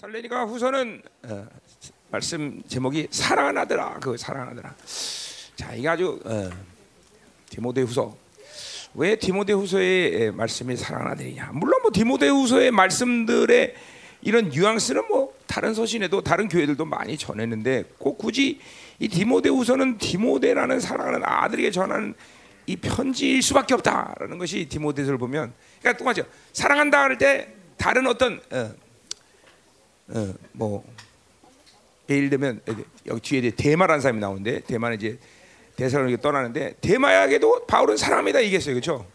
살레니가 후서는 어, 말씀 제목이 사랑하나더라. 그 사랑하나더라. 자, 이게 아주 어, 디모데후서. 왜 디모데후서의 말씀이 사랑하나들이냐? 물론 뭐 디모데후서의 말씀들의 이런 뉘앙스는 뭐 다른 서신에도 다른 교회들도 많이 전했는데 꼭 굳이 이 디모데후서는 디모데라는 사랑하는 아들에게 전하는 이 편지일 수밖에 없다라는 것이 디모데서를 보면 그러니까 똑같죠. 사랑한다 할 때 다른 어떤 어, 어, 뭐 예를 들면 여기 뒤에 대마라는 사람이 나오는데 대마는 이제 대사로니게 떠나는데 대마에게도 바울은 사랑합니다 얘기했어요, 그렇죠?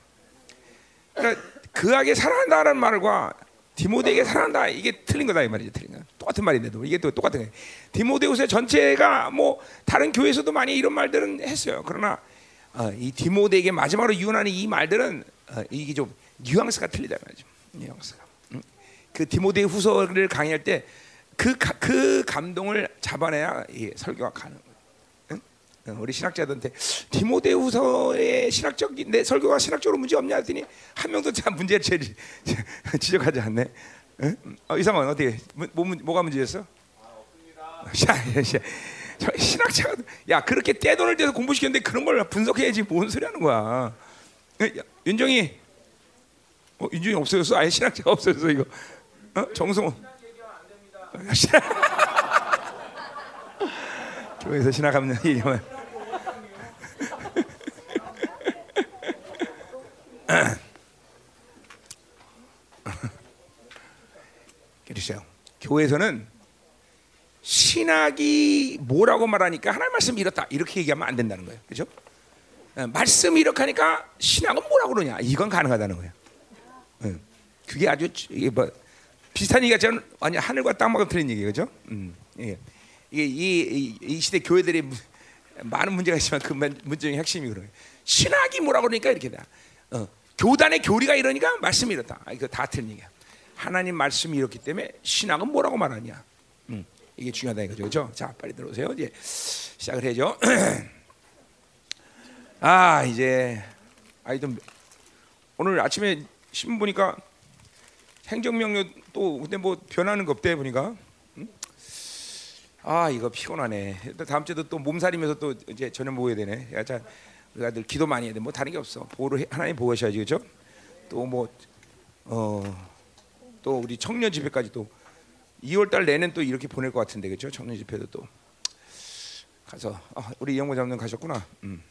그러니까 그에게 사랑한다라는 말과 디모데에게 사랑한다 이게 틀린 거다 이 말이죠, 틀린 거. 똑같은 말인데도 이게 또 똑같은 거예요. 디모데후서 전체가 뭐 다른 교회에서도 많이 이런 말들은 했어요. 그러나 어, 이 디모데에게 마지막으로 유언하는 이 말들은 어, 이게 좀 뉘앙스가 틀리다 말이죠. 뉘앙스가. 음. 그 디모데 후서를 강의할 때 그 그 감동을 잡아내야 이 설교가 가능. 응? 응, 우리 신학자들한테 디모데 후서의 신학적 내 설교가 신학적으로 문제 없냐 했더니 한 명도 참 문제를 제일 지적하지 않네. 응? 어, 이상은 어떻게 뭐, 뭐, 뭐가 문제였어? 저 신학자가 야 그렇게 떼돈을 대서 공부시켰는데 그런 걸 분석해야지 뭔 소리 하는 거야? 야, 윤정이 어, 윤정이 없어졌어? 아예 신학자가 없어졌어 이거. 어? 정성호. 교회에서 신학하면 얘기하면. 그러세요. 교회에서는 신학이 뭐라고 말하니까 하나님 말씀 이렇다 이렇게 얘기하면 안 된다는 거예요. 그렇죠? 말씀 이렇게 하니까 신학은 뭐라고 그러냐 이건 가능하다는 거예요. 그게 아주 이게 뭐 비슷한 얘기가 저는 아니 하늘과 땅만큼 틀린 그렇죠? 음, 예. 이게 이, 이, 이, 시대 교회들이 많은 문제가 있지만 그 문제의 핵심이 그런. 신학이 뭐라고 그러니까 이렇게 다. 어, 교단의 교리가 이러니까 말씀이 이렇다. 아, 이거 다 틀린 얘기야. 하나님 말씀이 이렇기 때문에 신학은 뭐라고 말하냐? 음, 이게 중요하다 이거죠, 그렇죠? 자, 빨리 들어오세요. 이제 시작을 해죠. 아, 이제 아이들 오늘 아침에 신문 보니까 행정명령 또 근데 뭐 변하는 거 없대 보니까. 응? 아 이거 피곤하네. 다음 주에도 또 몸살이면서 또 이제 저녁 먹어야 되네. 야, 자, 우리가 늘 기도 많이 해야 돼 뭐 다른 게 없어. 보호를 하나님 보호하셔야지 그죠? 또 뭐 어 또 우리 청년 집회까지 또 2월 달 내는 또 이렇게 보낼 것 같은데 그죠? 청년 집회도 또. 가서 아, 우리 이영모 장님 가셨구나. 음.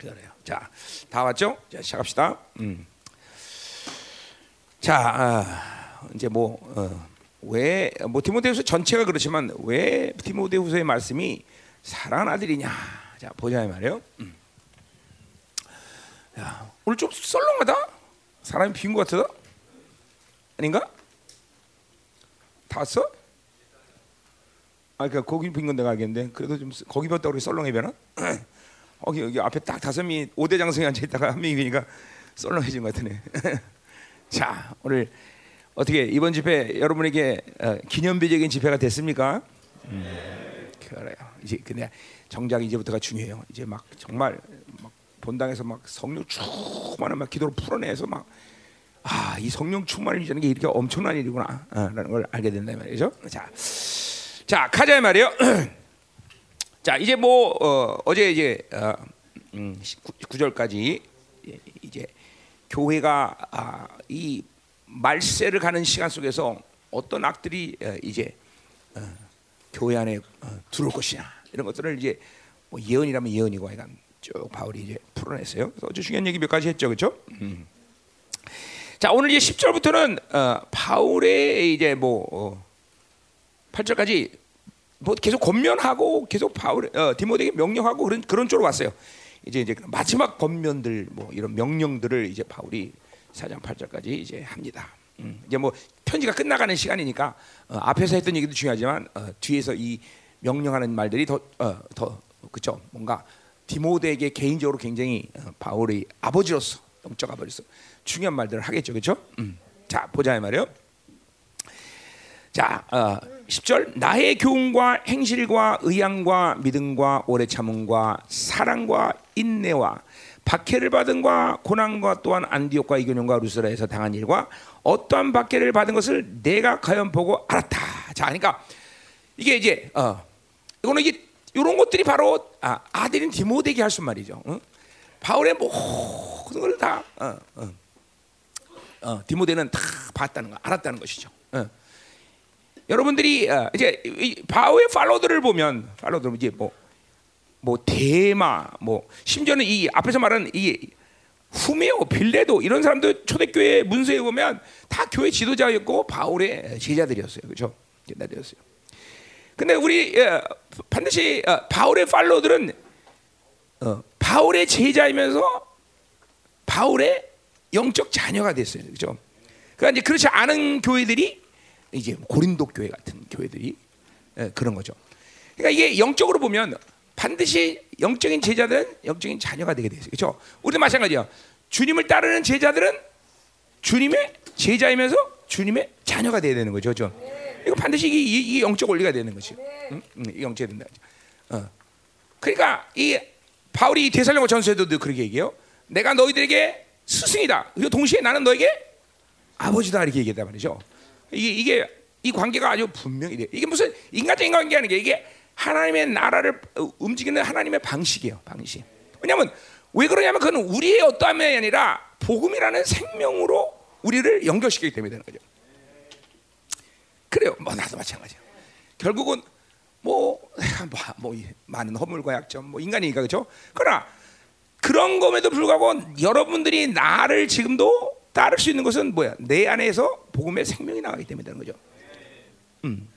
기다려요. 자 다 왔죠? 자 시작합시다. 음. 자, 아, 이제 뭐왜뭐 디모데후서 전체가 그렇지만 왜 디모데후서의 말씀이 사랑하는 아들이냐? 자, 보자 이 말이에요. 음. 야, 오늘 좀 썰렁하다. 사람이 비운 것 같다. 아닌가? 다 왔어? 아, 그러니까 거기 빈건 내가 알겠는데 그래도 좀 거기 봤다 우리 썰렁해 변나? 여기 여기 앞에 딱 다섯 명이 오대 장성이 앉아 있다가 한 명이 비니까 썰렁해진 것 같으네. 자, 오늘 어떻게 이번 집회 여러분에게 어, 기념비적인 집회가 됐습니까? 음, 그래요. 이제 근데 정작 이제부터가 중요해요. 이제 막 정말 막 본당에서 막 성령 충만한 막 기도로 풀어내서 막 아, 이 성령 충만을 유지하는 게 이렇게 엄청난 일이구나. 어, 걸 알게 된다 말이죠. 자. 자, 가자 말이에요. 자, 이제 뭐 어, 제 이제 어, 음, 9절까지 이제 교회가 아, 이 말세를 가는 시간 속에서 어떤 악들이 어, 이제 어, 교회 안에 어, 들어올 것이냐 이런 것들을 이제 뭐 예언이라면 예언이고 약간 쭉 바울이 이제 풀어냈어요. 그래서 아주 중요한 얘기 몇 가지 했죠, 그렇죠? 음. 자 오늘 이제 10절부터는 어, 바울의 이제 뭐 어, 8절까지 뭐 계속 권면하고 계속 바울 어, 디모데에게 명령하고 그런 그런 쪽으로 왔어요. 이제 이제 마지막 권면들 뭐 이런 명령들을 이제 바울이 4장 8절까지 이제 합니다. 음, 이제 뭐 편지가 끝나가는 시간이니까 어, 앞에서 했던 얘기도 중요하지만 어, 뒤에서 이 명령하는 말들이 더더 어, 그죠 뭔가 디모데에게 개인적으로 굉장히 어, 바울의 아버지로서 영적 아버지로서 중요한 말들을 하겠죠, 그렇죠? 음. 자 보자 이 말이요. 자, 어, 10절 나의 교훈과 행실과 의향과 믿음과 오래 참음과 사랑과 인내와 박해를 받은 과 고난과 또한 안디옥과 이교년과 루스라에서 당한 일과 어떠한 박해를 받은 것을 내가 가연 보고 알았다. 자, 그러니까 이게 이제 어 이거는 이게 이런 것들이 바로 아, 아들인 디모데에게 할 수 말이죠. 어? 바울의 모든 걸 다 어, 어. 어, 디모데는 다 봤다는 거, 알았다는 것이죠. 어. 여러분들이 어, 이제 이 바울의 팔로들을 보면 팔로들 이제 뭐. 뭐 대마 뭐 심지어는 이 앞에서 말하는 이 후메오 빌레도 이런 사람들 초대교회 문서에 보면 다 교회 지도자였고 바울의 제자들이었어요. 그렇죠? 제자들이었어요. 근데 우리 어, 반드시 어, 바울의 팔로들은 어, 바울의 제자이면서 바울의 영적 자녀가 됐어요. 그렇죠? 그러니까 이제 그렇지 않은 교회들이 이제 고린도 교회 같은 교회들이 예, 그런 거죠. 그러니까 이게 영적으로 보면 반드시 영적인 제자들은 영적인 자녀가 되게 되어요. 그렇죠? 우리도 마찬가지야. 주님을 따르는 제자들은 주님의 제자이면서 주님의 자녀가 되어야 되는 거죠. 그렇죠? 이거 반드시 이게, 이게 영적 원리가 되는 것이. 응? 응, 영적이 된다. 어. 그러니까 이 바울이 대살령과 전서에도 그렇게 얘기해요. 내가 너희들에게 스승이다. 그리고 동시에 나는 너에게 아버지다 이렇게 얘기했단 말이죠. 이게 이게 이 관계가 아주 분명히 돼. 이게 무슨 인간적인 관계라는 게 이게 하나님의 나라를 움직이는 하나님의 방식이에요. 방식. 왜냐하면 왜 그러냐면 그건 우리의 어떠함이 아니라 복음이라는 생명으로 우리를 연결시키기 때문에 되는 거죠. 그래요. 뭐 나도 마찬가지야. 결국은 뭐, 뭐, 뭐 많은 허물과 약점, 뭐 인간이니까 그렇죠. 그러나 그런 것에도 불구하고 여러분들이 나를 지금도 따를 수 있는 것은 뭐야? 내 안에서 복음의 생명이 나가기 때문에 되는 거죠. 음.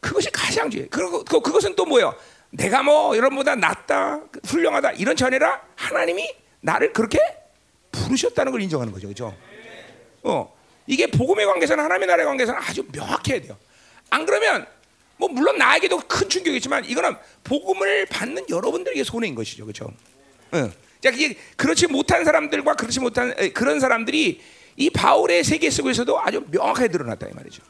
그것이 가장 중요해. 그리고 그, 그것은 또 뭐예요? 내가 뭐 여러분보다 낫다, 훌륭하다 이런 전에라 하나님이 나를 그렇게 부르셨다는 걸 인정하는 거죠, 그렇죠? 어, 이게 복음의 관계에서는 하나님의 나라의 관계에서는 아주 명확해야 돼요. 안 그러면 뭐 물론 나에게도 큰 충격이지만 이거는 복음을 받는 여러분들에게 손해인 것이죠, 그렇죠? 어. 자, 이게 그렇지 못한 사람들과 그렇지 못한 그런 사람들이 이 바울의 세계 속에서도 아주 명확하게 드러났다 이 말이죠.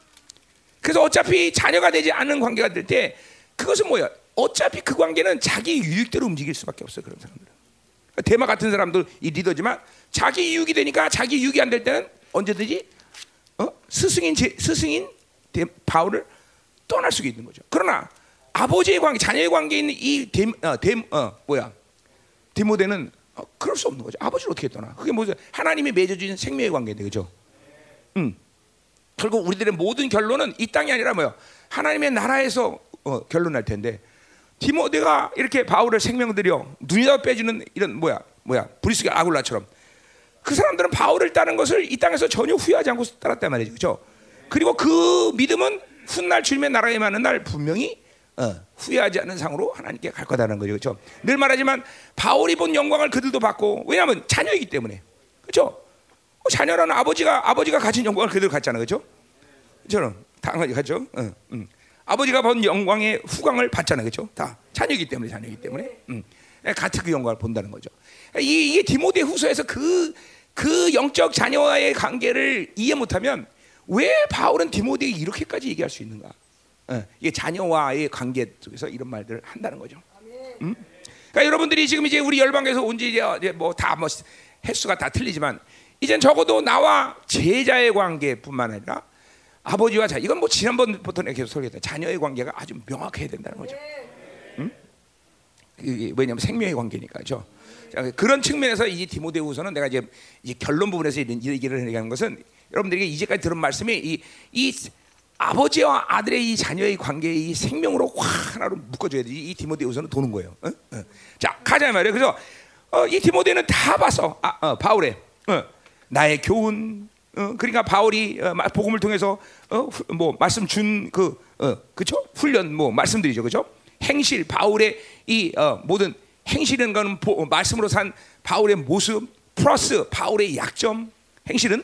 그래서 어차피 자녀가 되지 않는 관계가 될 때 그것은 뭐야? 어차피 그 관계는 자기 유익대로 움직일 수밖에 없어요. 그런 사람들은. 대마 같은 사람도 이 리더지만 자기 유익이 되니까 자기 유익이 안 될 때는 언제든지 어? 스승인 제, 스승인 대, 바울을 떠날 수 있는 거죠. 그러나 아버지의 관계, 자녀의 관계에 있는 이 대, 어, 대, 어, 뭐야? 디모데는 어, 그럴 수 없는 거죠. 아버지를 어떻게 떠나? 그게 뭐죠? 하나님이 맺어주는 생명의 관계인데, 그죠? 음. 결국 우리들의 모든 결론은 이 땅이 아니라 뭐요? 하나님의 나라에서 어, 결론날 텐데 디모데가 이렇게 바울을 생명들여 눈이다 빼주는 이런 뭐야 뭐야 브리스가 아굴라처럼 그 사람들은 바울을 따른 것을 이 땅에서 전혀 후회하지 않고 따랐단 말이죠, 그렇죠? 그리고 그 믿음은 훗날 주님의 나라에 맞는 날 분명히 어, 후회하지 않는 상으로 하나님께 갈 거다는 거죠, 그렇죠? 늘 말하지만 바울이 본 영광을 그들도 받고 왜냐하면 자녀이기 때문에, 그렇죠? 어, 자녀라는 아버지가 아버지가 가진 영광을 그대로 갖잖아, 그렇죠? 저는 당연히 가죠. 응, 응. 아버지가 본 영광의 후광을 받잖아, 그렇죠? 다 자녀이기 때문에 자녀이기 때문에 응. 예, 같은 그 영광을 본다는 거죠. 이, 이게 디모데 후서에서 그, 그 영적 자녀와의 관계를 이해 못하면 왜 바울은 디모데에 이렇게까지 얘기할 수 있는가? 어, 이게 자녀와의 관계 속에서 이런 말들을 한다는 거죠. 음? 그러니까 여러분들이 지금 이제 우리 열방에서 온지 이제 뭐다뭐 뭐 횟수가 다 틀리지만 이젠 적어도 나와 제자의 관계뿐만 아니라 아버지와 자 이건 뭐 지난번부터 계속 설교했다 자녀의 관계가 아주 명확해야 된다는 거죠. 응? 왜냐하면 생명의 관계니까 죠 그런 측면에서 이 디모데후서는 내가 이제, 이제 결론 부분에서 이런 얘기를 하는 것은 여러분들에게 이제까지 들은 말씀이 이, 이 아버지와 아들의 이 자녀의 관계의 이 생명으로 확 하나로 묶어줘야 돼. 이 디모데후서는 도는 거예요. 어? 어. 자 가자 말이에요. 그래서 어, 이 디모데는 다 봤어. 아, 어, 바울의 어, 나의 교훈, 어, 그러니까 바울이 어, 복음을 통해서 어, 후, 뭐 말씀 준그 어, 그죠 훈련 뭐 말씀드리죠. 그죠 행실 바울의 이 어, 모든 행실은 거는 보, 말씀으로 산 바울의 모습 플러스 바울의 약점 행실은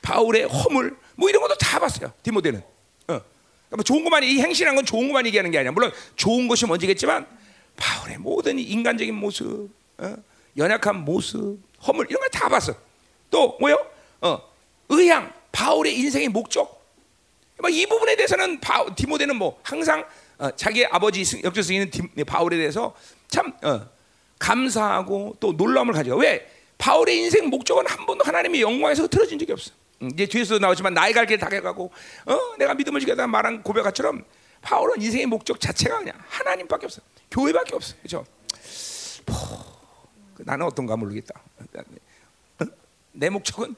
바울의 허물 뭐 이런 것도 다 봤어요 디모데는. 어. 그러니까 좋은 것만 이 행실한 건 좋은 것만 얘기하는 게 아니야. 물론 좋은 것이 먼저겠지만 바울의 모든 인간적인 모습 어? 연약한 모습 허물 이런 걸 다 봤어 또 뭐요 어 의향, 바울의 인생의 목적. 이 부분에 대해서는 바, 디모데는 뭐 항상 어, 자기 아버지 역적 승인 바울에 대해서 참 어, 감사하고 또 놀라움을 가지고 왜 바울의 인생 목적은 한 번도 하나님의 영광에서 흐트러진 적이 없어. 음, 이제 뒤에서 나오지만 나의 갈길 다가가고 어 내가 믿음을 지켰다 말한 고백처럼 바울은 인생의 목적 자체가 그냥 하나님밖에 없어. 교회밖에 없어. 그렇죠? 나는 어떤가 모르겠다. 어? 내 목적은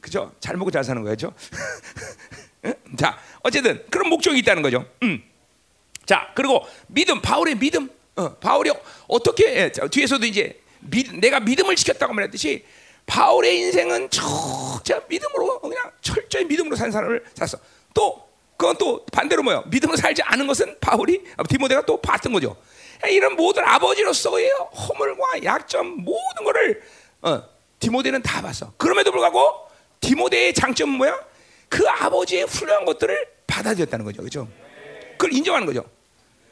그죠? 잘 먹고 잘 사는 거죠. 자, 어쨌든 그런 목적이 있다는 거죠. 음. 자, 그리고 믿음, 바울의 믿음. 어, 바울이 어떻게 예, 뒤에서도 이제 믿, 내가 믿음을 지켰다고 말했듯이 바울의 인생은 철저 믿음으로 그냥 철저히 믿음으로 산 사람을 샀어. 또 그건 또 반대로 뭐요? 믿음으로 살지 않은 것은 바울이 디모데가 또 봤던 거죠. 이런 모든 아버지로서의 허물과 약점 모든 거를 어, 디모데는 다 봤어. 그럼에도 불구하고 디모데의 장점은 뭐야? 그 아버지의 훌륭한 것들을 받아들였다는 거죠. 그죠? 그걸 인정하는 거죠.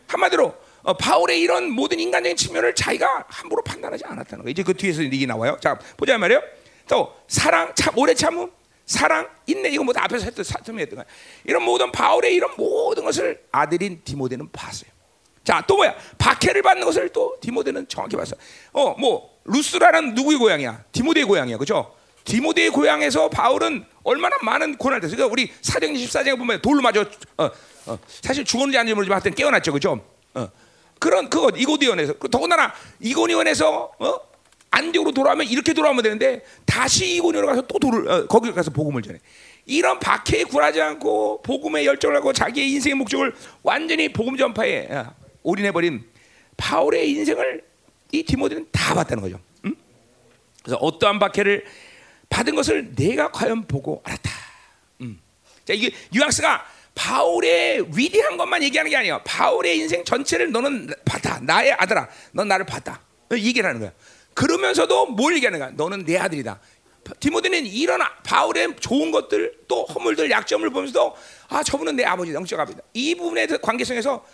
한마디로 어, 바울의 이런 모든 인간적인 측면을 자기가 함부로 판단하지 않았다는 거예요. 이제 그 뒤에서 이게 나와요. 자, 보자 말이에요. 또 사랑, 참 오래 참음, 사랑, 인내 이거 뭐 앞에서 했던 사점이었던 거야. 이런 모든 바울의 이런 모든 것을 아들인 디모데는 봤어요. 자, 또 뭐야? 박해를 받는 것을 또 디모데는 정확히 봤어. 어, 뭐 루스라는 누구의 고향이야? 디모데의 고향이야. 그죠? 디모데의 고향에서 바울은 얼마나 많은 고난을 됐어. 그러니까 우리 사도행 14장에 보면 돌로 맞아 어, 어, 사실 죽었는지 아닌지 모르지만 하여튼 깨어났죠. 그죠? 어. 그런 그거 이고디온에서 그 더군다나 이고니온에서 어? 안디오로 돌아오면 이렇게 돌아오면 되는데 다시 이고니온으로 가서 또 돌을 어, 거기 가서 복음을 전해. 이런 박해에 굴하지 않고 복음에 열정을 하고 자기의 인생의 목적을 완전히 복음 전파에 어, 올인해 버린 바울의 인생을 이 디모데는 다 봤다는 거죠. 응? 그래서 어떠한 박해를 받은 것을 내가 과연 보고 알았다. 음. 자 이게 유학스가 바울의 위대한 것만 얘기하는 게 아니야. 바울의 인생 전체를 너는 봤다. 나의 아들아, 넌 나를 봤다. 얘기를 하는 거야. 그러면서도 뭘 얘기하는 거야? 너는 내 아들이다. 디모데는 이런 바울의 좋은 것들 또 허물들 약점을 보면서도 아 저분은 내 아버지다 영적 아버지다 이 부분의 관계성에서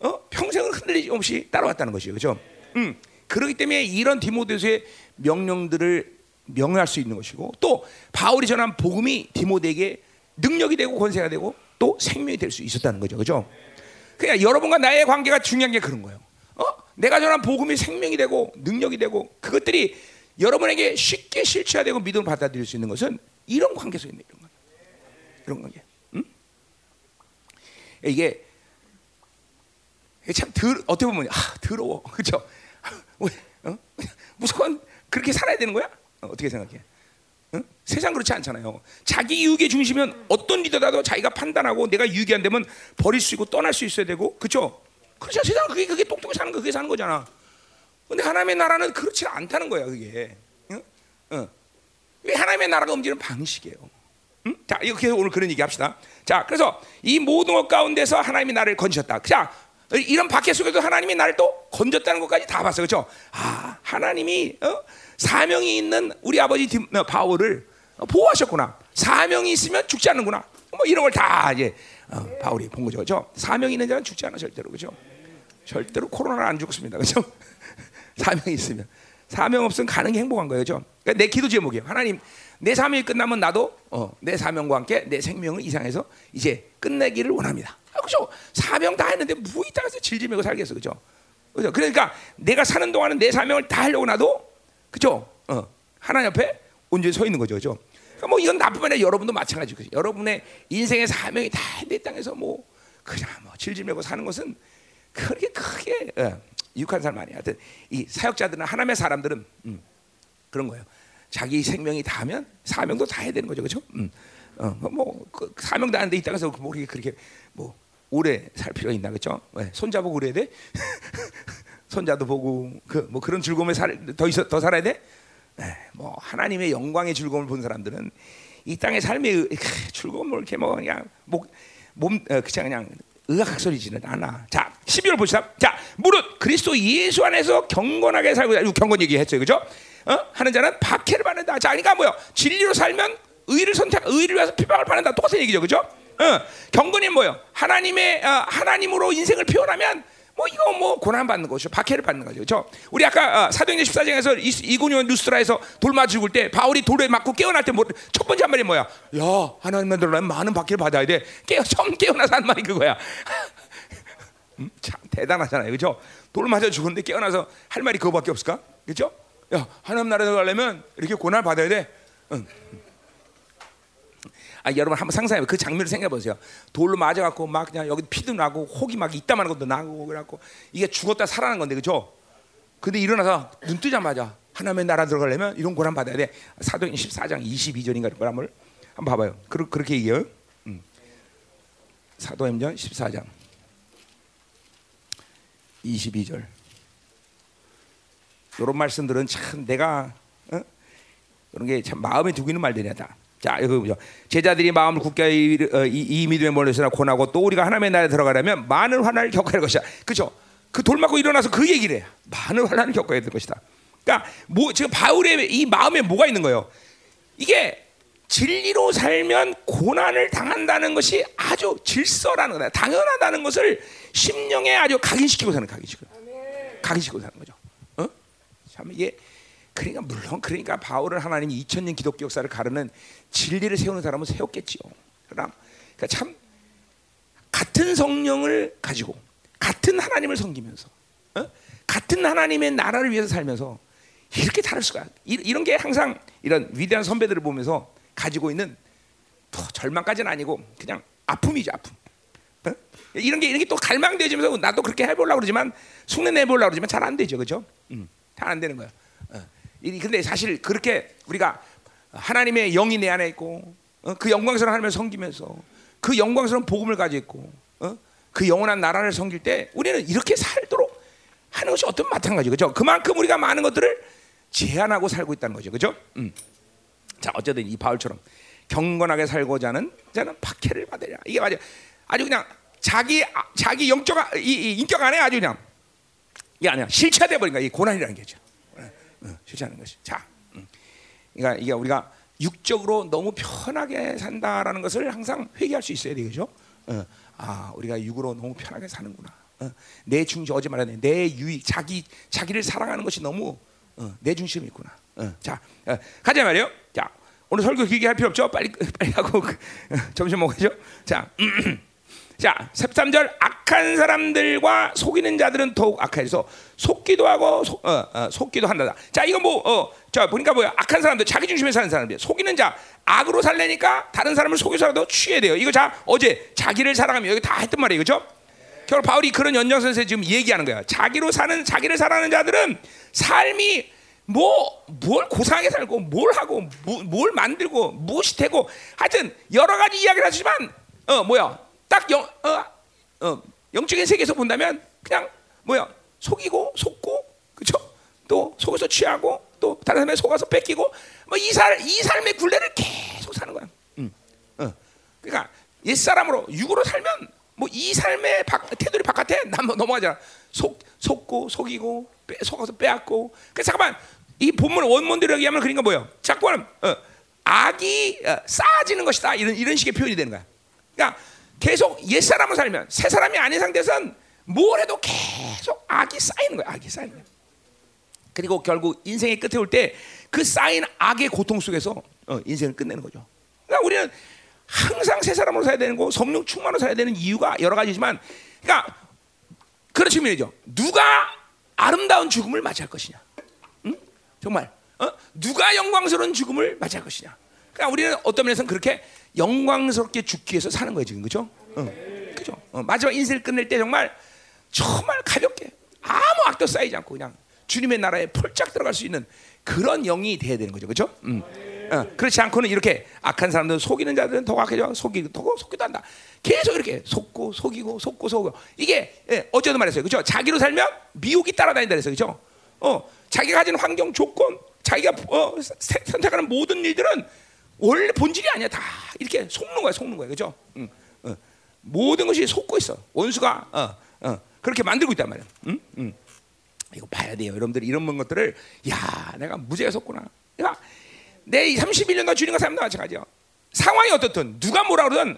어? 평생을 흔들리지 없이 따라왔다는 것이에요 그렇죠? 음. 그렇기 때문에 이런 디모데서의 명령들을 명할 수 있는 것이고 또 바울이 전한 복음이 디모데에게 능력이 되고 권세가 되고 또 생명이 될 수 있었다는 거죠. 그죠? 그냥 여러분과 나의 관계가 중요한 게 그런 거예요. 어? 내가 전한 복음이 생명이 되고 능력이 되고 그것들이 여러분에게 쉽게 실체화되고 믿음을 받아들일 수 있는 것은 이런 관계 속에 있는 이런 거 이런 관계. 응? 이게 참 들, 어떻게 보면 아, 더러워. 그죠? 왜? 어? 무조건 그렇게 살아야 되는 거야? 어, 어떻게 생각해? 세상 그렇지 않잖아요. 자기 이익의 중심은 어떤 리더라도 자기가 판단하고 내가 유익이 안 되면 버릴 수 있고 떠날 수 있어야 되고, 그렇죠? 그렇죠. 세상 그게 그게 똑똑히 사는 거 그게 사는 거잖아. 근데 하나님의 나라는 그렇지 않다는 거야, 그게. 응? 응. 왜 하나님의 나라가 움직이는 방식이에요. 응? 자, 이렇게 오늘 그런 얘기 합시다. 자, 그래서 이 모든 것 가운데서 하나님이 나를 건지셨다. 자, 이런 박해 속에도 하나님이 나를 또 건졌다는 것까지 다 봤어요. 그렇죠? 아, 하나님이 어? 사명이 있는 우리 아버지 어, 바울을 보호하셨구나. 사명이 있으면 죽지 않는구나. 뭐 이런 걸 다 이제 어, 바울이 본 거죠. 그죠? 사명이 있는 자는 죽지 않아 절대로. 그죠? 절대로 코로나 안 죽습니다. 그죠? 사명이 있으면. 사명 없으면 가는 게 행복한 거예요. 그죠? 그러니까 내 기도 제목이에요. 하나님, 내 사명이 끝나면 나도 어, 내 사명과 함께 내 생명을 이상해서 이제 끝내기를 원합니다. 아, 그죠? 사명 다 했는데 뭐 이따가 질질매고 살겠어. 그죠? 그죠? 그러니까 내가 사는 동안은 내 사명을 다 하려고 나도 그죠? 어, 하나님 앞에 온전히 서 있는 거죠, 그죠? 그러니까 뭐 이건 나뿐만 여러분도 마찬가지고 여러분의 인생의 사명이 다 내 땅에서 뭐 그냥 뭐 질질매고 사는 것은 그렇게 크게 어, 유익한 삶 아니야. 하여튼 이 사역자들은 하나님의 사람들은 음, 그런 거예요. 자기 생명이 다하면 사명도 다 해야 되는 거죠, 그렇죠? 음, 어, 뭐 그, 사명도 안돼 이 땅에서 뭐 그렇게 뭐 오래 살 필요가 있나, 그렇죠? 왜? 손잡고 그래야 돼? 손자도 보고 그 뭐 그런 즐거움에 살, 더 있어 더 살아야 돼? 네, 뭐 하나님의 영광의 즐거움을 본 사람들은 이 땅의 삶의 즐거움을 이렇게 뭐 그냥 목, 몸 어, 그냥 그냥 의학소리지는 않아. 자, 12절 보시다. 자, 무릇 그리스도 예수 안에서 경건하게 살고 경건 얘기했어요. 그죠? 어? 하는 자는 박해를 받는다. 자, 그러니까 뭐요? 진리로 살면 의를 선택 의를 위해서 핍박을 받는다. 똑같은 얘기죠. 그죠? 어, 경건이 뭐요? 하나님의 어, 하나님으로 인생을 표현하면 뭐 이거 뭐 고난 받는 거죠. 박해를 받는 거죠. 그렇죠? 우리 아까 어, 사도행전 14장에서 이고니온 루스라에서 돌 맞아 죽을 때 바울이 돌에 맞고 깨어날 때 첫 번째 한 말이 뭐야? 야 하나님만 들어라면 많은 박해를 받아야 돼. 깨어 처음 깨어나서 한 말이 그거야. 음, 참 대단하잖아요, 그렇죠? 돌 맞아 죽었는데 깨어나서 할 말이 그거밖에 없을까? 그렇죠? 야 하나님 나라에 가려면 이렇게 고난 받아야 돼. 응. 아 여러분 한번 상상해 그 장면을 생각해 보세요. 돌로 맞아갖고 막 그냥 여기 피도 나고 혹이 막 이따만한 것도 나고 그래갖고 이게 죽었다 살아난 건데 그죠? 근데 일어나서 눈 뜨자마자 하나님의 나라 들어가려면 이런 고난 받아야 돼. 사도행 14장 22절인가 그런 한번 한번 봐봐요. 그, 그렇게 얘기해요. 음. 사도행전 14장 22절. 이런 말씀들은 참 내가 어? 이런 게 참 마음에 두고 있는 말들이야 다. 자, 여기 보죠. 제자들이 마음을 굳게 이, 어, 이, 이 믿음에 몰려서나 고나고 또 우리가 하나님의 나라에 들어가려면 많은 환난을 겪어야 할 것이야. 그렇죠? 그 돌 맞고 일어나서 그 얘기를 해. 많은 환난을 겪어야 될 것이다. 그러니까 뭐 지금 바울의 이 마음에 뭐가 있는 거예요? 이게 진리로 살면 고난을 당한다는 것이 아주 질서라는 거다. 당연하다는 것을 심령에 아주 각인시키고 사는 각인시키고. 각인시키고 사는 거죠. 어? 참 이게 그러니까 물론 그러니까 바울은 하나님이 2000년 기독교 역사를 가르는 진리를 세우는 사람은 세웠겠지요. 그러나 그러니까 참 같은 성령을 가지고 같은 하나님을 섬기면서 어? 같은 하나님의 나라를 위해서 살면서 이렇게 다를 수가 이런 게 항상 이런 위대한 선배들을 보면서 가지고 있는 더 절망까지는 아니고 그냥 아픔이죠 아픔. 어? 이런 게 이렇게 또 갈망되지면서 나도 그렇게 해보려고 그러지만 흉내 내보려고 그러지만 잘 안 되죠, 그렇죠? 음, 잘안 되는 거야. 어. 근데 사실 그렇게 우리가 하나님의 영이 내 안에 있고 어? 그 영광스러운 하나님을 섬기면서 그 영광스러운 복음을 가지고 어? 그 영원한 나라를 섬길 때 우리는 이렇게 살도록 하는 것이 어떤 마찬가지 그죠? 그만큼 우리가 많은 것들을 제한하고 살고 있다는 거죠, 그죠? 음. 자 어쨌든 이 바울처럼 경건하게 살고자 하는 자는 박해를 받으랴. 이게 맞아. 아주 그냥 자기 자기 영적 이, 이 인격 안에 아주 그냥 이게 아니야 실체돼 버린 거야. 이 고난이라는 게죠. 어, 어, 실체하는 것이. 자, 음. 그러니까 이게 우리가 육적으로 너무 편하게 산다라는 것을 항상 회개할 수 있어야 되겠죠. 어, 아, 우리가 육으로 너무 편하게 사는구나. 어, 내 중심 어제 말했네. 내 유익, 자기 자기를 사랑하는 것이 너무 어, 내 중심이 있구나. 어, 자, 어, 가자 말이요. 자, 오늘 설교 길게 할 필요 없죠. 빨리 빨리 하고 그, 점심 먹어죠. 자, 자, 13절 악한 사람들과 속이는 자들은 더욱 악해서 속기도 하고 속, 어, 어, 속기도 한다. 자, 이거 뭐 어, 자 보니까 뭐야? 악한 사람들, 자기 중심에 사는 사람들, 속이는 자, 악으로 살래니까 다른 사람을 속여서라도 취해야 돼요. 이거 자 어제 자기를 사랑하면 여기 다 했던 말이에요, 그렇죠? 결국 바울이 그런 연장선에서 지금 얘기하는 거야. 자기로 사는 자기를 사랑하는 자들은 삶이 뭐 뭘 고상하게 살고 뭘 하고 뭐, 뭘 만들고 무엇이 되고 하여튼 여러 가지 이야기를 하지만 어 뭐야 딱 영, 어, 어, 영적인 세계에서 본다면 그냥 뭐야 속이고 속고 그렇죠 또 속에서 취하고 또 다른 사람의 속아서 뺏기고 뭐이살이 삶의 굴레를 계속 사는 거야. 음, 어. 그러니까 옛 사람으로 육으로 살면 뭐 이 삶의 바, 태도리 바깥에 넘어가잖아. 속 속고 속이고 빼, 속아서 빼앗고. 그래서 잠깐만 이 본문 원문대로 얘기하면 그러니까 뭐예요? 자꾸는 어, 악이 어, 쌓아지는 것이다 이런 이런 식의 표현이 되는 거야. 그러니까 계속 옛 사람을 살면 새 사람이 아닌 상태에서는 뭘 해도 계속 악이 쌓이는 거야. 악이 쌓이는 거야. 그리고 결국 인생의 끝에 올 때 그 쌓인 악의 고통 속에서 어, 인생을 끝내는 거죠. 그러니까 우리는 항상 새 사람으로 살아야 되는 거, 성령 충만으로 살아야 되는 이유가 여러 가지지만, 그러니까 그런 측면이죠. 누가 아름다운 죽음을 맞이할 것이냐? 응? 정말 어? 누가 영광스러운 죽음을 맞이할 것이냐? 그러니까 우리는 어떤 면에서는 그렇게 영광스럽게 죽기 위해서 사는 거예요, 지금 그죠? 응. 그죠? 어, 마지막 인생을 끝낼 때 정말 정말 가볍게 아무 악도 쌓이지 않고 그냥 주님의 나라에 폴짝 들어갈 수 있는 그런 영이 돼야 되는 거죠, 그렇죠? 음. 어, 그렇지 않고는 이렇게 악한 사람들은 속이는 자들은 더 악해져, 속이고 더 속기도 한다. 계속 이렇게 속고 속이고 속고 속고 이게 예, 어제도 말했어요, 그렇죠? 자기로 살면 미혹이 따라다닌다 그랬어요, 그렇죠? 어, 자기가 가진 환경 조건, 자기가 어, 선택하는 모든 일들은 원래 본질이 아니야, 다 이렇게 속는 거야, 속는 거야, 그렇죠? 음, 어. 모든 것이 속고 있어. 원수가 어, 어, 그렇게 만들고 있단 말이야. 음? 음. 이거 봐야 돼요. 여러분들 이런 것들을 야 내가 무죄가 섰구나. 내가 내 31년간 주님과 삶도 마찬가지야. 상황이 어떻든 누가 뭐라 그러든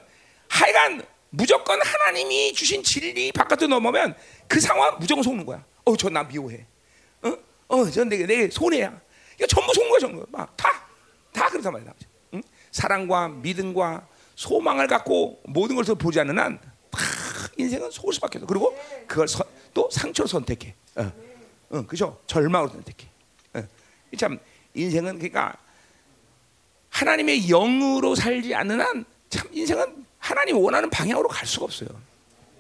하여간 무조건 하나님이 주신 진리 바깥으로 넘어면 그 상황 무조건 속는 거야. 어, 저 나 미워해. 어? 어, 저 내게 내 손해야. 이거 전부 속는 거야, 전부. 막 다, 다 그렇단 말이야. 응? 사랑과 믿음과 소망을 갖고 모든 것을 보지 않는 한 인생은 속을 수밖에 없어. 그리고 그걸 서, 또 상처로 선택해. 어, 어, 그죠? 절망으로 선택해. 어. 참 인생은 그러니까 하나님의 영으로 살지 않는 한 참 인생은 하나님 원하는 방향으로 갈 수가 없어요.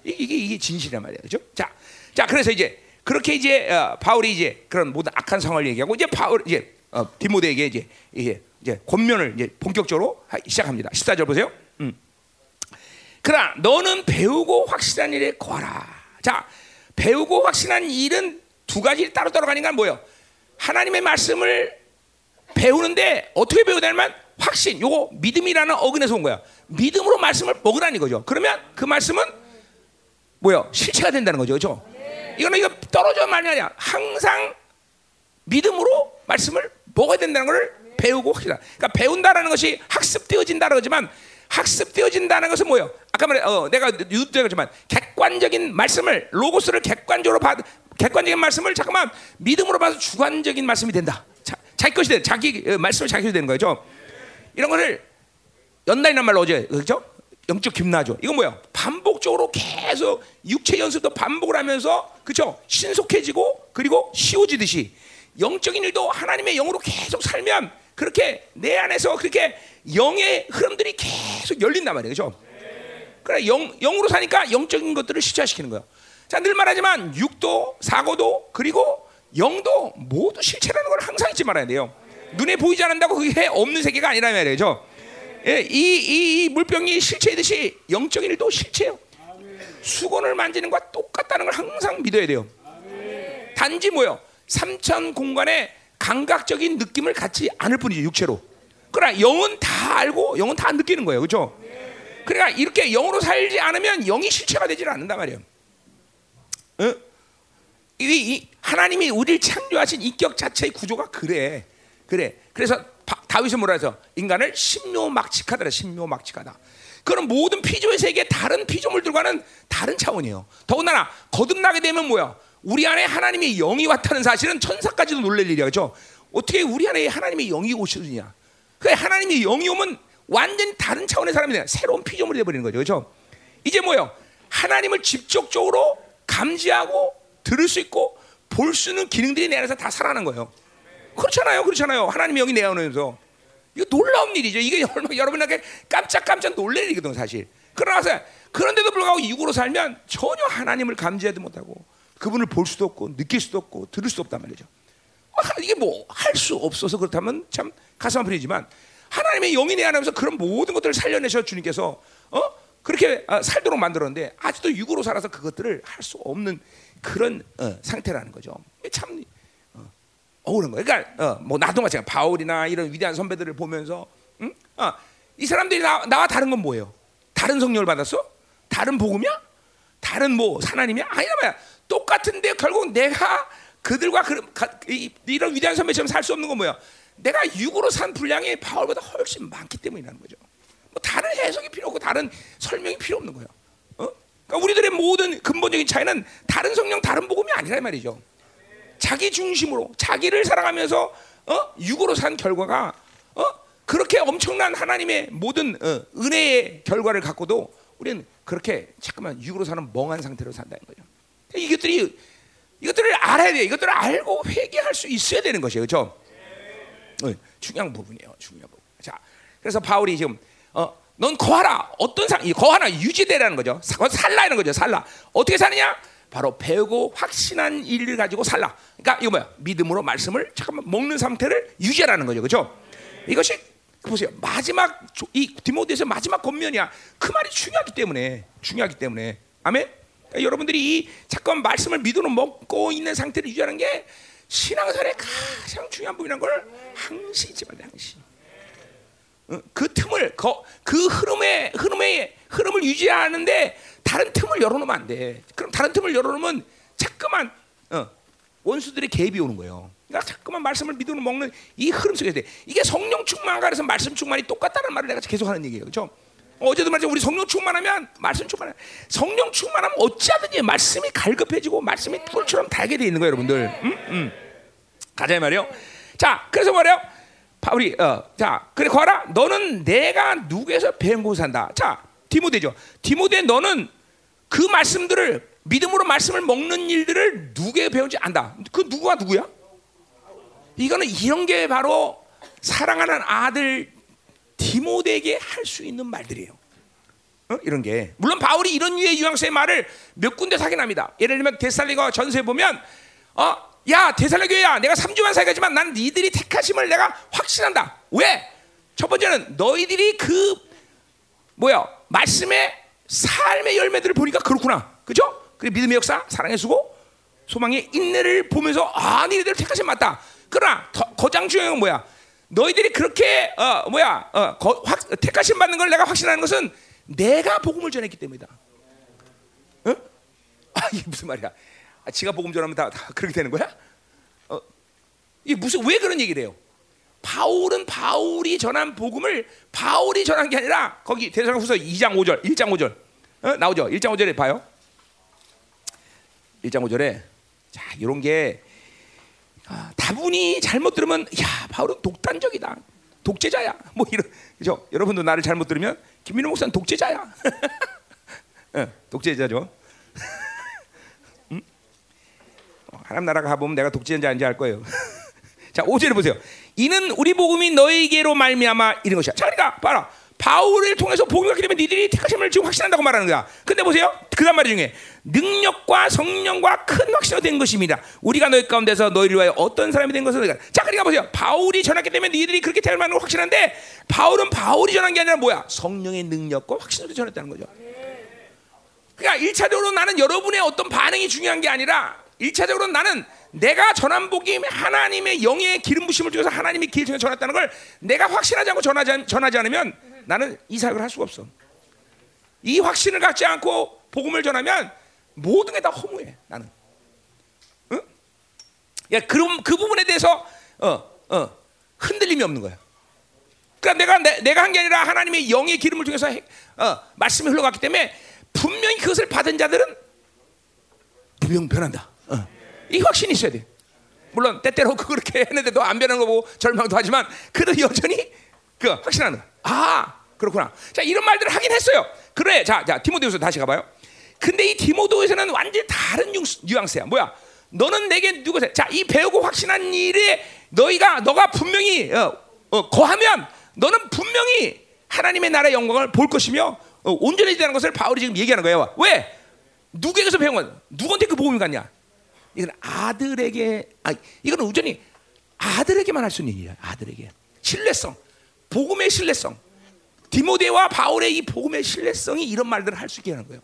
이게 이게, 이게 진실이란 말이에요, 그죠? 자, 자 그래서 이제 그렇게 이제 어, 바울이 이제 그런 모든 악한 상황을 얘기하고 이제 바울 이제 어, 디모데에게 이제 이제 이제 권면을 이제 본격적으로 하, 시작합니다. 14절 보세요. 음. 그러나 너는 배우고 확실한 일에 거하라. 자, 배우고 확실한 일은 두 가지 따로 따로 가니까 뭐예요? 하나님의 말씀을 배우는데 어떻게 배우냐면 확신, 요거 믿음이라는 어근에서 온 거야. 믿음으로 말씀을 먹으라는 거죠. 그러면 그 말씀은 뭐요? 실체가 된다는 거죠, 그렇죠? 이거는 이거 떨어져 말이 아니야. 항상 믿음으로 말씀을 먹어야 된다는 걸 배우고 확실하. 그러니까 배운다라는 것이 학습되어진다는 거지만 학습되어진다는 것은 뭐예요? 아까 말해, 어, 내가 유도했지만 객관적인 말씀을 로고스를 객관적으로 받, 객관적인 말씀을 잠깐만 믿음으로 봐서 주관적인 말씀이 된다. 자, 자기 것이 돼, 자기 어, 말씀을 자기 것이 되는 거죠. 이런 것을 연단이란 말로 어제 그렇죠? 영적 김나죠. 이건 뭐야? 반복적으로 계속 육체 연습도 반복을 하면서 그렇죠? 신속해지고 그리고 쉬워지듯이 영적인 일도 하나님의 영으로 계속 살면 그렇게 내 안에서 그렇게 영의 흐름들이 계속 열린단 말이에요. 그렇죠? 그래 영 영으로 사니까 영적인 것들을 실체화시키는 거예요. 자, 늘 말하지만 육도, 사고도 그리고 영도 모두 실체라는 걸 항상 잊지 말아야 돼요. 눈에 보이지 않는다고 그게 없는 세계가 아니라 말이죠. 예, 이, 이, 이, 물병이 실체이듯이 영적인 일도 실체예요. 수건을 만지는 것과 똑같다는 걸 항상 믿어야 돼요. 단지 뭐요? 삼천 공간에 감각적인 느낌을 갖지 않을 뿐이죠 육체로. 그러나 영은 다 알고 영은 다 느끼는 거예요, 그렇죠? 그러니까 이렇게 영으로 살지 않으면 영이 실체가 되질 않는단 말이에요. 어? 이, 이 하나님이 우리를 창조하신 인격 자체의 구조가 그래. 그래. 그래서 다윗은 뭐라 해서 인간을 신묘막측하더라. 신묘막측하다. 그런 모든 피조의 세계 다른 피조물들과는 다른 차원이에요. 더군다나 거듭나게 되면 뭐야? 우리 안에 하나님의 영이 왔다는 사실은 천사까지도 놀랄 일이야. 그죠? 어떻게 우리 안에 하나님의 영이 오시느냐? 그 하나님의 영이 오면 완전히 다른 차원의 사람이 돼. 새로운 피조물이 되버리는 거죠. 그죠? 이제 뭐요? 하나님을 직접적으로 감지하고 들을 수 있고 볼 수 있는 기능들이 내 안에서 다 살아난 거예요. 그렇잖아요. 그렇잖아요. 하나님의 영이 내 안에서. 이거 놀라운 일이죠. 이게 여러분에게 깜짝깜짝 놀랄 일이거든, 사실. 그러나서 그런데도 불구하고 육으로 살면 전혀 하나님을 감지하지 못하고 그분을 볼 수도 없고 느낄 수도 없고 들을 수도 없단 말이죠. 이게 뭐 할 수 없어서 그렇다면 참 가슴 아프지만 하나님의 영이 내 안에서 그런 모든 것들을 살려내셔 주님께서 어 그렇게 아, 살도록 만들었는데 아직도 육으로 살아서 그것들을 할 수 없는 그런 어, 상태라는 거죠. 참 어, 억울한 거예요. 그러니까 어, 뭐 나도 마찬가지. 바울이나 이런 위대한 선배들을 보면서 응? 어, 이 사람들이 나, 나와 다른 건 뭐예요? 다른 성령을 받았어? 다른 복음이야? 다른 뭐 하나님이야? 말이야. 똑같은데 결국 내가 그들과 그, 이, 이런 위대한 선배처럼 살 수 없는 건 뭐야? 내가 육으로 산 분량이 바울보다 훨씬 많기 때문이라는 거죠. 뭐 다른 해석이 필요 없고 다른 설명이 필요 없는 거예요. 어? 그러니까 우리들의 모든 근본적인 차이는 다른 성령, 다른 복음이 아니라 말이죠. 자기 중심으로 자기를 사랑하면서 어? 육으로 산 결과가 어? 그렇게 엄청난 하나님의 모든 어, 은혜의 결과를 갖고도 우리는 그렇게 잠깐만 육으로 사는 멍한 상태로 산다는 거죠. 이것들이 이것들을 알아야 돼. 이것들을 알고 회개할 수 있어야 되는 것이에요. 그렇죠? 어, 중요한 부분이에요. 중요한 부분. 자, 그래서 바울이 지금 어, 넌 거하라. 어떤 상, 거하라 유지되라는 거죠. 살라는 거죠. 살라. 어떻게 사느냐? 바로 배우고 확신한 일을 가지고 살라. 그러니까 이거 뭐야? 믿음으로 말씀을 잠깐만 먹는 상태를 유지하라는 거죠. 그렇죠? 이것이 보세요. 마지막 이 디모데에서 마지막 권면이야. 그 말이 중요하기 때문에 중요하기 때문에 아멘. 여러분들이 이 잠깐 말씀을 믿음으로 먹고 있는 상태를 유지하는 게 신앙생활의 가장 중요한 부분이라는 걸 항시 잊지 말래 항시. 그 틈을 그 흐름의 흐름의 흐름을 유지하는데 다른 틈을 열어놓으면 안 돼. 그럼 다른 틈을 열어놓으면 자꾸만 어, 원수들의 개입이 오는 거예요. 그러니까 자꾸만 말씀을 믿음으로 먹는 이 흐름 속에 돼. 이게 성령 충만과 그래서 말씀 충만이 똑같다는 말을 내가 계속 하는 얘기예요. 그렇죠? 어제도 말했죠. 우리 성령 충만하면 말씀 충만해. 성령 충만하면 어찌하든지 말씀이 갈급해지고 말씀이 뿔처럼 달게 돼 있는 거예요, 여러분들. 음? 음. 가자 말이요. 자, 그래서 말이요. 우리 어, 자, 그래 거라. 너는 내가 누구에서 배운 곳 산다. 자, 디모데죠. 디모데 너는 그 말씀들을 믿음으로 말씀을 먹는 일들을 누구에 배운지 안다. 그 누구가 누구야? 이거는 이런 게 바로 사랑하는 아들 디모데에게 할 수 있는 말들이에요. 어? 이런 게 물론 바울이 이런 유의 유황스의 말을 몇 군데 확인합니다. 예를 들면 데살리가 전서에 보면 어, 야 데살리 교회야, 내가 3주만 살겠지만 난 니들이 택하심을 내가 확신한다. 왜? 첫 번째는 너희들이 그 뭐야 말씀의 삶의 열매들을 보니까 그렇구나, 그죠? 그 믿음의 역사, 사랑의 수고, 소망의 인내를 보면서 아 니들 택하심 맞다. 그러나 더, 거장 중요한 건 뭐야? 너희들이 그렇게 어, 뭐야 어, 거, 확, 택하심 받는 걸 내가 확신하는 것은 내가 복음을 전했기 때문이다. 어? 아 이게 무슨 말이야? 아, 지가 복음 전하면 다, 다 그렇게 되는 거야? 어, 이게 무슨 왜 그런 얘기를 해요? 바울은 바울이 전한 복음을 바울이 전한 게 아니라 거기 대사후서 2장 5절, 1장 5절 어? 나오죠? 1장 5절에 봐요. 1장 5절에 자 이런 게 아, 다분히 잘못 들으면 야 바울은 독단적이다, 독재자야, 뭐 이런 그죠? 여러분도 나를 잘못 들으면 김민호 목사는 독재자야, 어, 독재자죠. 음? 어, 하나님 나라가 가보면 내가 독재자인지 아닌지 알 거예요. 자 5절에 보세요. 이는 우리 복음이 너에게로 말미암아 이런 것이야. 자, 그러니까 봐라. 바울을 통해서 복음을 갖게 되면 니들이 택하심을 지금 확신한다고 말하는 거야. 근데 보세요. 그다음 말이 중에 능력과 성령과 큰 확신이 된 것입니다. 우리가 너희 가운데서 너희를 위하여 어떤 사람이 된 것을 자, 그러니까 보세요. 바울이 전했기 때문에 니들이 그렇게 태어나는 걸 확신한데 바울은 바울이 전한 게 아니라 뭐야? 성령의 능력과 확신을 전했다는 거죠. 그러니까 일차적으로 나는 여러분의 어떤 반응이 중요한 게 아니라 일차적으로 나는 내가 전한 복이 하나님의 영의 기름 부심을 통해서 하나님의 길 통해 전했다는 걸 내가 확신하지 않고 전하지, 전하지 않으면 나는 이 사역을 할 수가 없어. 이 확신을 갖지 않고 복음을 전하면 모든 게 다 허무해. 나는. 응? 야, 그럼 그 부분에 대해서 어, 어, 흔들림이 없는 거야. 그러니까 내가 내, 내가 한 게 아니라 하나님의 영의 기름을 통해서 어, 말씀이 흘러갔기 때문에 분명히 그것을 받은 자들은 분명 변한다. 어. 이 확신이 있어야 돼. 물론 때때로 그렇게 했는데도 안 변하는 거 보고 절망도 하지만 그래도 여전히 그 확신하는. 아 그렇구나. 자 이런 말들을 하긴 했어요. 그래 자, 자 디모데후서 다시 가봐요. 근데 이 디모데후서는 완전히 다른 뉘앙스야. 뭐야? 너는 내게 누구세? 자 이 배우고 확신한 일에 너희가 너가 분명히 어, 어, 거하면 너는 분명히 하나님의 나라의 영광을 볼 것이며 어, 온전해지다는 것을 바울이 지금 얘기하는 거예요. 왜? 누구에게서 배운 거야? 누구한테 그 복음이 갔냐? 이건 아들에게 아 이건 우전히 아들에게만 할 수 있는 일이야. 아들에게 신뢰성, 복음의 신뢰성. 디모데와 바울의 이 복음의 신뢰성이 이런 말들을 할 수 있게 하는 거예요.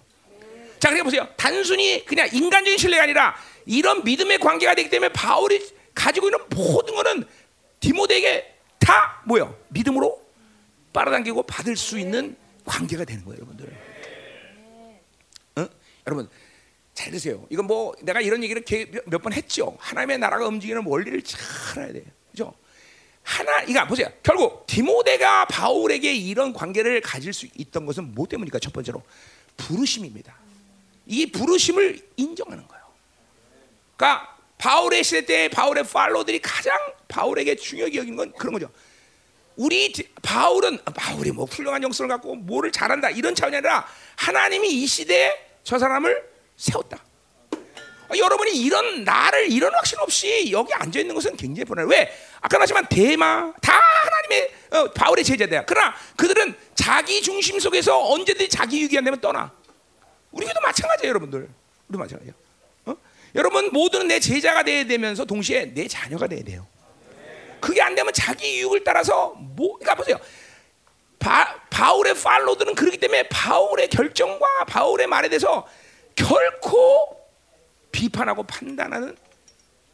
자, 그래 보세요. 단순히 그냥 인간적인 신뢰가 아니라 이런 믿음의 관계가 되기 때문에 바울이 가지고 있는 모든 것은 디모데에게 다 뭐요? 믿음으로 빨아당기고 받을 수 있는 관계가 되는 거예요, 여러분들. 어? 여러분 잘 드세요. 이건 뭐 내가 이런 얘기를 몇 번 했죠. 하나님의 나라가 움직이는 원리를 잘 알아야 돼요. 그죠? 하나, 이거 보세요. 결국 디모데가 바울에게 이런 관계를 가질 수 있던 것은 뭐 때문입니까? 첫 번째로 부르심입니다. 이 부르심을 인정하는 거예요. 그러니까 바울의 시대 때 바울의 팔로들이 가장 바울에게 중요하게 여긴 건 그런 거죠. 우리 바울은 바울이 뭐 훌륭한 영성을 갖고 뭐를 잘한다 이런 차원이 아니라 하나님이 이 시대에 저 사람을 세웠다. 어, 여러분이 이런 나를 이런 확신 없이 여기 앉아 있는 것은 굉장히 불안해. 왜? 아까 말했지만 대마 다 하나님의 어, 바울의 제자들야. 그러나 그들은 자기 중심 속에서 언제든지 자기 유기 안 되면 떠나. 우리도 마찬가지예요, 여러분들. 우리도 마찬가지예요. 어? 여러분 모두는 내 제자가 돼야 되면서 동시에 내 자녀가 돼야 돼요. 그게 안 되면 자기 유익을 따라서 뭐 그러니까 보세요. 바, 바울의 팔로들은 그렇기 때문에 바울의 결정과 바울의 말에 대해서 결코 비판하고 판단하는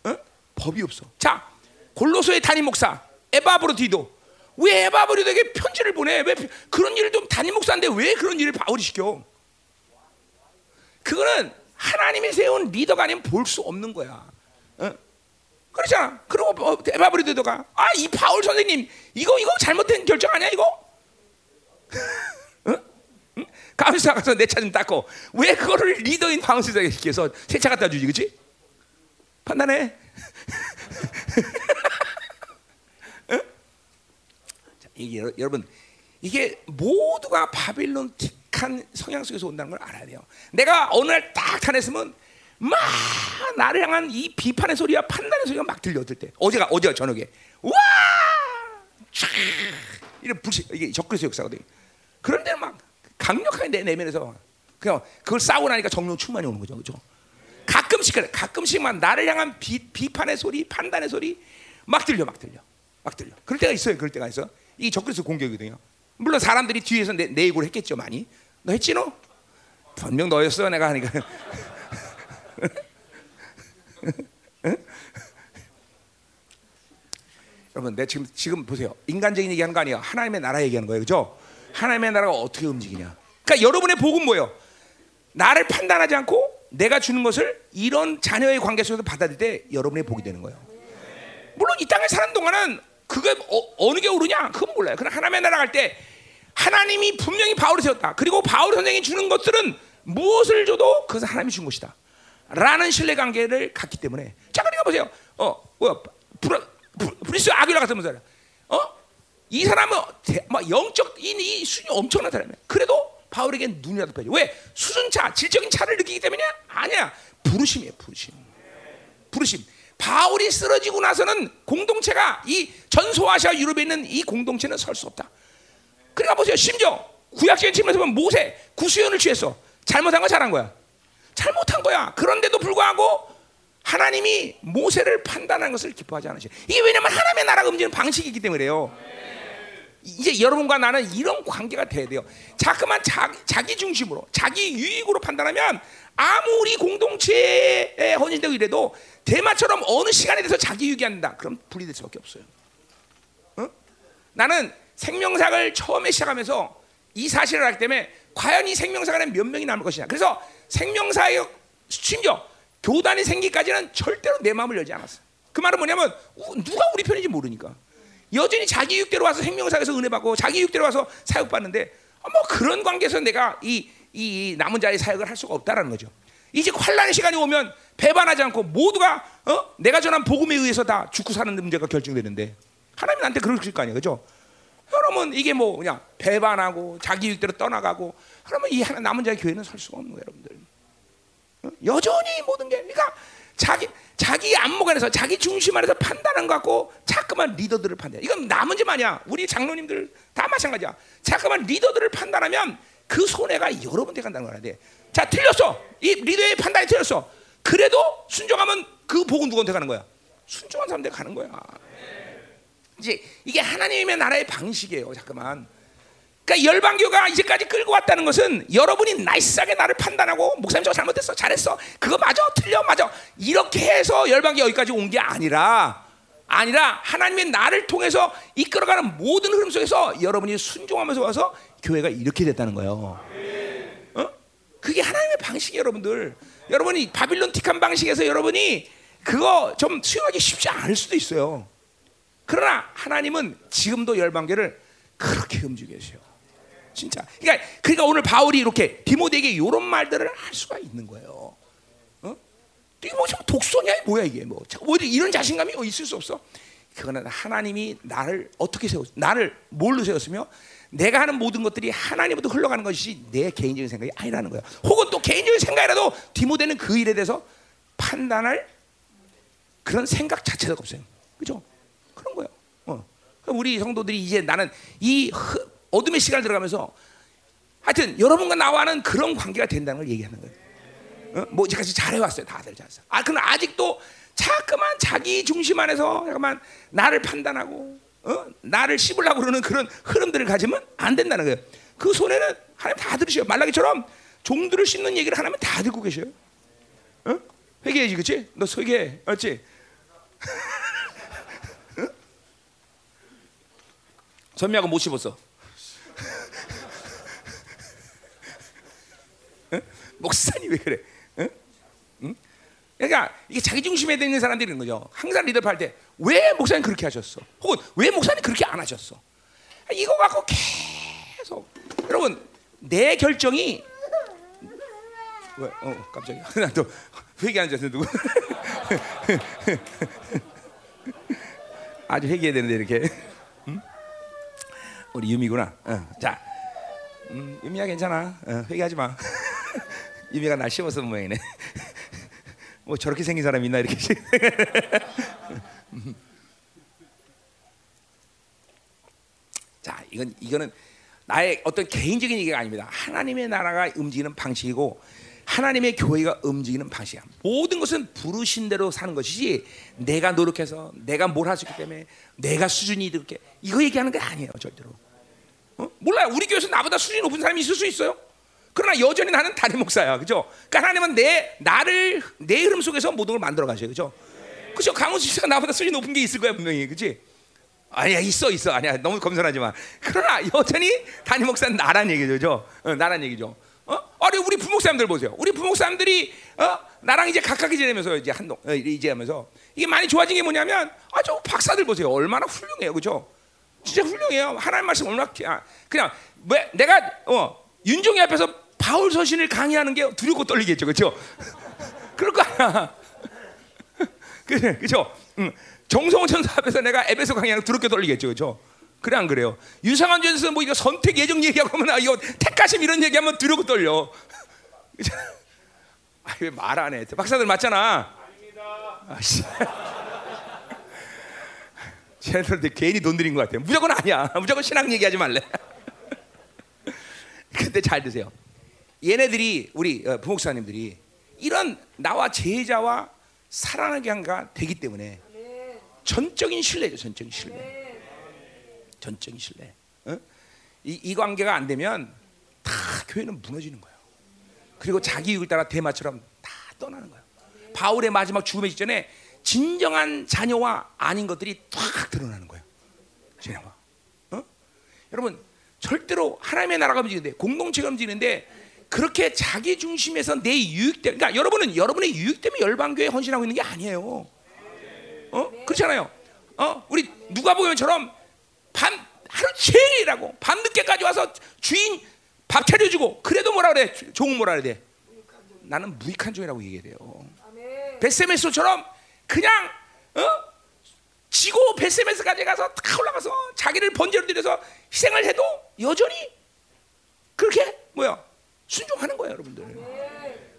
어? 법이 없어. 자, 골로소의 담임 목사 에바브로디도 왜 에바브로디에게 편지를 보내? 왜 그런 일을 좀 담임 목사인데 왜 그런 일을 바울이 시켜? 그거는 하나님이 세운 리더가 아니면 볼 수 없는 거야. 어? 그렇잖아. 그리고 뭐 에바브로디도가 아 이 바울 선생님 이거 이거 잘못된 결정 아니야 이거? 가면서 가서 내 차 좀 닦고 왜 그거를 리더인 방수자에게 시켜서 세차 갖다 주지 그치 판단해 응? 자, 이게 여러분 이게 모두가 바빌론 나약한 성향 속에서 온다는 걸 알아야 돼요. 내가 어느 날 딱 탄했으면 막 나를 향한 이 비판의 소리와 판단의 소리가 막 들려들 때 어제가 어제가 저녁에 와 이런 불씨 이게 적그리스 역사거든. 그런 데는 막 강력하게 내 내면에서 그냥 그걸 싸우고 나니까 정령 충만이 오는 거죠, 그죠? 가끔씩 그래, 가끔씩만 나를 향한 비, 비판의 소리, 판단의 소리 막 들려, 막 들려, 막 들려. 그럴 때가 있어요, 그럴 때가 있어. 이 적그리스 공격이거든요. 물론 사람들이 뒤에서 내, 내 얘기를 했겠죠, 많이. 너 했지 너? 분명 너였어, 내가 하니까. 여러분, 내 지금 지금 보세요. 인간적인 얘기하는 거 아니에요. 하나님의 나라 얘기하는 거예요, 그죠? 하나님의 나라가 어떻게 움직이냐. 그러니까 여러분의 복은 뭐예요? 나를 판단하지 않고 내가 주는 것을 이런 자녀의 관계 속에서 받아들일 때 여러분의 복이 되는 거예요. 물론 이 땅에 사는 동안은 그게 어, 느게 오르냐? 그건 몰라요. 그러나 하나님의 나라 갈 때 하나님이 분명히 바울을 세웠다. 그리고 바울 선생이 주는 것들은 무엇을 줘도 그것은 하나님이 준 것이다. 라는 신뢰 관계를 갖기 때문에 자 그러니까 보세요. 어, 뭐야? 브리스길라 아굴라 같은 사람. 어? 이 사람은 대, 막 영적 이, 이 수준이 엄청난 사람이야. 그래도 바울에게 눈이라도 빼줘. 왜? 수준차, 질적인 차를 느끼기 때문이야? 아니야. 부르심이에요, 부르심. 부르심. 바울이 쓰러지고 나서는 공동체가 이 전소아시아 유럽에 있는 이 공동체는 설 수 없다. 그러니까 보세요. 심지어 구약적인 측면에서 보면 모세 구수연을 취했어. 잘못한 거 잘한 거야. 잘못한 거야. 그런데도 불구하고 하나님이 모세를 판단한 것을 기뻐하지 않으셔. 이게 왜냐면 하나님의 나라가 움직이는 방식이기 때문에요. 이제 여러분과 나는 이런 관계가 돼야 돼요. 자꾸만 자, 자기 중심으로, 자기 유익으로 판단하면 아무리 공동체에 헌신되고 이래도 대마처럼 어느 시간에 대해서 자기 된다. 그럼 분리될 수밖에 없어요. 어? 나는 생명사를 처음에 시작하면서 이 사실을 알기 때문에 과연 이 생명사관에 몇 명이 남을 것이냐. 그래서 생명사의 심지어 교단이 생기까지는 절대로 내 마음을 열지 않았어. 그 말은 뭐냐면 누가 우리 편인지 모르니까. 여전히 자기 육대로 와서 생명사에서 은혜 받고 자기 육대로 와서 사역 받는데 어, 뭐 그런 관계에서 내가 이, 이 남은 자의 사역을 할 수가 없다라는 거죠. 이제 환란의 시간이 오면 배반하지 않고 모두가 어? 내가 전한 복음에 의해서 다 죽고 사는 문제가 결정되는데 하나님 나한테 그러실 거 아니에요, 그죠? 그러면 이게 뭐 그냥 배반하고 자기 육대로 떠나가고 그러면 이 하나 남은 자의 교회는 설 수가 없는 거예요, 여러분들. 어? 여전히 모든 게 그러니까 자기 자기 안목 안에서 자기 중심 안에서 판단한 것 같고 자꾸만 리더들을 판단. 이건 나 문제만 아니야. 우리 장로님들 다 마찬가지야. 자꾸만 리더들을 판단하면 그 손해가 여러분한테 간다는 거야. 돼. 자 틀렸어. 이 리더의 판단이 틀렸어. 그래도 순종하면 그 복은 누구한테 가는 거야? 순종한 사람한테 가는 거야. 이제 이게 하나님의 나라의 방식이에요. 잠깐만. 그러니까 열방교가 이제까지 끌고 왔다는 것은 여러분이 나이스하게 나를 판단하고 목사님 저 잘못했어 잘했어 그거 맞아 틀려 맞아 이렇게 해서 열방교 여기까지 온 게 아니라 아니라 하나님의 나를 통해서 이끌어가는 모든 흐름 속에서 여러분이 순종하면서 와서 교회가 이렇게 됐다는 거예요. 어? 그게 하나님의 방식이에요, 여러분들. 여러분이 바빌론 틱한 방식에서 여러분이 그거 좀 수용하기 쉽지 않을 수도 있어요. 그러나 하나님은 지금도 열방교를 그렇게 움직여 계세요. 진짜. 그러니까 그러니까 오늘 바울이 이렇게 디모데에게 이런 말들을 할 수가 있는 거예요. 어? 이게 뭐 독소냐 뭐야 이게 뭐 이런 자신감이 있을 수 없어. 그거는 하나님이 나를 어떻게 세웠 나를 뭘로 세웠으며 내가 하는 모든 것들이 하나님부터 흘러가는 것이 내 개인적인 생각이 아니라는 거야. 혹은 또 개인적인 생각이라도 디모데는 그 일에 대해서 판단할 그런 생각 자체가 없어요. 그죠? 그런 거예요. 어. 우리 성도들이 이제 나는 이 어둠의 시간을 들어가면서 하여튼 여러분과 나와는 그런 관계가 된다는 걸 얘기하는 거예요. 어? 뭐 이제까지 잘해왔어요, 다들 잘했어. 아, 그러나 아직도 자꾸만 자기 중심 안에서 잠깐만 나를 판단하고 어? 나를 씹으려고 그러는 그런 흐름들을 가지면 안 된다는 거예요. 그 손에는 하나님 다 들으셔요. 말라기처럼 종들을 씹는 얘기를 하나님 다 듣고 계셔요. 어? 회개해지, 그렇지? 너 회개, 맞지? 어? 선미하고 못 씹었어. 목사님 왜 그래? 그러니까 이게 자기 중심에 있는 사람들이 있는 거죠. 항상 리더 할 때 왜 목사님 그렇게 하셨어? 혹은 왜 목사님 그렇게 안 하셨어? 이거 갖고 계속 여러분 내 결정이 왜? 어 깜짝이야. 나또 회개하는 줄 누구? 아주 회개해야 되는데 이렇게. 응? 우리 유미구나. 어, 자 음, 유미야 괜찮아. 어, 회개하지 마. 유미가 날 씹어서 모양이네. 뭐 저렇게 생긴 사람 있나 이렇게. 자, 이건 이거는 나의 어떤 개인적인 얘기가 아닙니다. 하나님의 나라가 움직이는 방식이고 하나님의 교회가 움직이는 방식이야. 모든 것은 부르신 대로 사는 것이지 내가 노력해서 내가 뭘 할 수 있기 때문에 내가 수준이 이렇게 이거 얘기하는 게 아니에요, 절대로. 어? 몰라요. 우리 교회에서 나보다 수준이 높은 사람이 있을 수 있어요. 그러나 여전히 나는 담임 목사야, 그죠? 그러니까 하나님은 내 나를 내 흐름 속에서 모든 걸 만들어 가셔요, 그죠? 그죠? 강훈 씨가 나보다 수준이 높은 게 있을 거야 분명히, 그렇지? 아니야 있어 있어 아니야 너무 검선하지 마. 그러나 여전히 담임 목사는 나란 얘기죠? 어, 나란 얘기죠. 어? 아니 우리 부목사님들 보세요. 우리 부목사님들이 어? 나랑 이제 가깝게 지내면서 이제 한동 어, 이제 하면서 이게 많이 좋아진 게 뭐냐면 아 저 박사들 보세요. 얼마나 훌륭해요, 그죠? 진짜 훌륭해요. 하나님 말씀 얼마나 아, 그냥 왜 내가 어 윤종이 앞에서 바울 서신을 강의하는 게 두렵고 떨리겠죠, 그렇죠? 그럴 거 아니야. 그래, 그죠? 응. 정성원 천사 앞에서 내가 에베소 강의하는 두렵게 떨리겠죠, 그렇죠? 그래 안 그래요? 유상한 주에서 뭐 이거 선택 예정 얘기하고 하면 아, 이거 택하심 이런 얘기하면 두렵고 떨려. 아, 왜 말 안 해? 박사들 맞잖아. 아씨. 쟤들한테 괜히 돈 들인 것 같아요. 무조건 아니야. 무조건 신앙 얘기하지 말래. 근데 잘 드세요. 얘네들이 우리 어, 부목사님들이 이런 나와 제자와 사랑하는 관계가 되기 때문에 전적인 신뢰죠. 전적인 신뢰. 전적인 신뢰. 어? 이, 이 관계가 안 되면 다 교회는 무너지는 거예요. 그리고 자기 이익을 따라 대마처럼 다 떠나는 거예요. 바울의 마지막 죽음의 직전에 진정한 자녀와 아닌 것들이 탁 드러나는 거예요. 진영아. 어? 여러분 절대로 하나님의 나라가 움직이는데 공동체가 움직이는데 그렇게 자기 중심에서 내 유익 때문에 그러니까 여러분은 여러분의 유익 때문에 열방교회에 헌신하고 있는 게 아니에요. 어? 그렇잖아요. 어? 우리 누가 보면처럼 밤 하루 종일 일하고 밤 늦게까지 와서 주인 밥 차려주고 그래도 뭐라 그래? 종은 뭐라 그래? 나는 무익한 종이라고 얘기해야 돼요. 베세메스처럼 그냥 어? 지고 베세메스까지 가서 다 올라가서 자기를 번제로 드려서 희생을 해도 여전히 그렇게 뭐야 순종하는 거예요, 여러분들.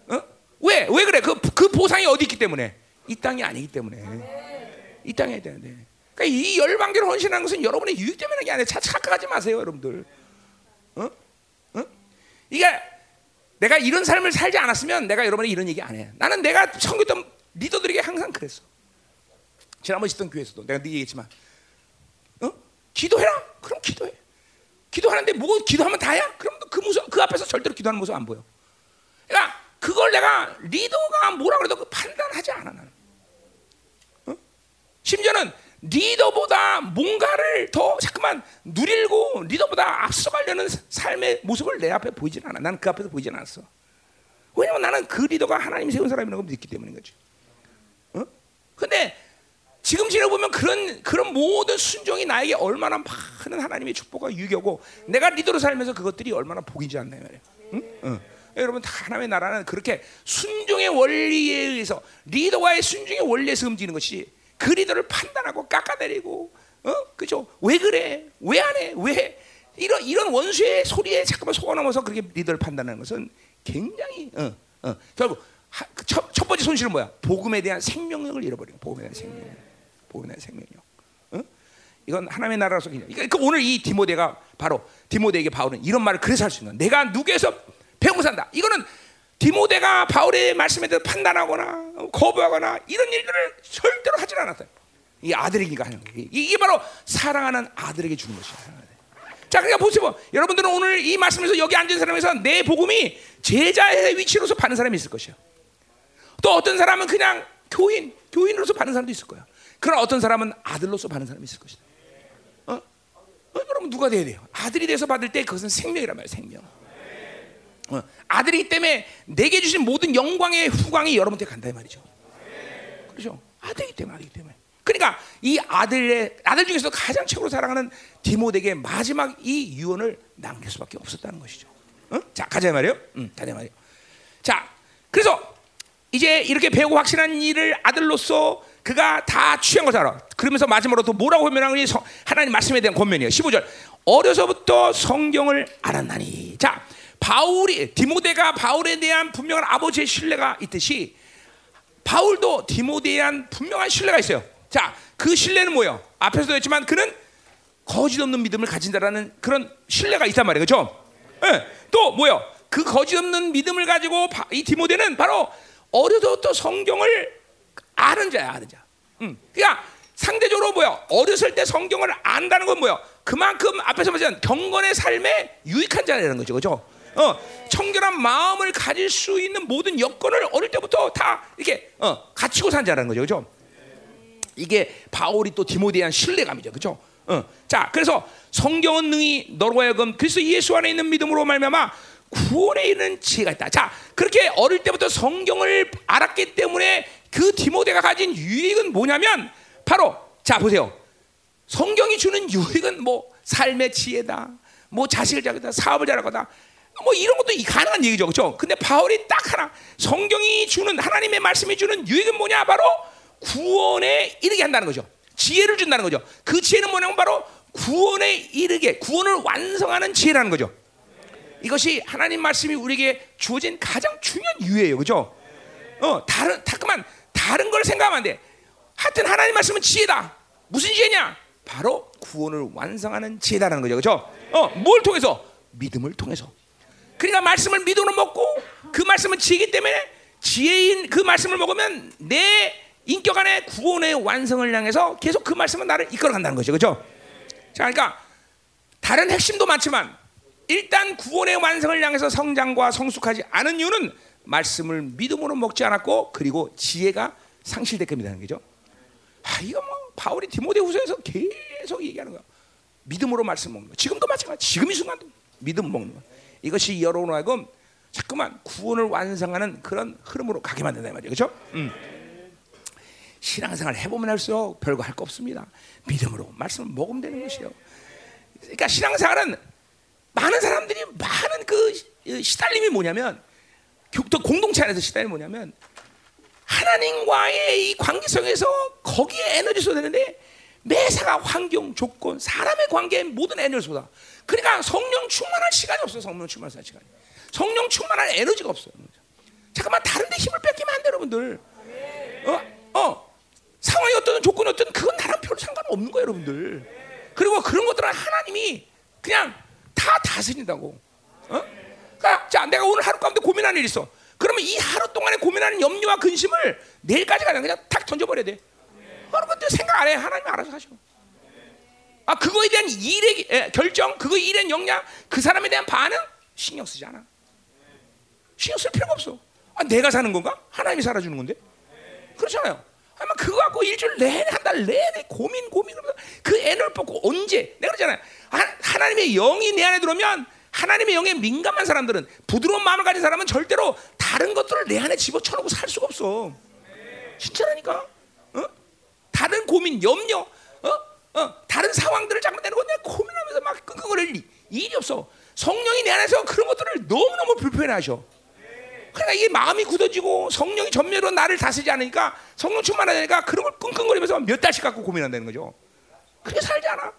어? 왜? 왜 그래? 그, 그 보상이 어디 있기 때문에? 이 땅이 아니기 때문에. 이 땅에 되는데. 그러니까 이 열방계를 헌신하는 것은 여러분의 유익 때문에 게 아니라 착각하지 마세요, 여러분들. 어? 어? 이게 내가 이런 삶을 살지 않았으면 내가 여러분이 이런 얘기 안 해. 나는 내가 섬겼던 리더들에게 항상 그랬어. 지난번 있었던 교회에서도 내가 네 얘기했지만, 어? 기도해라. 그럼 기도해. 기도하는데 뭐 기도하면 다야? 그럼 그 모습 그 앞에서 절대로 기도하는 모습 안 보여. 그러니까 그걸 내가 리더가 뭐라 그래도 그 판단하지 않아 나는. 어? 심지어는 리더보다 뭔가를 더 자꾸만 누리고 리더보다 앞서가려는 삶의 모습을 내 앞에 보이진 않아. 나는 그 앞에서 보이진 않았어. 왜냐면 나는 그 리더가 하나님이 세운 사람이라고 믿기 때문인 거지. 어? 근데 지금 지내보면 그런 그런 모든 순종이 나에게 얼마나 많은 하나님의 축복과 유교고 내가 리더로 살면서 그것들이 얼마나 복이지 않나 말이야. 응? 응. 여러분 다 하나님의 나라는 그렇게 순종의 원리에 의해서 리더와의 순종의 원리에서 움직이는 것이 그 리더를 판단하고 깎아내리고 어 그죠? 왜 그래? 왜 안 해? 왜 이런 이런 원수의 소리에 잠깐만 속아 넘어서 그렇게 리더를 판단하는 것은 굉장히 어, 어. 결국 하, 첫, 첫 번째 손실은 뭐야? 복음에 대한 생명력을 잃어버리는 복음에 대한 생명력. 복음에 대한 생명력. 어? 이건 하나님의 나라로서 그냥. 그러니까 오늘 이 디모데가 바로 디모데에게 바울은 이런 말을 그래서 할 수 있는. 내가 누구에서 배우고 산다. 이거는 디모데가 바울의 말씀에 대해서 판단하거나 거부하거나 이런 일들을 절대로 하질 않았어요. 이 아들에게가 하는 거예요. 이게 바로 사랑하는 아들에게 주는 것이야. 자, 그러니까 보세요. 여러분들은 오늘 이 말씀에서 여기 앉은 사람에서 내 복음이 제자의 위치로서 받는 사람이 있을 것이야. 또 어떤 사람은 그냥 교인, 교인으로서 받는 사람도 있을 거야. 그러나 어떤 사람은 아들로서 받는 사람이 있을 것이다. 어? 어? 그러면 누가 돼야 돼요? 아들이 돼서 받을 때 그것은 생명이란 말이에요. 생명. 어, 아들이기 때문에 내게 주신 모든 영광의 후광이 여러분한테 간다 이 말이죠. 그렇죠? 아들이기 때문에 아들이기 때문에. 그러니까 이 아들의 아들 중에서 가장 최고로 사랑하는 디모데에게 마지막 이 유언을 남길 수밖에 없었다는 것이죠. 어? 자 가자 말이요. 음, 가자 말이요. 자, 그래서 이제 이렇게 배우고 확신한 일을 아들로서 그가 다 취한 것을 알아. 그러면서 마지막으로 또 뭐라고 변명하니 하나님 말씀에 대한 권면이에요. 15절. 어려서부터 성경을 알았나니 자, 바울이 디모데가 바울에 대한 분명한 아버지의 신뢰가 있듯이 바울도 디모데에 대한 분명한 신뢰가 있어요. 자, 그 신뢰는 뭐예요? 앞에서도 했지만 그는 거짓 없는 믿음을 가진다라는 그런 신뢰가 있단 말이에요. 그렇죠? 예. 또 뭐요? 그 거짓 없는 믿음을 가지고 바- 이 디모데는 바로 어려서부터 성경을 아는 자야, 아는 자. 음. 그러니까 상대적으로 뭐야? 어렸을 때 성경을 안다는 건 뭐야? 그만큼 앞에서 말한 경건의 삶에 유익한 자라는 거죠, 그렇죠? 어, 청결한 마음을 가질 수 있는 모든 여건을 어릴 때부터 다 이렇게 어, 갖추고 산 자라는 거죠, 그렇죠? 이게 바울이 또 디모데에 대한 신뢰감이죠, 그렇죠? 어. 자, 그래서 성경은 능히 너로 하여금 그리스도 예수 안에 있는 믿음으로 말미암아 구원에 이르는 지혜가 있다. 자, 그렇게 어릴 때부터 성경을 알았기 때문에 그 디모데가 가진 유익은 뭐냐면 바로 자 보세요. 성경이 주는 유익은 뭐 삶의 지혜다, 뭐 자식을 잘하다, 사업을 잘하다, 뭐 이런 것도 이 가능한 얘기죠, 그렇죠? 근데 바울이 딱 하나 성경이 주는 하나님의 말씀이 주는 유익은 뭐냐? 바로 구원에 이르게 한다는 거죠. 지혜를 준다는 거죠. 그 지혜는 뭐냐면 바로 구원에 이르게 구원을 완성하는 지혜라는 거죠. 이것이 하나님 말씀이 우리에게 주어진 가장 중요한 유예요, 그렇죠? 어, 다른 다만 다른 걸 생각하면 안 돼. 하여튼 하나님 말씀은 지혜다. 무슨 지혜냐? 바로 구원을 완성하는 지혜다라는 거죠, 그렇죠? 어, 뭘 통해서? 믿음을 통해서. 그러니까 말씀을 믿음으로 먹고 그 말씀은 지혜이기 때문에 지혜인 그 말씀을 먹으면 내 인격 안에 구원의 완성을 향해서 계속 그 말씀은 나를 이끌어 간다는 거죠, 그렇죠? 자, 그러니까 다른 핵심도 많지만 일단 구원의 완성을 향해서 성장과 성숙하지 않은 이유는 말씀을 믿음으로 먹지 않았고 그리고 지혜가 상실됐습니다는 거죠. 아, 이거 뭐 바울이 디모데후서에서 계속 얘기하는 거야. 믿음으로 말씀 먹는 거. 지금도 마찬가지. 지금 이 순간도 믿음 먹는 거. 이것이 여러분 하여금 자꾸만 구원을 완성하는 그런 흐름으로 가게 만든다 말이죠. 그렇죠? 음. 신앙생활 해보면 할수록 별거 할 거 없습니다. 믿음으로 말씀을 먹으면 되는 것이에요. 그러니까 신앙생활은 많은 사람들이 많은 그 시달림이 뭐냐면 또 공동체 안에서 시달림이 뭐냐면 하나님과의 이 관계성에서 거기에 에너지 쏟아내는데 매사가 환경, 조건, 사람의 관계에 모든 에너지를 쏟아. 그러니까 성령 충만할 시간이 없어요. 성령 충만할 시간이. 성령 충만할 에너지가 없어요. 잠깐만 다른 데 힘을 뺏기면 안 돼, 여러분들. 어, 어. 상황이 어떤 조건이 어떤 그건 나랑 별로 상관없는 거예요, 여러분들. 그리고 그런 것들은 하나님이 그냥 다 다스린다고. 어? 그러니까 자, 내가 오늘 하루 가운데 고민하는 일 있어. 그러면 이 하루 동안에 고민하는 염려와 근심을 내일까지 가냐 그냥 탁 던져버려야 돼. 여러분들 생각 안 해. 하나님 알아서 하셔. 아 그거에 대한 일의 에, 결정, 그거 일의 영향, 그 사람에 대한 반응 신경 쓰지 않아. 신경 쓸 필요가 없어. 아 내가 사는 건가? 하나님이 살아주는 건데. 그렇잖아요. 아마 그거 갖고 일주일 내내 한 달 내내 고민 고민 그 애를 뽑고 언제 내가 그러잖아요. 하, 하나님의 영이 내 안에 들어오면 하나님의 영에 민감한 사람들은 부드러운 마음을 가진 사람은 절대로 다른 것들을 내 안에 집어쳐놓고 살 수가 없어. 진짜라니까. 어? 다른 고민, 염려, 어? 어? 다른 상황들을 자꾸 내놓고 내가 고민하면서 막 끙끙거릴 일- 일이 없어. 성령이 내 안에서 그런 것들을 너무너무 불편해 하셔. 그러니까 이게 마음이 굳어지고 성령이 전면으로 나를 다스리지 않으니까 성령 충만하니까 그런 걸 끙끙거리면서 몇 달씩 갖고 고민한다는 거죠. 그렇게 살지 않아.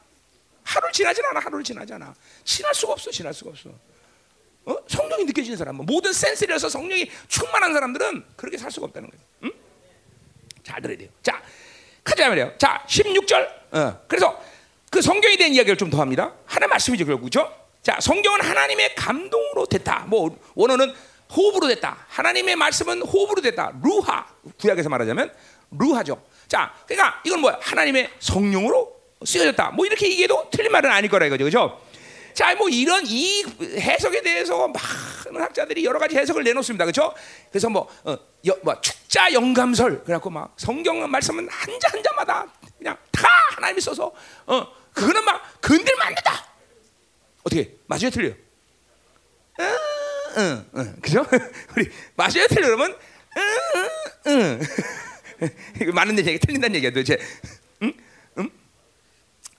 하루를 지나지 않아. 하루를 지나지 않아. 지날 수가 없어. 지날 수가 없어. 어? 성령이 느껴지는 사람, 모든 센스리어서 성령이 충만한 사람들은 그렇게 살 수가 없다는 거예요. 응? 잘 들어야 돼요. 자, 가자 말이에요. 자, 16절. 어, 그래서 그 성경에 대한 이야기를 좀 더 합니다. 하나의 말씀이죠, 결국죠. 자, 성경은 하나님의 감동으로 됐다. 뭐 원어는 호흡으로 됐다. 하나님의 말씀은 호흡으로 됐다. 루하. 구약에서 말하자면 루하죠. 자, 그러니까 이건 뭐야? 하나님의 성령으로 쓰여졌다. 뭐 이렇게 얘기해도 틀린 말은 아닐 거라 이거죠. 그죠? 자, 뭐 이런 이 해석에 대해서 많은 학자들이 여러 가지 해석을 내놓습니다. 그렇죠? 그래서 뭐, 어, 여, 뭐 축자 영감설 그래갖고 막 성경 말씀은 한자 한자마다 그냥 다 하나님이 써서 어, 그거는 막 건들면 안 된다. 어떻게 맞아요, 틀려요? 응, 응, 응, 그죠? 우리 맞아요, 틀려 그러면 응, 응, 응. 이거 맞는 얘기 틀린다는 얘기야 도대체. 응, 응?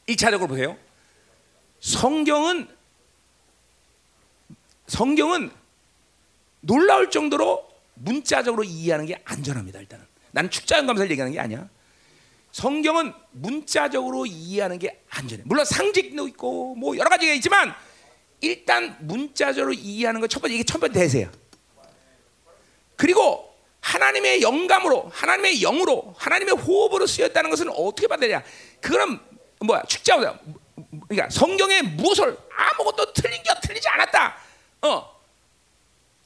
1차적으로 보세요. 성경은 성경은 놀라울 정도로 문자적으로 이해하는 게 안전합니다. 일단은 나는 축자연 감사를 얘기하는 게 아니야. 성경은 문자적으로 이해하는 게 안전해. 물론 상징도 있고 뭐 여러 가지가 있지만 일단 문자적으로 이해하는 거 첫 번째 이게 첫 번째 대세야. 그리고 하나님의 영감으로 하나님의 영으로 하나님의 호흡으로 쓰였다는 것은 어떻게 받아야 그거는 뭐야 축자보다 그러니까 성경에 무엇을 아무것도 틀린 게 틀리지 않았다. 어.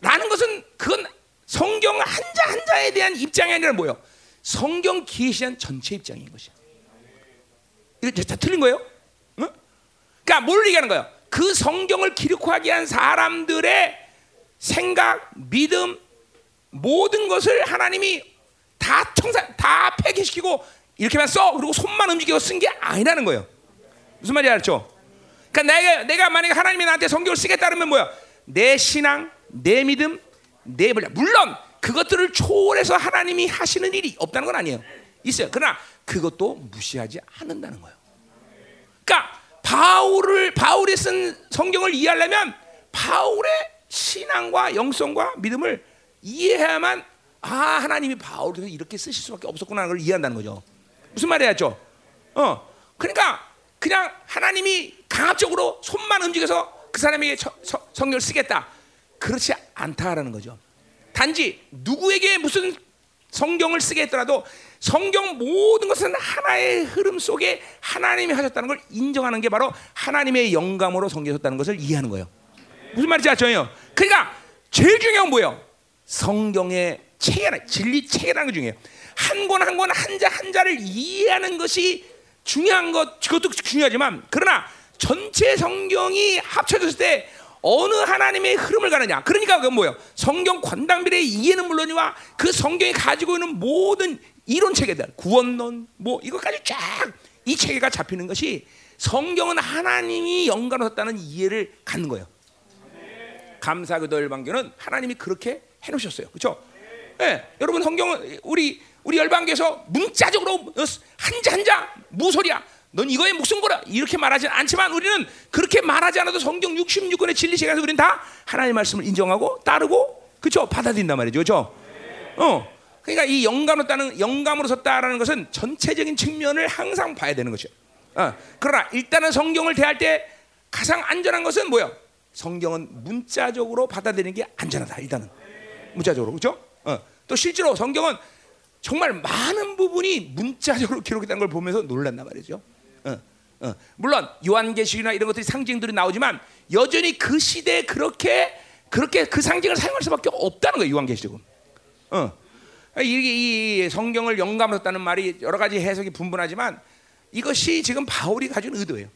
라는 것은 그건 성경 한자 한자에 대한 입장이 아니라 뭐예요? 성경 계시한 전체 입장인 것이야. 이거 다 틀린 거예요? 응? 그러니까 뭘 얘기하는 거예요? 그 성경을 기록하게 한 사람들의 생각, 믿음, 모든 것을 하나님이 다 청산, 다 폐기시키고 이렇게만 써 그리고 손만 움직이고 쓴게 아니라는 거예요. 무슨 말인지 알죠? 그러니까 내가 내가 만약에 하나님이 나한테 성경을 쓰겠다 그러면 뭐야? 내 신앙, 내 믿음, 내 분량. 물론 그것들을 초월해서 하나님이 하시는 일이 없다는 건 아니에요. 있어요. 그러나 그것도 무시하지 않는다는 거예요. 그러니까 바울을 바울이 쓴 성경을 이해하려면 바울의 신앙과 영성과 믿음을 이해해야만 아 하나님이 바울을 이렇게 쓰실 수밖에 없었구나를 걸 이해한다는 거죠. 무슨 말이야죠? 어, 그러니까 그냥 하나님이 강압적으로 손만 움직여서 그 사람에게 성경을 쓰겠다. 그렇지 않다라는 거죠. 단지 누구에게 무슨 성경을 쓰게 했더라도 성경 모든 것은 하나의 흐름 속에 하나님이 하셨다는 걸 인정하는 게 바로 하나님의 영감으로 성경했다는 것을 이해하는 거예요. 무슨 말인지 아죠? 그러니까 제일 중요한 뭐예요? 성경의 체계라 진리 체계라는 것 중에 한권 한 권 한자 한자를 이해하는 것이 중요한 것 그것도 중요하지만 그러나 전체 성경이 합쳐졌을 때 어느 하나님의 흐름을 가느냐. 그러니까 그건 뭐예요? 성경 관당비의 이해는 물론이와 그 성경이 가지고 있는 모든 이론 체계들, 구원론, 뭐 이것까지 쫙 이 체계가 잡히는 것이 성경은 하나님이 영감하셨다는 이해를 갖는 거예요. 감사기도 열방교는 하나님이 그렇게 해놓으셨어요. 그렇죠? 네, 여러분 성경은 우리 우리 열방교에서 문자적으로 한자 한자 무소리야. 넌 이거에 목숨 걸어 이렇게 말하지 않지만 우리는 그렇게 말하지 않아도 성경 66권의 진리 시간에서 우리는 다 하나님의 말씀을 인정하고 따르고 그렇죠 받아들인단 말이죠 그렇죠 어 그러니까 이 영감으로 따는 영감으로 섰다라는 것은 전체적인 측면을 항상 봐야 되는 것이요 어, 그러나 일단은 성경을 대할 때 가장 안전한 것은 뭐요 성경은 문자적으로 받아들이는 게 안전하다 일단은 문자적으로 그렇죠 어, 또 실제로 성경은 정말 많은 부분이 문자적으로 기록했다는 걸 보면서 놀란단 말이죠. 어, 어. 물론 요한계시나 이런 것들이 상징들이 나오지만 여전히 그 시대에 그렇게 그렇게 그 상징을 사용할 수밖에 없다는 거예요. 요한계시록은. 어. 이, 이 성경을 영감했다는 말이 여러 가지 해석이 분분하지만 이것이 지금 바울이 가진 의도예요.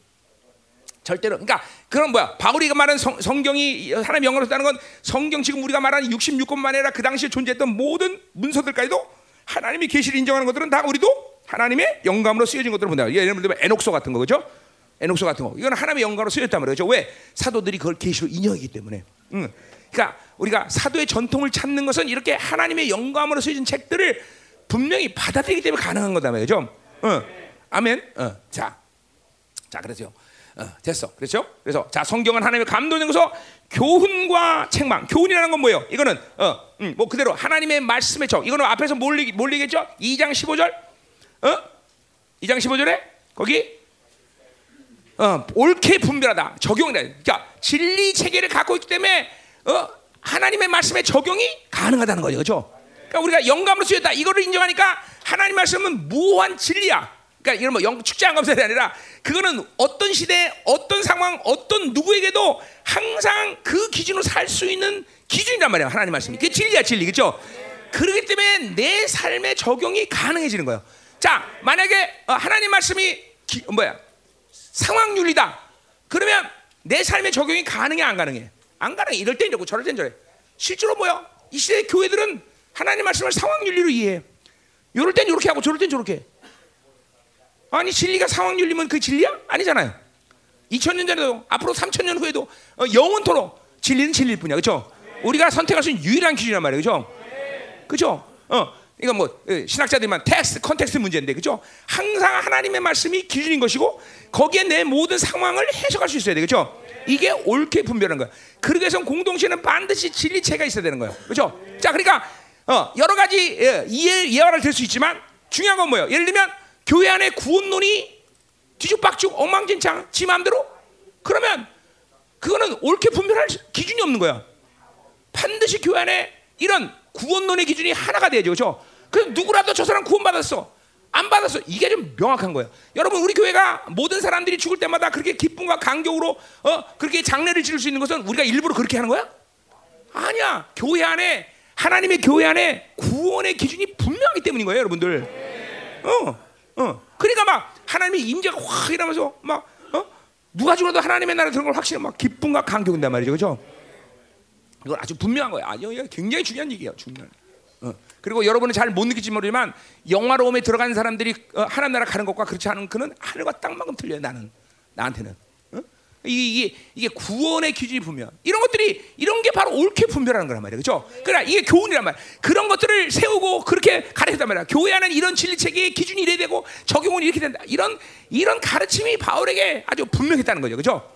절대로. 그러니까 그런 뭐야? 바울이가 말한 성, 성경이 하나님 영감했다는 건 성경 지금 우리가 말하는 66권만 아니라 그 당시에 존재했던 모든 문서들까지도 하나님이 계시를 인정하는 것들은 다 우리도 하나님의 영감으로 쓰여진 것들을 본다. 예를 들면 에녹소 같은 거 그죠? 에녹소 같은 거. 이건 하나님의 영감으로 쓰였단 말이죠. 왜? 사도들이 그걸 계시로 인정하기 때문에. 응. 그러니까 우리가 사도의 전통을 찾는 것은 이렇게 하나님의 영감으로 쓰여진 책들을 분명히 받아들이기 때문에 가능한 거다 말이죠. 응. 아멘. 어. 자, 자 그렇죠. 어, 됐어. 그렇죠? 그래서 자 성경은 하나님의 감동에서 교훈과 책망. 교훈이라는 건 뭐예요? 이거는 어, 음, 뭐 그대로 하나님의 말씀의 적. 이거는 앞에서 뭘 얘기했죠? 2장 15절. 어? 2장 15절에 거기 어, 옳게 분별하다. 적용이다. 그러니까 진리 체계를 갖고 있기 때문에 어, 하나님의 말씀에 적용이 가능하다는 거죠. 그렇죠? 그러니까 우리가 영감으로 쓰였다. 이거를 인정하니까 하나님 말씀은 무한 진리야. 그러니까 이런 뭐 영, 축제한 감사이 아니라 그거는 어떤 시대, 어떤 상황, 어떤 누구에게도 항상 그 기준으로 살 수 있는 기준이란 말이야. 하나님 말씀이. 그게 진리야, 진리. 그렇죠? 그렇기 때문에 내 삶에 적용이 가능해지는 거예요. 자, 만약에 어, 하나님 말씀이 기, 뭐야 상황 윤리다. 그러면 내 삶의 적용이 가능해 안 가능해? 안 가능해. 이럴 땐 이러고 저럴 땐 저래. 실제로 뭐야? 이 시대 교회들은 하나님 말씀을 상황 윤리로 이해해. 이럴 땐 이렇게 하고 저럴 땐 저렇게. 아니 진리가 상황 윤리면 그 진리야? 아니잖아요. 2000년 전에도 앞으로 3000년 후에도 어, 영원토록 진리는 진리일 뿐이야. 그렇죠? 우리가 선택할 수 있는 유일한 기준이란 말이에요. 그렇죠? 그렇죠? 어. 이건 뭐 신학자들만 텍스트 context 문제인데 그죠? 항상 하나님의 말씀이 기준인 것이고 거기에 내 모든 상황을 해석할 수 있어야 되겠죠? 이게 옳게 분별한 거야. 그러기 위해서 공동체는 반드시 진리체가 있어야 되는 거예요. 그렇죠? 자, 그러니까 어, 여러 가지 예, 예화를 들 수 있지만 중요한 건 뭐예요? 예를 들면 교회 안에 구원론이 뒤죽박죽 엉망진창 지 마음대로 그러면 그거는 옳게 분별할 기준이 없는 거야. 반드시 교회 안에 이런 구원론의 기준이 하나가 돼야죠. 그렇죠? 그래서 누구라도 저 사람 구원받았어. 안 받았어. 이게 좀 명확한 거예요. 여러분 우리 교회가 모든 사람들이 죽을 때마다 그렇게 기쁨과 감격으로 어 그렇게 장례를 지를 수 있는 것은 우리가 일부러 그렇게 하는 거야? 아니야. 교회 안에 하나님의 교회 안에 구원의 기준이 분명하기 때문인 거예요, 여러분들. 어, 어. 그러니까 막 하나님의 임재가 확 이러면서 막 어? 누가 죽어도 하나님의 나라 들어온 걸 확실히 막 기쁨과 감격인단 말이죠, 그렇죠? 이건 아주 분명한 거예요. 아, 이거 굉장히 중요한 얘기예요, 중요한. 어. 그리고 여러분은 잘 못 느낄지 모르지만 영화로움에 들어간 사람들이 어, 하나님 나라 가는 것과 그렇지 않은 그는 하늘과 땅만큼 틀려요. 나는 나한테는. 어? 이게, 이게 이게 구원의 기준이 분명. 이런 것들이 이런 게 바로 옳게 분별하는 거란 말이에요. 그렇죠? 그러나 이게 교훈이란 말이야. 그런 것들을 세우고 그렇게 가르쳤단 말이야. 교회 안에 이런 진리 체계의 기준이 이래 되고 적용은 이렇게 된다. 이런 이런 가르침이 바울에게 아주 분명했다는 거죠. 그렇죠?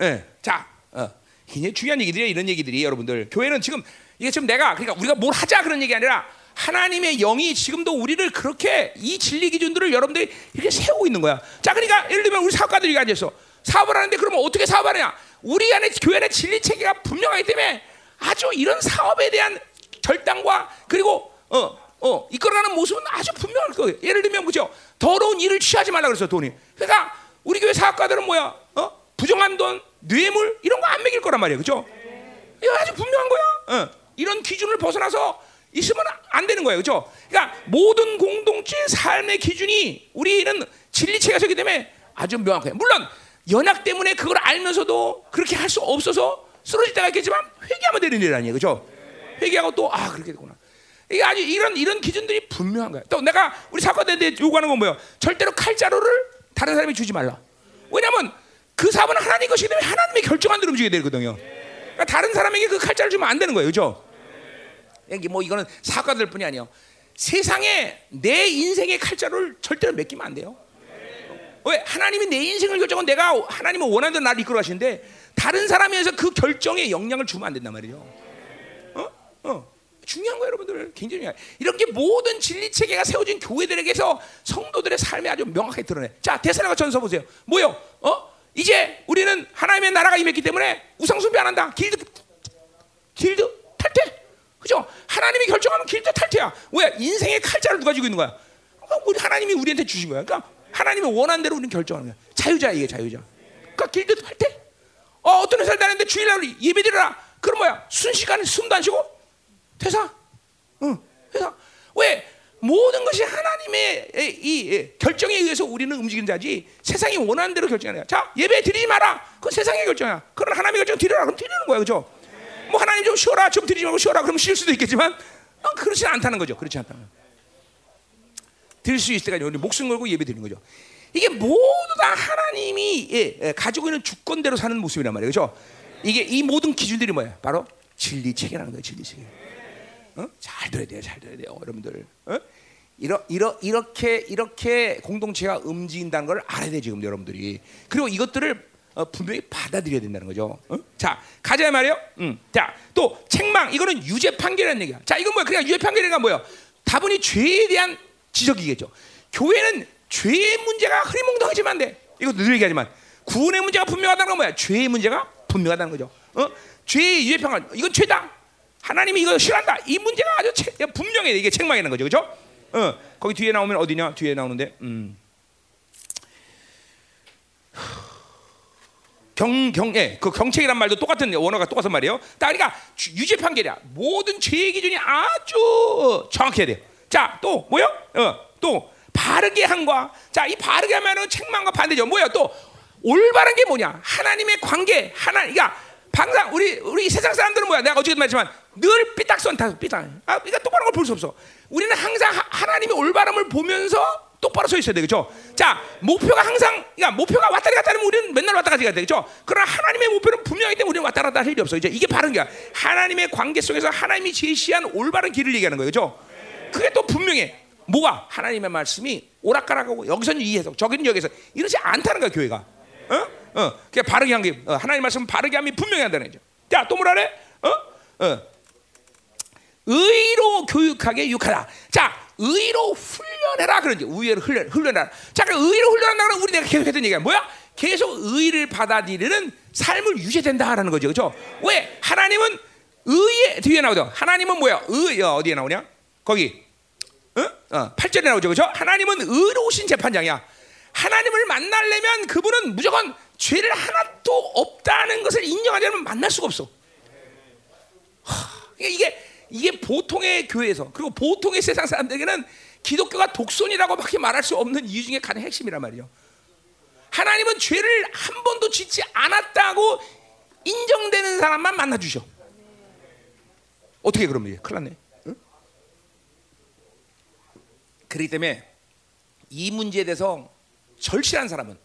예. 네. 자, 어. 굉장히 중요한 얘기들이에요. 이런 얘기들이 여러분들. 교회는 지금 이게 지금 내가 그러니까 우리가 뭘 하자 그런 얘기 아니라 하나님의 영이 지금도 우리를 그렇게 이 진리 기준들을 여러분들이 이렇게 세우고 있는 거야. 자, 그러니까 예를 들면 우리 사업가들이 앉아서 사업을 하는데 그러면 어떻게 사업하느냐? 우리 안에 교회 안에 진리 체계가 분명하기 때문에 아주 이런 사업에 대한 결단과 그리고 어, 어, 이끌어가는 모습은 아주 분명할 거예요. 예를 들면 뭐죠? 더러운 일을 취하지 말라 그랬어 돈이. 그러니까 우리 교회 사업가들은 뭐야? 어? 부정한 돈, 뇌물 이런 거 안 먹일 거란 말이에요, 그렇죠? 이거 아주 분명한 거야. 어. 이런 기준을 벗어나서 있으면 안 되는 거예요, 그렇죠? 그러니까 모든 공동체 삶의 기준이 우리는 진리체가 서기 때문에 아주 명확해요. 물론 연약 때문에 그걸 알면서도 그렇게 할 수 없어서 쓰러질 때가 있겠지만 회개하면 되는 일 아니에요, 그렇죠? 회개하고 또 아 그렇게 됐구나. 이게 아주 이런 이런 기준들이 분명한 거야. 또 내가 우리 사건한테 요구하는 건 뭐예요? 절대로 칼자루를 다른 사람이 주지 말라. 왜냐하면 그 사업은 하나님 것이기 때문에 하나님의 결정한 대로 움직여야 되거든요. 그러니까 다른 사람에게 그 칼자를 주면 안 되는 거예요, 그렇죠? 여기 뭐 이거는 사과들 뿐이 아니에요. 세상에 내 인생의 칼자루를 절대로 맡기면 안 돼요. 왜 하나님이 내 인생을 결정은 내가 하나님은 원하는 대로 나를 이끌어 가시는데 다른 사람에서 그 결정에 영향을 주면 안 된단 말이죠. 어? 어. 중요한 거예요, 여러분들. 굉장히 중요해. 이렇게 모든 진리 체계가 세워진 교회들에게서 성도들의 삶에 아주 명확하게 드러내. 자, 대사라가 전서 보세요. 뭐요? 어? 이제 우리는 하나님의 나라가 임했기 때문에 우상 숭배 안 한다. 길드 길드 탈퇴. 그죠? 하나님이 결정하면 길드 탈퇴야. 왜? 인생의 칼자를 누가 쥐고 있는 거야? 우리 하나님이 우리한테 주신 거야. 그러니까 하나님이 원하는 대로 우리는 결정하는 거야. 자유자 이게 자유자. 그러니까 길드 탈퇴. 어, 어떤 회사를 다녔는데 주일날 예배드려라. 그럼 뭐야? 순식간에 숨도 안 쉬고 퇴사. 응, 회사. 왜? 모든 것이 하나님의 이 결정에 의해서 우리는 움직이는 자지 세상이 원하는 대로 결정하는 거야. 자, 예배 드리지 마라. 그건 세상의 결정이야. 그러나 하나님의 결정 드리라. 그럼 드리는 거야. 그죠? 뭐 하나님 좀 쉬어라. 좀 드리지 말고 쉬어라. 그럼 쉴 수도 있겠지만 어, 그렇지 않다는 거죠. 그렇지 않다는. 드릴 수 있을 때까지 우리 목숨 걸고 예배 드리는 거죠. 이게 모두 다 하나님이 예, 예, 가지고 있는 주권대로 사는 모습이란 말이에요. 그죠? 이게 이 모든 기준들이 뭐야? 바로 진리 체계라는 거예요. 진리 체계. 어? 잘 들어야 돼요, 잘 들어야 돼요, 여러분들. 어? 이러, 이러, 이렇게 이렇게 공동체가 움직인다는 걸 알아야 돼 지금 여러분들이. 그리고 이것들을 어, 분명히 받아들여야 된다는 거죠. 어? 자, 가자 말이요. 음. 자, 또 책망 이거는 유죄 판결이라는 얘기야. 자, 이건 뭐야? 그냥 유죄 판결이가 뭐야? 다분히 죄에 대한 지적이겠죠. 교회는 죄의 문제가 흐리멍덩하지만 돼. 이거 늘 얘기하지만 구원의 문제가 분명하다는 건 뭐야? 죄의 문제가 분명하다는 거죠. 어? 죄의 유죄 판결 이건 죄다. 하나님이 이거 싫어한다. 이 문제가 아주 체, 분명해. 이게 책망이라는 거죠. 그렇죠? 어, 거기 뒤에 나오면 어디냐? 뒤에 나오는데. 음. 경경에 예, 그 경책이란 말도 똑같은 원어가 똑같은 말이에요. 그러니까 유죄 판결이야. 모든 죄의 기준이 아주 정확해야 돼. 자, 또 뭐요? 어, 또 바르게 한과 자, 이 바르게 하면은 책망과 반대죠. 뭐야? 또 올바른 게 뭐냐? 하나님의 관계, 하나, 그러니까 항상 우리 우리 세상 사람들은 뭐야? 내가 어제도 말했지만 늘 삐딱선 다 삐딱. 아, 그러니까 똑바른 걸 볼 수 없어. 우리는 항상 하, 하나님의 올바름을 보면서 똑바로 서 있어야 되겠죠. 자, 목표가 항상, 그러니까 목표가 왔다리 갔다 하면 우리는 맨날 왔다 갔다 해야 되겠죠. 그러나 하나님의 목표는 분명히 때문에 우리는 왔다 갔다 할 일이 없어. 이제 이게 바른 거야. 하나님의 관계 속에서 하나님이 제시한 올바른 길을 얘기하는. 그죠? 그게 또 분명해. 뭐가? 하나님의 말씀이 오락가락하고 여기서는 이해해서 저기는 여기서 이러지 않다는 거야, 교회가. 어? 어. 그냥 바르게 한 게, 어, 하나님 말씀 바르게 함이 분명히 한다는 거죠. 자, 또 뭐라 그래? 어? 어. 의로 교육하게 유하다. 자, 의로 훈련해라 그런지 의로 훈련 훈련해라. 자, 그 의로 훈련한다는 우리 내가 계속 했던 얘기야. 뭐야? 계속 의를 받아들이는 삶을 유지해야 된다라는 거죠. 그렇죠? 왜? 하나님은 의의 뒤에 나오죠. 하나님은 뭐야? 의 어, 어디에 나오냐? 거기. 어? 어, 8절에 나오죠. 그렇죠? 하나님은 의로우신 재판장이야. 하나님을 만나려면 그분은 무조건 죄를 하나도 없다는 것을 인정하지 않으면 만날 수가 없어. 하, 이게 이게 보통의 교회에서 그리고 보통의 세상 사람들에게는 기독교가 독선이라고밖에 말할 수 없는 이유 중에 가장 핵심이란 말이죠. 하나님은 죄를 한 번도 짓지 않았다고 인정되는 사람만 만나 주셔. 어떻게 그러면 큰일 났네. 응? 그렇기 때문에 이 문제에 대해서 절실한 사람은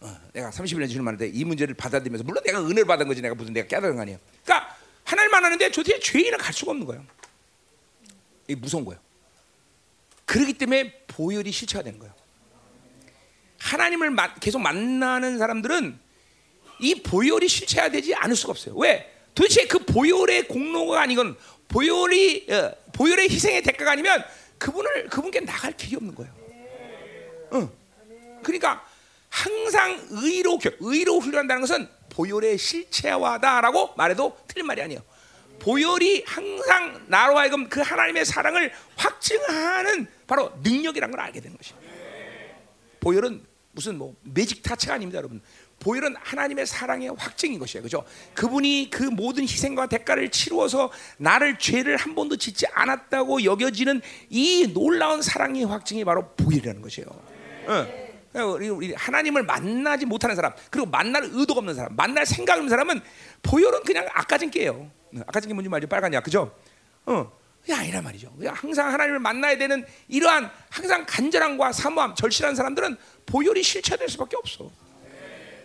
어, 내가 30년 주는 말인데 이 문제를 받아들이면서 물론 내가 은혜를 받은 거지 내가 무슨 내가 깨달은 거 아니에요. 그러니까 하나님 만나는데 도대체 죄인은 갈 수가 없는 거예요. 이 무서운 거예요. 그렇기 때문에 보혈이 실체가 되는 거예요. 하나님을 계속 만나는 사람들은 이 보혈이 실체화 되지 않을 수가 없어요. 왜? 도대체 그 보혈의 공로가 아니건 보혈이 어, 보혈의 희생의 대가가 아니면 그분을 그분께 나갈 길이 없는 거예요. 응. 그러니까 항상 의로 의로 훈련한다는 것은 보혈의 실체화다라고 말해도 틀린 말이 아니에요. 보혈이 항상 나로 하여금 그 하나님의 사랑을 확증하는 바로 능력이라는 걸 알게 되는 것이에요. 보혈은 무슨 뭐 매직 타체가 아닙니다, 여러분. 보혈은 하나님의 사랑의 확증인 것이에요. 그죠? 그분이 그 모든 희생과 대가를 치루어서 나를 죄를 한 번도 짓지 않았다고 여겨지는 이 놀라운 사랑의 확증이 바로 보혈이라는 것이에요. 어. 우리 하나님을 만나지 못하는 사람, 그리고 만날 의도가 없는 사람, 만날 생각 없는 사람은 보혈은 그냥 아까진 게요. 아까진 게 뭔지 말이죠? 빨간 약, 그죠? 어, 그게 아니란 말이죠. 항상 하나님을 만나야 되는 이러한 항상 간절함과 사모함, 절실한 사람들은 보혈이 실체될 수밖에 없어.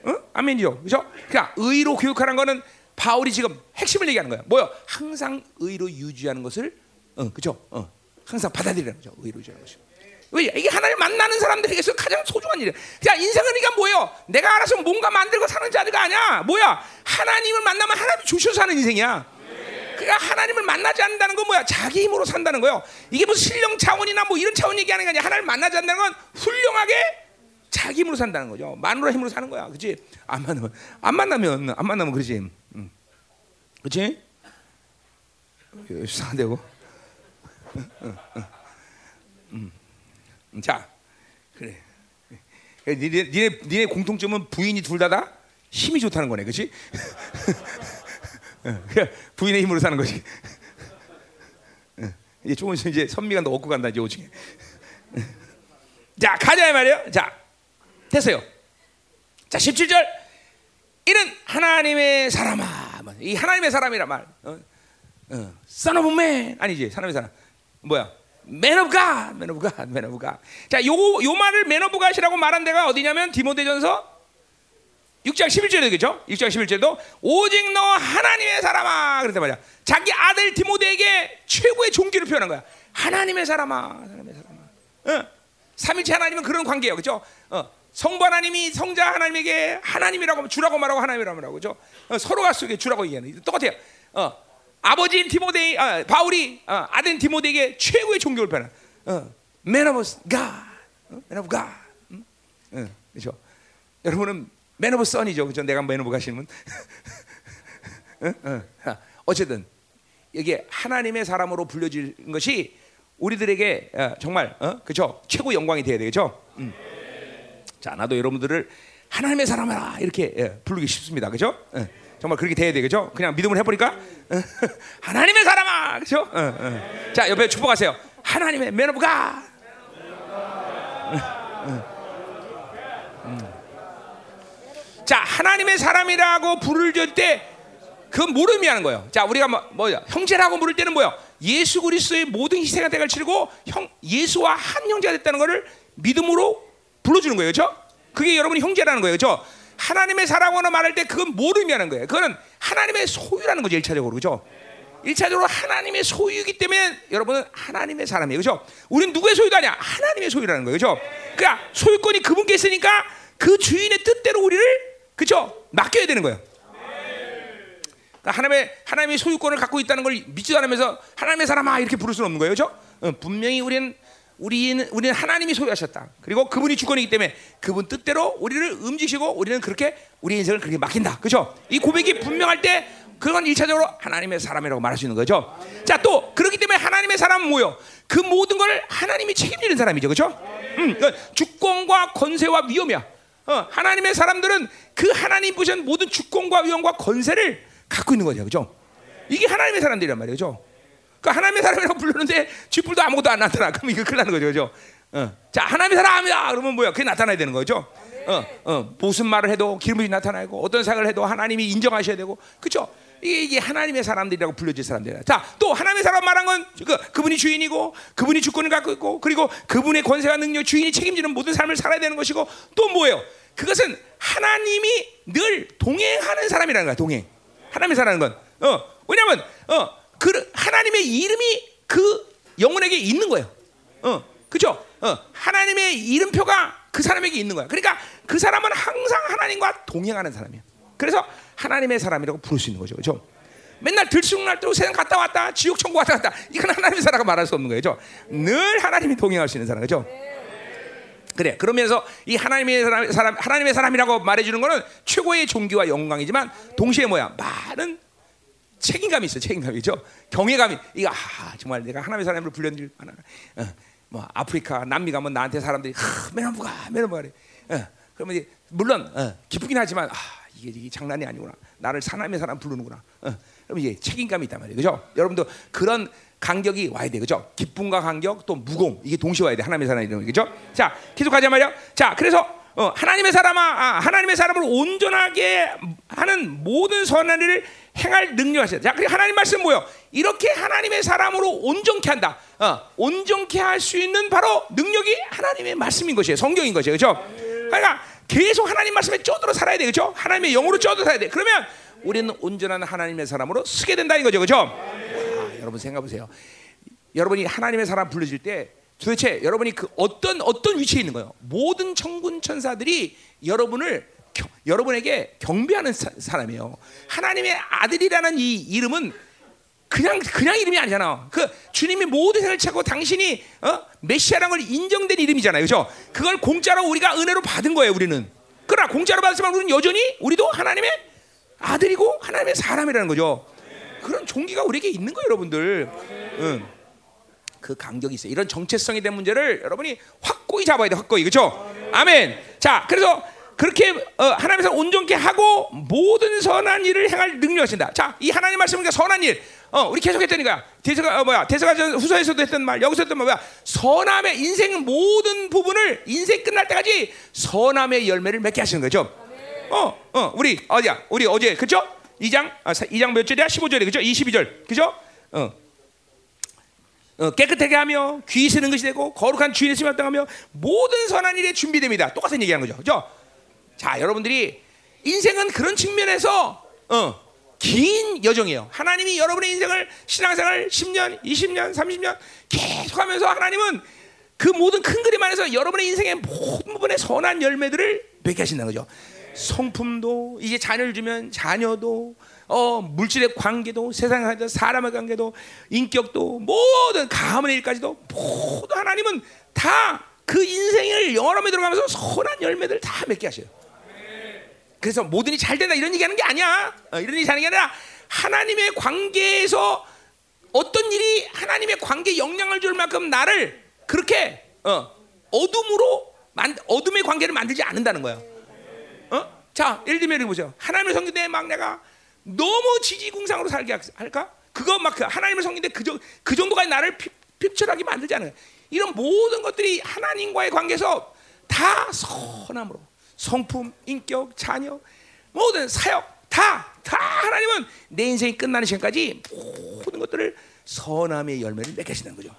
어? 아멘이죠, 그죠? 그러니까 의로 교육하는 거는 바울이 지금 핵심을 얘기하는 거야. 뭐요? 항상 의로 유지하는 것을, 어, 그죠? 어, 항상 받아들이는 거죠. 의로 유지하는 것이. 왜 이게 하나님 만나는 사람들에게서 가장 소중한 일이야. 자 인생은 그러니까 뭐예요? 내가 알아서 뭔가 만들고 사는 자리가 아니야. 뭐야? 하나님을 만나면 하나님 주셔서 사는 인생이야. 그러니까 하나님을 만나지 않는다는 건 뭐야? 자기 힘으로 산다는 거예요. 이게 무슨 신령 차원이나 뭐 이런 차원 얘기하는 게 아니야. 하나님을 만나지 않는다는 건 훌륭하게 자기 힘으로 산다는 거죠. 마누라 힘으로 사는 거야. 그렇지? 안 만나면 안 만나면 안 만나면 그러지. 응. 그렇지? 수상되고. 응, 응, 응. 음, 자, 그래. 니네, 니네, 니네 공통점은 부인이 둘 다다 힘이 좋다는 거네, 그렇지? 부인의 힘으로 사는 거지. 이제 조금 있으면 이제 선미가 너 얻고 간다 이제 오중에. 자 가자 말이에요. 자 됐어요. 자 17절 이는 하나님의 사람아 이 하나님의 사람이란 말. 어? 어. Son 아니지 하나님의 사람 뭐야? Man of God, Man of God, Man of God. 자, 요, 요 말을 Man of God이라고 말한 데가 어디냐면 디모데전서 6장 11절에 되겠죠? 6장 11절도 오직 너 하나님의 사람아 그랬단 말이야. 자기 아들 디모데에게 최고의 존귀를 표현한 거야. 하나님의 사람아, 하나님의 사람아. 어. 삼일체 하나님은 그런 관계예요, 그렇죠? 어. 성부 하나님이 성자 하나님에게 하나님이라고 주라고 말하고 하나님이라고 말하고 그죠? 어, 서로가 속에 주라고 얘기하는 똑같아요. 어. 아버지인 디모데 아, 바울이 어, 아들 디모데에게 최고의 종교를 표현한 어, Man of God, 어? Man of God, 음? 어, 그렇죠? 여러분은 Man of Son이죠, 그렇죠? 내가 Man of 가시는 분. 어? 어. 어쨌든 여기 하나님의 사람으로 불려진 것이 우리들에게 어, 정말 어? 그렇죠? 최고 영광이 되어야 되겠죠. 음. 자, 나도 여러분들을 하나님의 사람이라 이렇게 예, 부르기 쉽습니다, 그렇죠? 예. 정말 그렇게 돼야 되겠죠? 그냥 믿음을 해버릴까? 하나님의 사람아, 그렇죠? 어, 어. 자 옆에 축복하세요. 하나님의 매너부가. 자 하나님의 사람이라고 부를 때 그건 뭐를 의미하는 거예요? 자 우리가 뭐, 뭐야 형제라고 부를 때는 뭐야? 예수 그리스도의 모든 희생의 대가를 치르고 형 예수와 한 형제가 됐다는 것을 믿음으로 불러주는 거예요, 그렇죠? 그게 여러분이 형제라는 거예요, 그렇죠? 하나님의 사랑으로 말할 때 그건 뭘 의미하는 거예요? 그거는 하나님의 소유라는 거죠, 일차적으로 그죠? 일차적으로 하나님의 소유이기 때문에 여러분은 하나님의 사람이에요, 그죠? 우리는 누구의 소유도 아니야, 하나님의 소유라는 거예요, 그죠? 그러니까 소유권이 그분께 있으니까 그 주인의 뜻대로 우리를 그죠? 맡겨야 되는 거예요. 그러니까 하나님의 하나님의 소유권을 갖고 있다는 걸 믿지도 않으면서 하나님의 사람아 이렇게 부를 수는 없는 거예요, 그죠? 어, 분명히 우리는 우리는 우리는 하나님이 소유하셨다. 그리고 그분이 주권이기 때문에 그분 뜻대로 우리를 움직이시고 우리는 그렇게 우리 인생을 그렇게 맡긴다. 그렇죠? 이 고백이 분명할 때 그건 일차적으로 하나님의 사람이라고 말할 수 있는 거죠. 자, 또 그렇기 때문에 하나님의 사람은 뭐요? 그 모든 걸 하나님이 책임지는 사람이죠. 그렇죠? 음, 그 주권과 권세와 위엄이야. 어, 하나님의 사람들은 그 하나님 부신 모든 주권과 위엄과 권세를 갖고 있는 거죠. 그렇죠? 이게 하나님의 사람들이란 말이죠. 그 하나님의 사람이라고 부르는데 쥐뿔도 아무것도 안 나타나. 그럼 이거 큰일 나는 거죠. 그죠? 어. 자, 하나님의 사람이다. 그러면 뭐야? 그게 나타나야 되는 거죠. 어, 어, 무슨 말을 해도 기름이 나타나고 어떤 생각을 해도 하나님이 인정하셔야 되고. 그죠? 이게, 이게 하나님의 사람들이라고 불려질 사람들이야. 자, 또 하나님의 사람 말한 건 그, 그분이 주인이고 그분이 주권을 갖고 있고 그리고 그분의 권세와 능력 주인이 책임지는 모든 삶을 살아야 되는 것이고 또 뭐예요? 그것은 하나님이 늘 동행하는 사람이라는 거야. 동행. 하나님의 사람인 건. 어, 왜냐면 어, 그 하나님의 이름이 그 영혼에게 있는 거예요. 어, 그죠? 어, 하나님의 이름표가 그 사람에게 있는 거야. 그러니까 그 사람은 항상 하나님과 동행하는 사람이야. 그래서 하나님의 사람이라고 부를 수 있는 거죠. 그죠? 맨날 들쑥날쑥 세상 갔다 왔다 지옥 천국 왔다 갔다 이건 하나님의 사람과 말할 수 없는 거죠. 늘 하나님이 동행할 수 있는 사람 그죠? 그래 그러면서 이 하나님의 사람, 사람 하나님의 사람이라고 말해주는 거는 최고의 존귀와 영광이지만 동시에 뭐야 많은 책임감이 있어 책임감이죠 경외감이 이거 아, 정말 내가 하나님의 사람으로 불렸는지 어, 뭐 아프리카 남미 가면 나한테 사람들이 뭐가 그래 어, 그러면 이제 물론 어, 기쁘긴 하지만 아, 이게, 이게 장난이 아니구나 나를 하나님의 사람 부르는구나 어, 그럼 이제 책임감이 있단 말이에요 그죠 여러분도 그런 간격이 와야 돼, 그죠? 기쁨과 간격 또 무공 이게 동시에 와야 돼. 하나님의 사람 이런 그죠? 자, 계속 가자 말이야. 자, 그래서 어, 하나님의 사람아, 아, 하나님의 사람을 온전하게 하는 모든 선한 일을 행할 능력 하시다. 자, 그리고 하나님 말씀 뭐요? 이렇게 하나님의 사람으로 온전케 한다. 어, 온전케 할 수 있는 바로 능력이 하나님의 말씀인 것이에요. 성경인 것이에요. 그죠? 그러니까 계속 하나님 말씀에 쪄들어 살아야 돼. 그죠? 하나님의 영으로 쪄들어 살아야 돼. 그러면 우리는 온전한 하나님의 사람으로 쓰게 된다는 거죠. 그죠? 여러분 생각해 보세요. 여러분이 하나님의 사람 불러질 때 도대체 여러분이 그 어떤 어떤 위치에 있는 거예요? 모든 천군 천사들이 여러분을 겨, 여러분에게 경배하는 사, 사람이에요. 하나님의 아들이라는 이 이름은 그냥 그냥 이름이 아니잖아. 그 주님이 모든 생을 찾고 당신이 어? 메시아라는 걸 인정된 이름이잖아요. 그죠? 그걸 공짜로 우리가 은혜로 받은 거예요, 우리는. 그러나 공짜로 받았지만 우리는 여전히 우리도 하나님의 아들이고 하나님의 사람이라는 거죠. 그런 종기가 우리에게 있는 거예요, 여러분들. 응. 그 간격이 있어요. 이런 정체성에 대한 문제를 여러분이 확고히 잡아야 돼, 확고히. 그렇죠? 아멘. 자, 그래서 그렇게 어, 하나님께서 온전케 하고 모든 선한 일을 행할 능력하신다. 자, 이 하나님 말씀은 선한 일. 어, 우리 계속 했다니까. 대서가 어, 뭐야? 대서가 후서에서도 했던 말, 여기서 했던 말 뭐야? 선함의 인생 모든 부분을 인생 끝날 때까지 선함의 열매를 맺게 하시는 거죠. 어, 어, 우리 어디야? 우리 어제 그죠? 2장 아, 2장 몇 절이야? 15절이 그죠? 22절 그죠? 어. 어, 깨끗하게 하며 귀 쓰는 것이 되고 거룩한 주인의 심을 당하며 모든 선한 일에 준비됩니다. 똑같은 얘기하는 거죠. 그죠? 자, 여러분들이 인생은 그런 측면에서 어, 긴 여정이에요. 하나님이 여러분의 인생을 신앙생활 10년, 20년, 30년 계속하면서 하나님은 그 모든 큰 그림 안에서 여러분의 인생의 모든 부분의 선한 열매들을 맺게 하신다는 거죠. 성품도 이제 자녀를 주면 자녀도 어, 물질의 관계도 세상에 사람의 관계도 인격도 모든 가문의 일까지도 모두 하나님은 다 그 인생을 영원함에 들어가면서 선한 열매들 다 맺게 하셔요. 그래서 모든 일이 잘 된다 이런 얘기하는 게 아니야. 어, 이런 일이 하는 게 아니라 하나님의 관계에서 어떤 일이 하나님의 관계 영향을 줄 만큼 나를 그렇게 어, 어둠으로 만, 어둠의 관계를 만들지 않는다는 거야. 어? 자, 예를 들면 보세요. 섬길 때막 내가 너무 지지공상으로 살게 할까? 그거 막그 하나님을 섬기는데 그, 그 정도까지 나를 핍, 핍철하게 만들지 않아요. 이런 모든 것들이 하나님과의 관계에서 다 선함으로 성품, 인격, 자녀, 모든 사역 다, 다 하나님은 내 인생이 끝나는 시간까지 모든 것들을 선함의 열매를 맺게 하시는 거죠.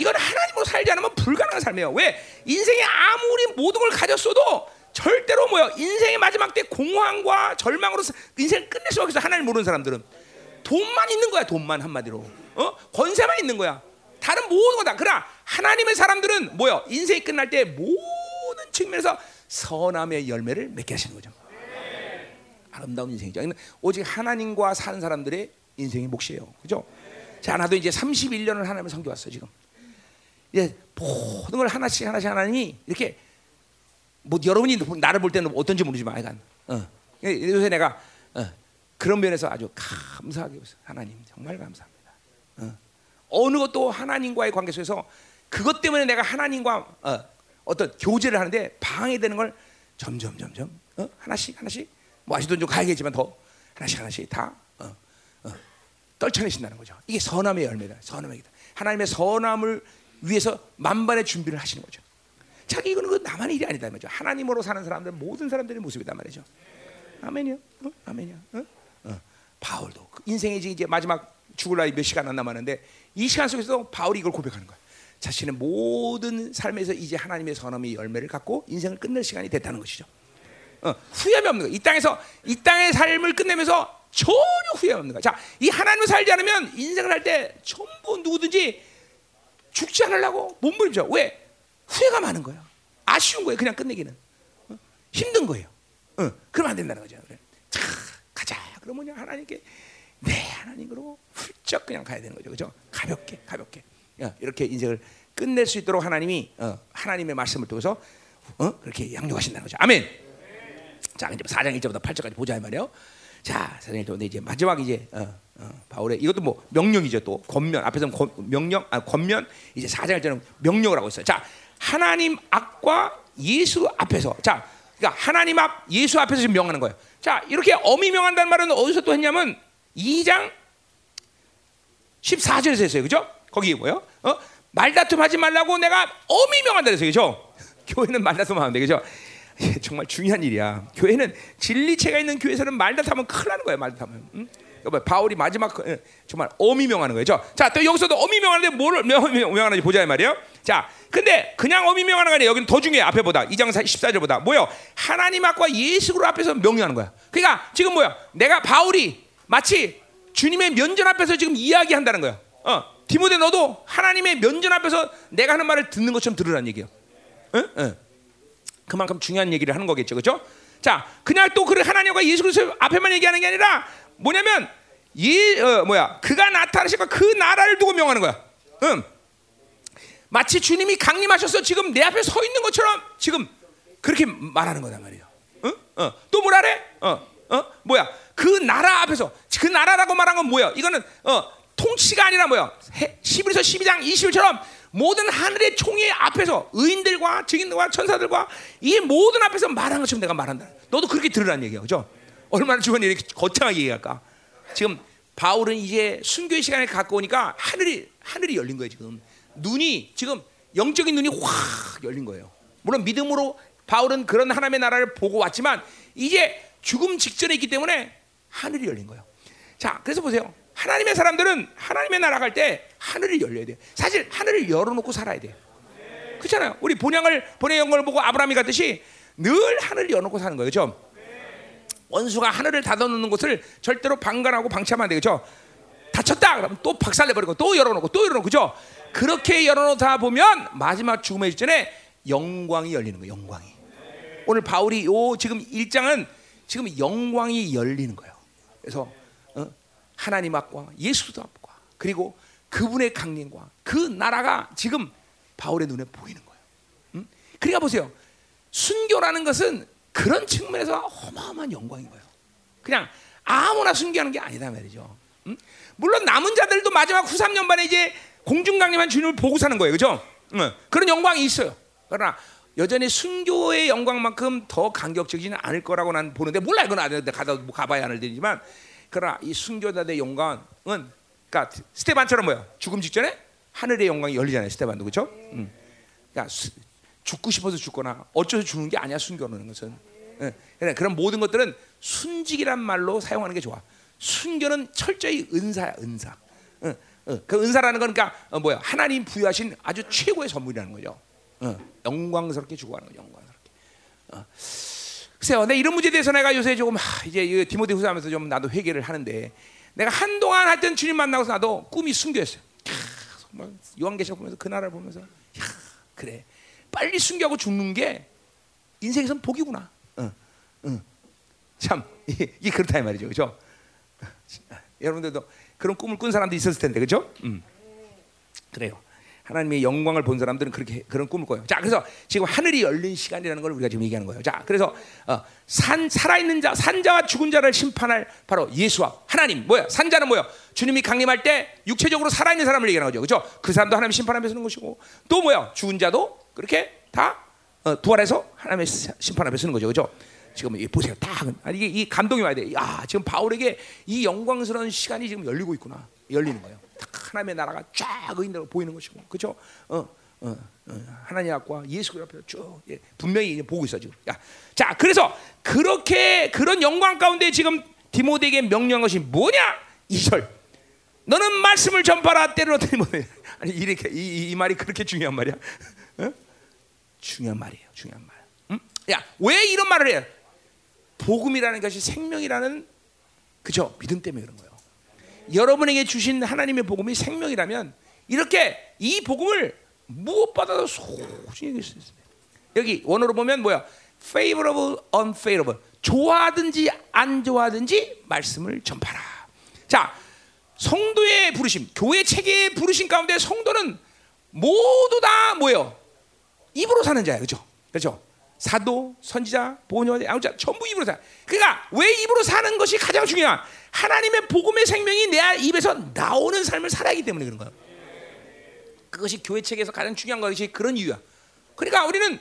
이건 하나님으로 살지 않으면 불가능한 삶이에요. 왜? 인생에 아무리 모든 걸 가졌어도 절대로 뭐야 인생의 마지막 때 공황과 절망으로 인생을 끝낼 수 없어 하나님 모르는 사람들은. 돈만 있는 거야 돈만 한마디로. 어? 권세만 있는 거야. 다른 모든 거다. 그러나 하나님의 사람들은 뭐야 인생이 끝날 때 모든 측면에서 선함의 열매를 맺게 하시는 거죠. 아름다운 인생이죠. 오직 하나님과 사는 사람들의 인생이 몫이에요. 그죠? 자 나도 이제 31년을 하나님을 섬겨왔어 지금 이제 모든 걸 하나씩 하나씩 하나님이 이렇게 뭐 여러분이 나를 볼 때는 어떤지 모르지만 하여간 어. 요새 내가 어. 그런 면에서 아주 감사하게 웃어요. 하나님 정말 감사합니다. 어. 어느 것도 하나님과의 관계 속에서 그것 때문에 내가 하나님과 어, 어떤 교제를 하는데 방해되는 걸 점점 점점 어? 하나씩 하나씩 뭐 아직도 좀 가야겠지만 더 하나씩 하나씩 다 어, 어, 떨쳐내신다는 거죠. 이게 선함의 열매다. 선함의 기다. 하나님의 선함을 위해서 만반의 준비를 하시는 거죠. 자기 이거는 그 나만의 일이 아니다 말이죠. 하나님으로 사는 사람들 모든 사람들의 모습이단 말이죠. 아멘이요. 어? 아멘이요. 어? 어. 바울도 그 인생의 이제 마지막 죽을 날이 몇 시간 안 남았는데 이 시간 속에서 바울이 이걸 고백하는 거야. 자신의 모든 삶에서 이제 하나님의 선함의 열매를 갖고 인생을 끝낼 시간이 됐다는 것이죠. 어, 후회함이 없는 거야. 이 땅에서 이 땅의 삶을 끝내면서 전혀 후회 없는 거야. 자, 이 하나님을 살지 않으면 인생을 할 때 전부 누구든지 죽지 않으려고 몸부림쳐. 왜? 후회가 많은 거야. 아쉬운 거예요. 그냥 끝내기는 어? 힘든 거예요. 어, 그러면 안 된다는 거죠. 그래. 자, 가자. 그러면 하나님께 네 하나님 그러고 훌쩍 그냥 가야 되는 거죠. 그죠? 가볍게 가볍게 어, 이렇게 인생을 끝낼 수 있도록 하나님이 어, 하나님의 말씀을 통해서 어, 그렇게 양육하신다는 거죠. 아멘. 자 이제 4장 1절부터 8절까지 보자 이 말이에요. 자, 4장 1절 이제 마지막 이제 어, 어, 바울의 이것도 뭐 명령이죠 또 권면 앞에서는 권, 명령 아 권면 이제 4장 1절은 명령을 하고 있어요. 자 하나님 앞과 예수 앞에서 자 그러니까 하나님 앞 예수 앞에서 지금 명하는 거예요. 자 이렇게 어미 명한다는 말은 어디서 또 했냐면 2장 14절에서 했어요. 그죠? 거기 뭐요? 어? 말다툼 하지 말라고 내가 어미 명한다 그랬어요. 그죠? 교회는 말다툼 하면 돼. 그죠? 정말 중요한 일이야. 교회는 진리체가 있는 교회에서는 말다툼하면 큰일 나는 거예요. 말다툼하면. 응? 바울이 마지막 정말 어미 명하는 거죠. 자, 또 여기서도 어미 명하는데 뭘 명하는지 보자 이 말이에요. 자, 근데 그냥 어미 명하는 거 아니에요. 여기는 더 중요해. 앞에 보다 2장 14절보다 뭐요? 하나님 앞과 예수 그 앞에서 명령하는 거야. 그러니까 지금 뭐야? 내가 바울이 마치 주님의 면전 앞에서 지금 이야기한다는 거야. 어, 디모데 너도 하나님의 면전 앞에서 내가 하는 말을 듣는 것처럼 들으라는 얘기야. 응? 응. 그만큼 중요한 얘기를 하는 거겠죠, 그렇죠? 자, 그냥 또그 하나님과 예수 그리스도 앞에만 얘기하는 게 아니라 뭐냐면 이 어, 뭐야 그가 나타나시고 그 나라를 두고 명하는 거야. 응. 마치 주님이 강림하셔서 지금 내 앞에 서 있는 것처럼 지금 그렇게 말하는 거단 말이에요. 응? 어. 또 뭐라래? 어, 어, 뭐야? 그 나라 앞에서 그 나라라고 말한 건 뭐야? 이거는 어, 통치가 아니라 뭐야? 11에서 12장 20절처럼 모든 하늘의 총회 앞에서 의인들과 증인들과 천사들과 이 모든 앞에서 말하는 것처럼 내가 말한다. 너도 그렇게 들으라는 얘기야, 그죠? 얼마나 주변에 이렇게 거창하게 얘기할까? 지금 바울은 이제 순교의 시간에 가까우니까 하늘이 하늘이 열린 거예요 지금 눈이 지금 영적인 눈이 확 열린 거예요. 물론 믿음으로 바울은 그런 하나님의 나라를 보고 왔지만 이제 죽음 직전에 있기 때문에 하늘이 열린 거예요. 자, 그래서 보세요. 하나님의 사람들은 하나님의 나라 갈 때 하늘이 열려야 돼요. 사실 하늘을 열어놓고 살아야 돼요. 그렇잖아요. 우리 본향을 본의 영광을 보고 아브라함이 갔듯이 늘 하늘을 열어놓고 사는 거예요. 그렇죠? 원수가 하늘을 닫아놓는 것을 절대로 방관하고 방치하면 안 되겠죠. 닫혔다 그러면 또 박살내버리고 또 열어놓고 또 열어놓고 그죠? 그렇게 열어놓다 보면 마지막 죽음의 직전에 영광이 열리는 거예요. 영광이. 오늘 바울이 요 지금 일장은 지금 영광이 열리는 거예요. 그래서 어? 하나님 앞과 예수 앞과 그리고 그분의 강림과 그 나라가 지금 바울의 눈에 보이는 거예요. 음? 그러니까 보세요. 순교라는 것은 그런 측면에서 어마어마한 영광인 거예요. 그냥 아무나 순교하는 게 아니다 말이죠. 음? 물론 남은 자들도 마지막 후 3년 반에 이제 공중강림한 주님을 보고 사는 거예요. 그죠? 음, 그런 영광이 있어요. 그러나 여전히 순교의 영광만큼 더 감격적이지는 않을 거라고 난 보는데 몰라 이건 안 돼. 가다 뭐 가봐야 하는 일이지만 그러나 이 순교자들의 영광은 그러니까 스테반처럼 뭐야? 죽음 직전에 하늘의 영광이 열리잖아요. 스테반도 그렇죠? 음. 그러니까 수, 죽고 싶어서 죽거나 어쩌서 죽는 게 아니야. 순교는 것은. 예. 그런 모든 것들은 순직이란 말로 사용하는 게 좋아. 순교는 철저히 은사야, 은사. 어, 어. 그 은사라는 건 그러니까 어, 뭐야? 하나님 부여하신 아주 최고의 선물이라는 거죠. 어, 영광스럽게 죽어가는 거, 영광스럽게. 어. 글쎄요, 내 이런 문제에 대해서 내가 요새 조금 하, 이제 디모데 후서 하면서 좀 나도 회개를 하는데 내가 한동안 하여튼 주님 만나고서 나도 꿈이 순교했어요. 정말 요한계시록 보면서 그 나라를 보면서 야, 그래 빨리 순교하고 죽는 게 인생에선 복이구나. 응, 응. 참 이게 그렇다 이 말이죠, 그렇죠? 여러분들도 그런 꿈을 꾼 사람도 있었을 텐데, 그렇죠? 음. 그래요. 하나님의 영광을 본 사람들은 그렇게 그런 꿈을 꿔요. 자, 그래서 지금 하늘이 열린 시간이라는 걸 우리가 지금 얘기하는 거예요. 자, 그래서 어, 산 살아있는 자, 산자와 죽은 자를 심판할 바로 예수와 하나님 뭐야? 산자는 뭐야? 주님이 강림할 때 육체적으로 살아있는 사람을 얘기하는 거죠. 그렇죠? 그 사람도 하나님 심판하면서 쓰는 것이고 또 뭐야? 죽은 자도 그렇게 다 어, 부활해서 하나님의 심판 앞에 쓰는 거죠. 그렇죠? 지금 이 보세요. 다 아니 이게 이 감동이 와야 돼. 야, 지금 바울에게 이 영광스러운 시간이 지금 열리고 있구나. 열리는 거예요. 하나님의 나라가 쫙 의인대로 보이는 것이고, 그렇죠? 어, 어, 어, 하나님 앞과 예수 그 앞에 쭉 예, 분명히 보고 있어 지금. 야, 자, 그래서 그렇게 그런 영광 가운데 지금 디모데에게 명령한 것이 뭐냐? 이절 너는 말씀을 전파라 때려더니 뭐 아니 이렇게 이, 이, 말이 그렇게 중요한 말이야? 어? 중요한 말이에요. 중요한 말. 응? 야, 왜 이런 말을 해요? 복음이라는 것이 생명이라는 그죠? 믿음 때문에 그런 거예요. 여러분에게 주신 하나님의 복음이 생명이라면 이렇게 이 복음을 무엇보다도 소중히 있습니다. 여기 원어로 보면 뭐야? favorable, unfavorable. 좋아하든지 안 좋아하든지 말씀을 전파라. 자, 성도의 부르심, 교회 체계의 부르심 가운데 성도는 모두 다 뭐예요? 입으로 사는 자예요, 그렇죠? 그렇죠? 사도, 선지자, 보녀, 아무자 전부 입으로 사. 그러니까 왜 입으로 사는 것이 가장 중요한? 하나님의 복음의 생명이 내 입에서 나오는 삶을 살아야기 때문에 그런 거예요. 그것이 교회 책에서 가장 중요한 것이 그런 이유야. 그러니까 우리는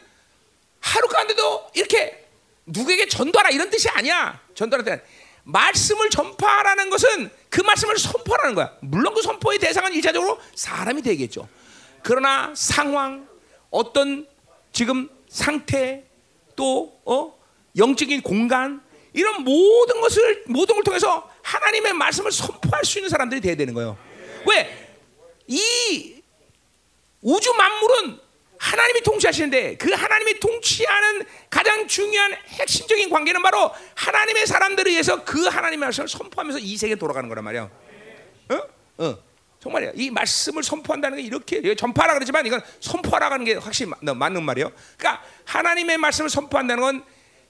하루 가운데도 이렇게 누구에게 전도하라 이런 뜻이 아니야. 전도하라 말씀을 전파하라는 것은 그 말씀을 선포하라는 거야. 물론 그 선포의 대상은 일차적으로 사람이 되겠죠. 그러나 상황, 어떤 지금 상태, 또 어? 영적인 공간 이런 모든 것을 모든 걸 통해서 하나님의 말씀을 선포할 수 있는 사람들이 돼야 되는 거예요. 왜? 이 우주 만물은 하나님이 통치하시는데 그 하나님이 통치하는 가장 중요한 핵심적인 관계는 바로 하나님의 사람들에 의해서 그 하나님의 말씀을 선포하면서 이 세계에 돌아가는 거란 말이야. 어? 어. 정말이야. 이 말씀을 선포한다는 게 이렇게 전파라 그러지만 이건 선포하라는 게 확실히 맞는 말이에요. 그러니까 하나님의 말씀을 선포한다는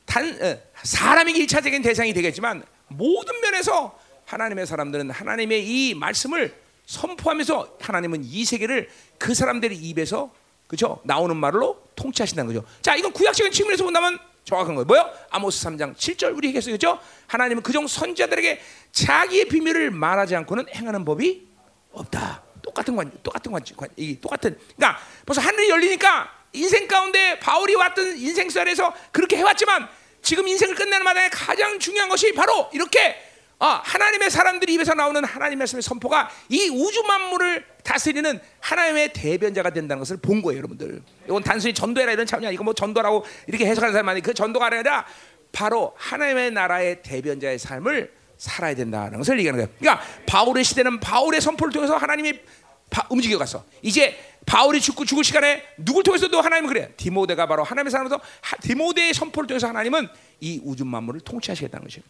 건단 어, 사람에게 일차적인 대상이 되겠지만 모든 면에서 하나님의 사람들은 하나님의 이 말씀을 선포하면서 하나님은 이 세계를 그 사람들의 입에서 그죠 나오는 말로 통치하신다는 거죠. 자, 이건 구약적인 측면에서 본다면 정확한 거예요. 뭐요? 아모스 3장 7절 우리 얘기했어요. 그죠? 하나님은 그종 선자들에게 자기의 비밀을 말하지 않고는 행하는 법이 없다. 똑같은 관, 똑같은 관, 관, 이 똑같은. 그러니까 벌써 하늘이 열리니까 인생 가운데 바울이 왔던 인생 살에서 그렇게 해왔지만 지금 인생을 끝내는 마당에 가장 중요한 것이 바로 이렇게 아, 하나님의 사람들이 입에서 나오는 하나님의 말씀의 선포가 이 우주 만물을 다스리는 하나님의 대변자가 된다는 것을 본 거예요, 여러분들. 이건 단순히 전도해라 이런 차원이 이거 뭐 전도라고 이렇게 해석하는 사람 많이 그 전도가 아니라 바로 하나님의 나라의 대변자의 삶을 살아야 된다는 것을 얘기하는 거예요. 그러니까 바울의 시대는 바울의 선포를 통해서 하나님이 바, 움직여 갔어. 이제 바울이 죽고 죽을 시간에 누굴 통해서도 하나님은 그래. 디모데가 바로 하나님의 사람으로서 디모데의 선포를 통해서 하나님은 이 우주 만물을 통치하시겠다는 것이에요.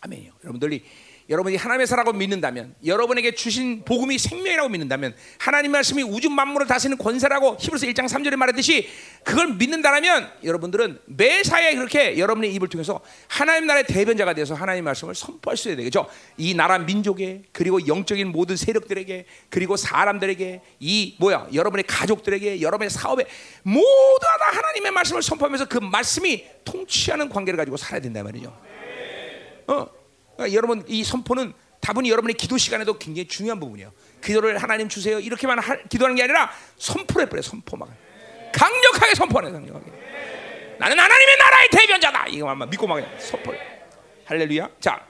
아멘이요. 여러분들이 여러분이 하나님의 사라고 믿는다면, 여러분에게 주신 복음이 생명이라고 믿는다면, 하나님 말씀이 우주 만물을 다스리는 권세라고 히브리서 1장 3절에 말했듯이 그걸 믿는다면 여러분들은 매사에 그렇게 여러분의 입을 통해서 하나님 나라의 대변자가 되어서 하나님 말씀을 선포할 수 있어야 되겠죠. 이 나라 민족에 그리고 영적인 모든 세력들에게 그리고 사람들에게 이 뭐야 여러분의 가족들에게 여러분의 사업에 모두 다 하나님의 말씀을 선포하면서 그 말씀이 통치하는 관계를 가지고 살아야 된다 말이죠. 어. 그러니까 여러분 이 선포는 다분히 여러분의 기도 시간에도 굉장히 중요한 부분이에요. 기도를 하나님 주세요 이렇게만 하, 기도하는 게 아니라 선포를 해버려 선포만 강력하게 선포하는 강력하게. 나는 하나님의 나라의 대변자다 이거만 믿고 막 선포. 할렐루야. 자,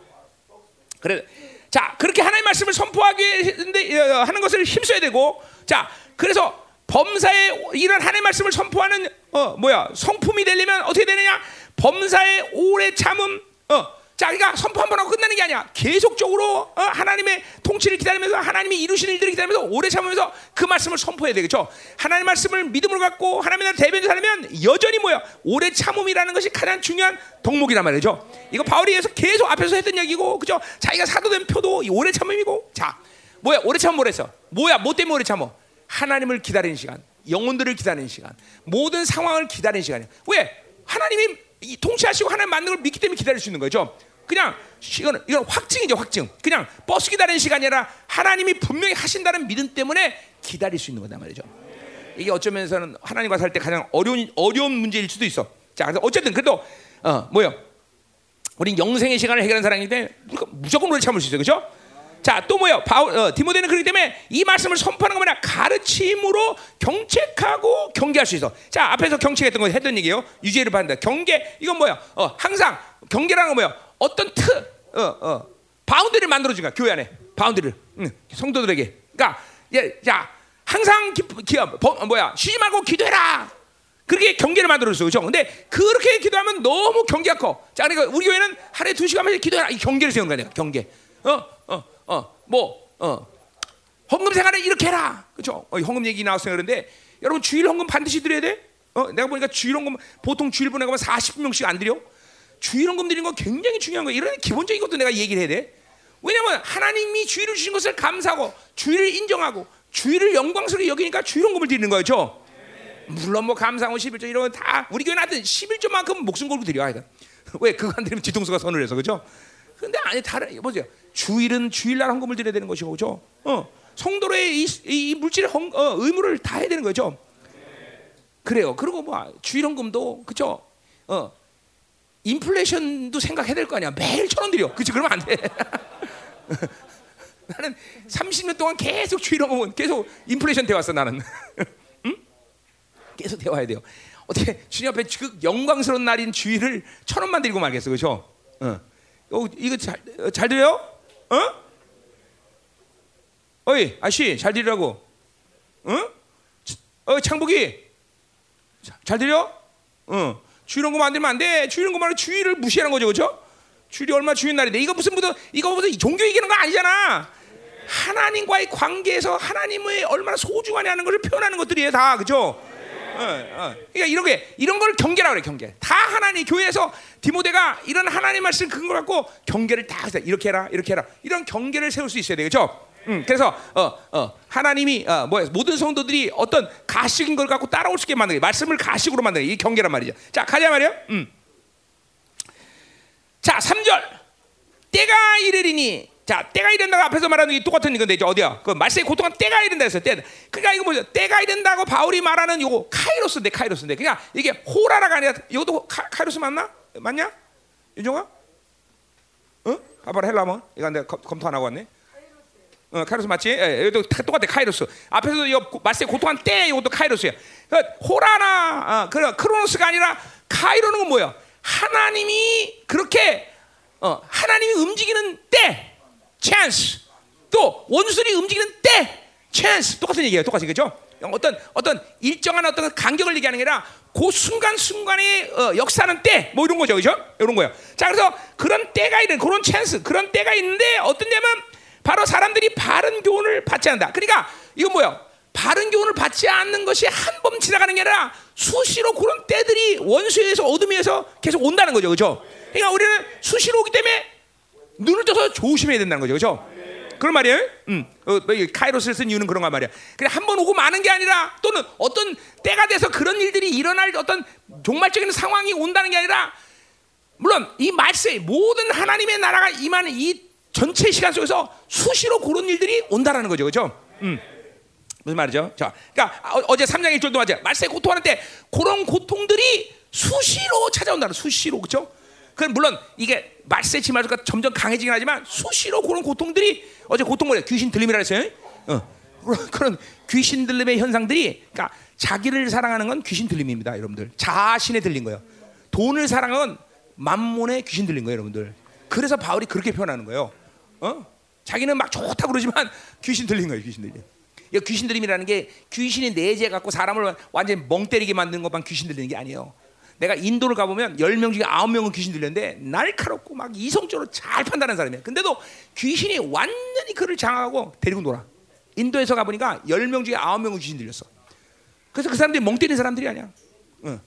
그래. 자 그렇게 하나님 말씀을 선포하게 어, 하는 것을 힘써야 되고, 자 그래서 범사에 이런 하나님 말씀을 선포하는 어 뭐야 성품이 되려면 어떻게 되느냐? 범사의 오래 참음 어 자, 그러니까 선포 한 번 하고 끝나는 게 아니야. 계속적으로 어, 하나님의 통치를 기다리면서 하나님이 이루시는 일들을 기다리면서 오래 참으면서 그 말씀을 선포해야 되겠죠. 하나님 말씀을 믿음으로 갖고 하나님의 대변자 살면 여전히 뭐야? 오래 참음이라는 것이 가장 중요한 덕목이란 말이죠. 이거 바울이 계속 앞에서 했던 얘기고, 그죠? 자기가 사도된 표도 오래 참음이고, 자, 뭐야? 오래 참음 뭐랬어? 뭐야? 뭐 때문에 오래 참어? 하나님을 기다리는 시간, 영혼들을 기다리는 시간, 모든 상황을 기다리는 시간이야. 왜? 하나님이 통치하시고 하나님 만든 걸 믿기 때문에 기다릴 수 있는 거죠. 그냥 이거는 이건 확증이죠, 확증. 그냥 버스 기다리는 시간이 아니라 하나님이 분명히 하신다는 믿음 때문에 기다릴 수 있는 거단 말이죠. 이게 어쩌면서는 하나님과 살 때 가장 어려운 어려운 문제일 수도 있어. 자, 그래서 어쨌든 그래도 어 뭐요? 우린 영생의 시간을 해결한 사람인데 무조건 오래 참을 수 있어요, 그렇죠? 자, 또 뭐요? 바울, 어, 디모데는 그렇기 때문에 이 말씀을 선포하는 거 뭐냐? 가르침으로 경책하고 경계할 수 있어. 자, 앞에서 경책했던 거 했던 얘기예요. 유죄를 받는다. 경계, 이건 뭐야? 어, 항상 경계라는 건 뭐야? 어떤 틀, 어, 어, bound를 만들어준 거야. 교회 안에 bound를 응, 성도들에게. 그러니까, 야, 야 항상 기, 기, 버, 뭐야? 쉬지 말고 기도해라. 그렇게 경계를 만들어줬어, 그렇죠? 근데 그렇게 기도하면 너무 경계가 커. 자, 그러니까 우리 교회는 하루에 두 시간만 기도해라. 이 경계를 세우는 거야, 내가 경계. 어, 어, 어, 뭐, 어, 헌금 생활을 이렇게 해라. 그렇죠? 어, 헌금 얘기 나왔어요. 그런데 여러분 주일 헌금 반드시 드려야 돼. 어, 내가 보니까 주일 헌금 보통 주일 보내고 40명씩 안 드려. 주일 헌금 드리는 거 굉장히 중요한 거야. 이런 기본적인 것도 내가 얘기를 해야 돼. 왜냐면 하나님이 주일을 주신 것을 감사하고 주일을 인정하고 주일을 영광스럽게 여기니까 주일 헌금을 드리는 거죠. 물론 뭐 감사하고 11조 이런 거다 우리 교회는 하여튼 11조만큼 목숨 걸고 드려야 돼. 왜 그거 안 드리면 뒤통수가 선을 해서 그죠? 근데 아니 다른 보세요. 주일은 주일날 헌금을 드려야 되는 것이고 그죠? 어. 성도의 이, 이 물질의 헌, 어, 의무를 다 해야 되는 거죠. 그래요. 그리고 뭐 주일 헌금도 그죠? 어. 인플레이션도 생각해야 될 거 아니야. 매일 천 원 드려. 그치? 그러면 안 돼. 나는 30년 동안 계속 주일 헌금은 계속 인플레이션 되왔어 나는. 응? 계속 되와야 돼요. 어떻게 주님 앞에 그 영광스러운 날인 주일을 천 원만 드리고 말겠어, 그렇죠? 어. 어, 이거 잘, 어, 잘 들려요? 어? 어이, 아씨, 잘 들으라고. 응? 어, 창복이. 잘 들려? 어. 주일헌금 안 되면 안 돼. 말은 주일을 무시하는 거죠, 그렇죠? 주일이 얼마 주일 날인데 이거 무슨 무슨 이거 무슨 종교 얘기하는 거 아니잖아. 하나님과의 관계에서 하나님의 얼마나 소중하냐는 것을 표현하는 것들이에요, 다, 그렇죠? 어, 어. 그러니까 이런 게 이런 걸 경계라고 그래 경계. 다 하나님 교회에서 디모데가 이런 하나님 말씀 근거 갖고 경계를 다 이렇게 해라 이렇게 해라 이런 경계를 세울 수 있어야 되겠죠. 음, 그래서 어, 어, 하나님이 어, 뭐 모든 성도들이 어떤 가식인 걸 갖고 따라올 수 있게 만드는 말씀을 가식으로 만드는 이 경계란 말이죠. 자 가자 말이요. 음. 자 3절 때가 이르리니 자, 때가 이른다고 앞에서 말하는 게 똑같은 건데 이제 어디야? 그 말세의 고통은 때가 이른다 했어. 때. 그러니까 이거 뭐죠? 때가 이른다고 바울이 말하는 요거 카이로스인데 카이로스인데. 그러니까 이게 호라라가 아니라 이것도 카, 이로스 맞나? 맞냐? 윤종아? 어? 아빠라 헬라모? 이거 내가 검토 안 하고 왔네. 어, 카이로스 맞지? 예, 이것도 똑같아 카이로스. 앞에서도 이거 말세의 고통한 때 이것도 카이로스야. 그러니까 호라나 어, 그런 크로노스가 아니라 카이로는 뭐야? 하나님이 그렇게 어, 하나님이 움직이는 때 chance. 또 원수들이 움직이는 때 chance. 똑같은 얘기예요. 똑같이 그죠? 어떤 어떤 일정한 어떤 간격을 얘기하는 게 아니라 그 순간 순간의 어, 역사는 때 뭐 이런 거죠, 그죠? 이런 거예요. 자, 그래서 그런 때가 있는 그런 찬스, 그런 때가 있는데 어떤 데면 바로 사람들이 바른 교훈을 받지 않는다. 그러니까 이건 뭐야? 바른 교훈을 받지 않는 것이 한 번 지나가는 게 아니라 수시로 그런 때들이 원수에서 어둠에서 계속 온다는 거죠, 그죠? 그러니까 우리는 수시로 오기 때문에 눈을 떠서 조심해야 된다는 거죠, 그렇죠? 그런 말이에요. 음, 어, 뭐 카이로스를 쓴 이유는 그런가 말이야. 그냥 한 번 오고 마는 게 아니라 또는 어떤 때가 돼서 그런 일들이 일어날 어떤 종말적인 상황이 온다는 게 아니라 물론 이 말세 모든 하나님의 나라가 임하는 이 전체 시간 속에서 수시로 그런 일들이 온다라는 거죠, 그렇죠? 음. 무슨 말이죠? 자, 그러니까 어, 제 3장 1절도 맞아요. 말세 고통하는 때 그런 고통들이 수시로 찾아온다는 수시로 그렇죠? 그 물론 이게 말세 치마주가 점점 강해지긴 하지만 수시로 그런 고통들이 어제 고통 뭐래 귀신 들림이라 했어요. 어. 그런 귀신 들림의 현상들이 그러니까 자기를 사랑하는 건 귀신 들림입니다, 여러분들. 자신에 들린 거예요. 돈을 사랑하는 만몬에 귀신 들린 거예요, 여러분들. 그래서 바울이 그렇게 표현하는 거예요. 어? 자기는 막 좋다 그러지만 귀신 들린 거예요, 귀신 들림. 이 귀신 들림이라는 게 귀신이 내재 갖고 사람을 완전히 멍 때리게 만드는 것만 귀신 들리는 게 아니에요. 내가 인도를 가보면 10명 중에 9명은 귀신 들렸는데 날카롭고 막 이성적으로 잘 판단하는 사람이야. 근데도 귀신이 완전히 그를 장악하고 데리고 놀아. 인도에서 가보니까 10명 중에 9명은 귀신 들렸어. 그래서 그 사람들이 멍 때리는 사람들이 아니야. 응.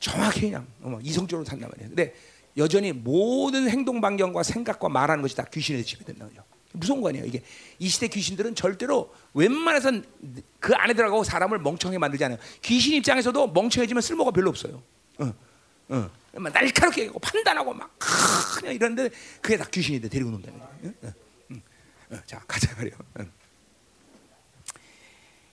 정확히 그냥 어, 이성적으로 산단 말이야. 근데 여전히 모든 행동 반경과 생각과 말하는 것이 다 귀신의 집이 된다는 거죠. 무서운 거 아니에요. 이게 이 시대 귀신들은 절대로 웬만해선 그 안에 들어가고 사람을 멍청하게 만들지 않아요. 귀신 입장에서도 멍청해지면 쓸모가 별로 없어요. 어, 어. 막 날카롭게 하고 판단하고 막 그냥 이런데 그게 다 귀신인데 데리고 논다는 거죠. 응? 응, 응. 어, 자 가자 말이요. 응.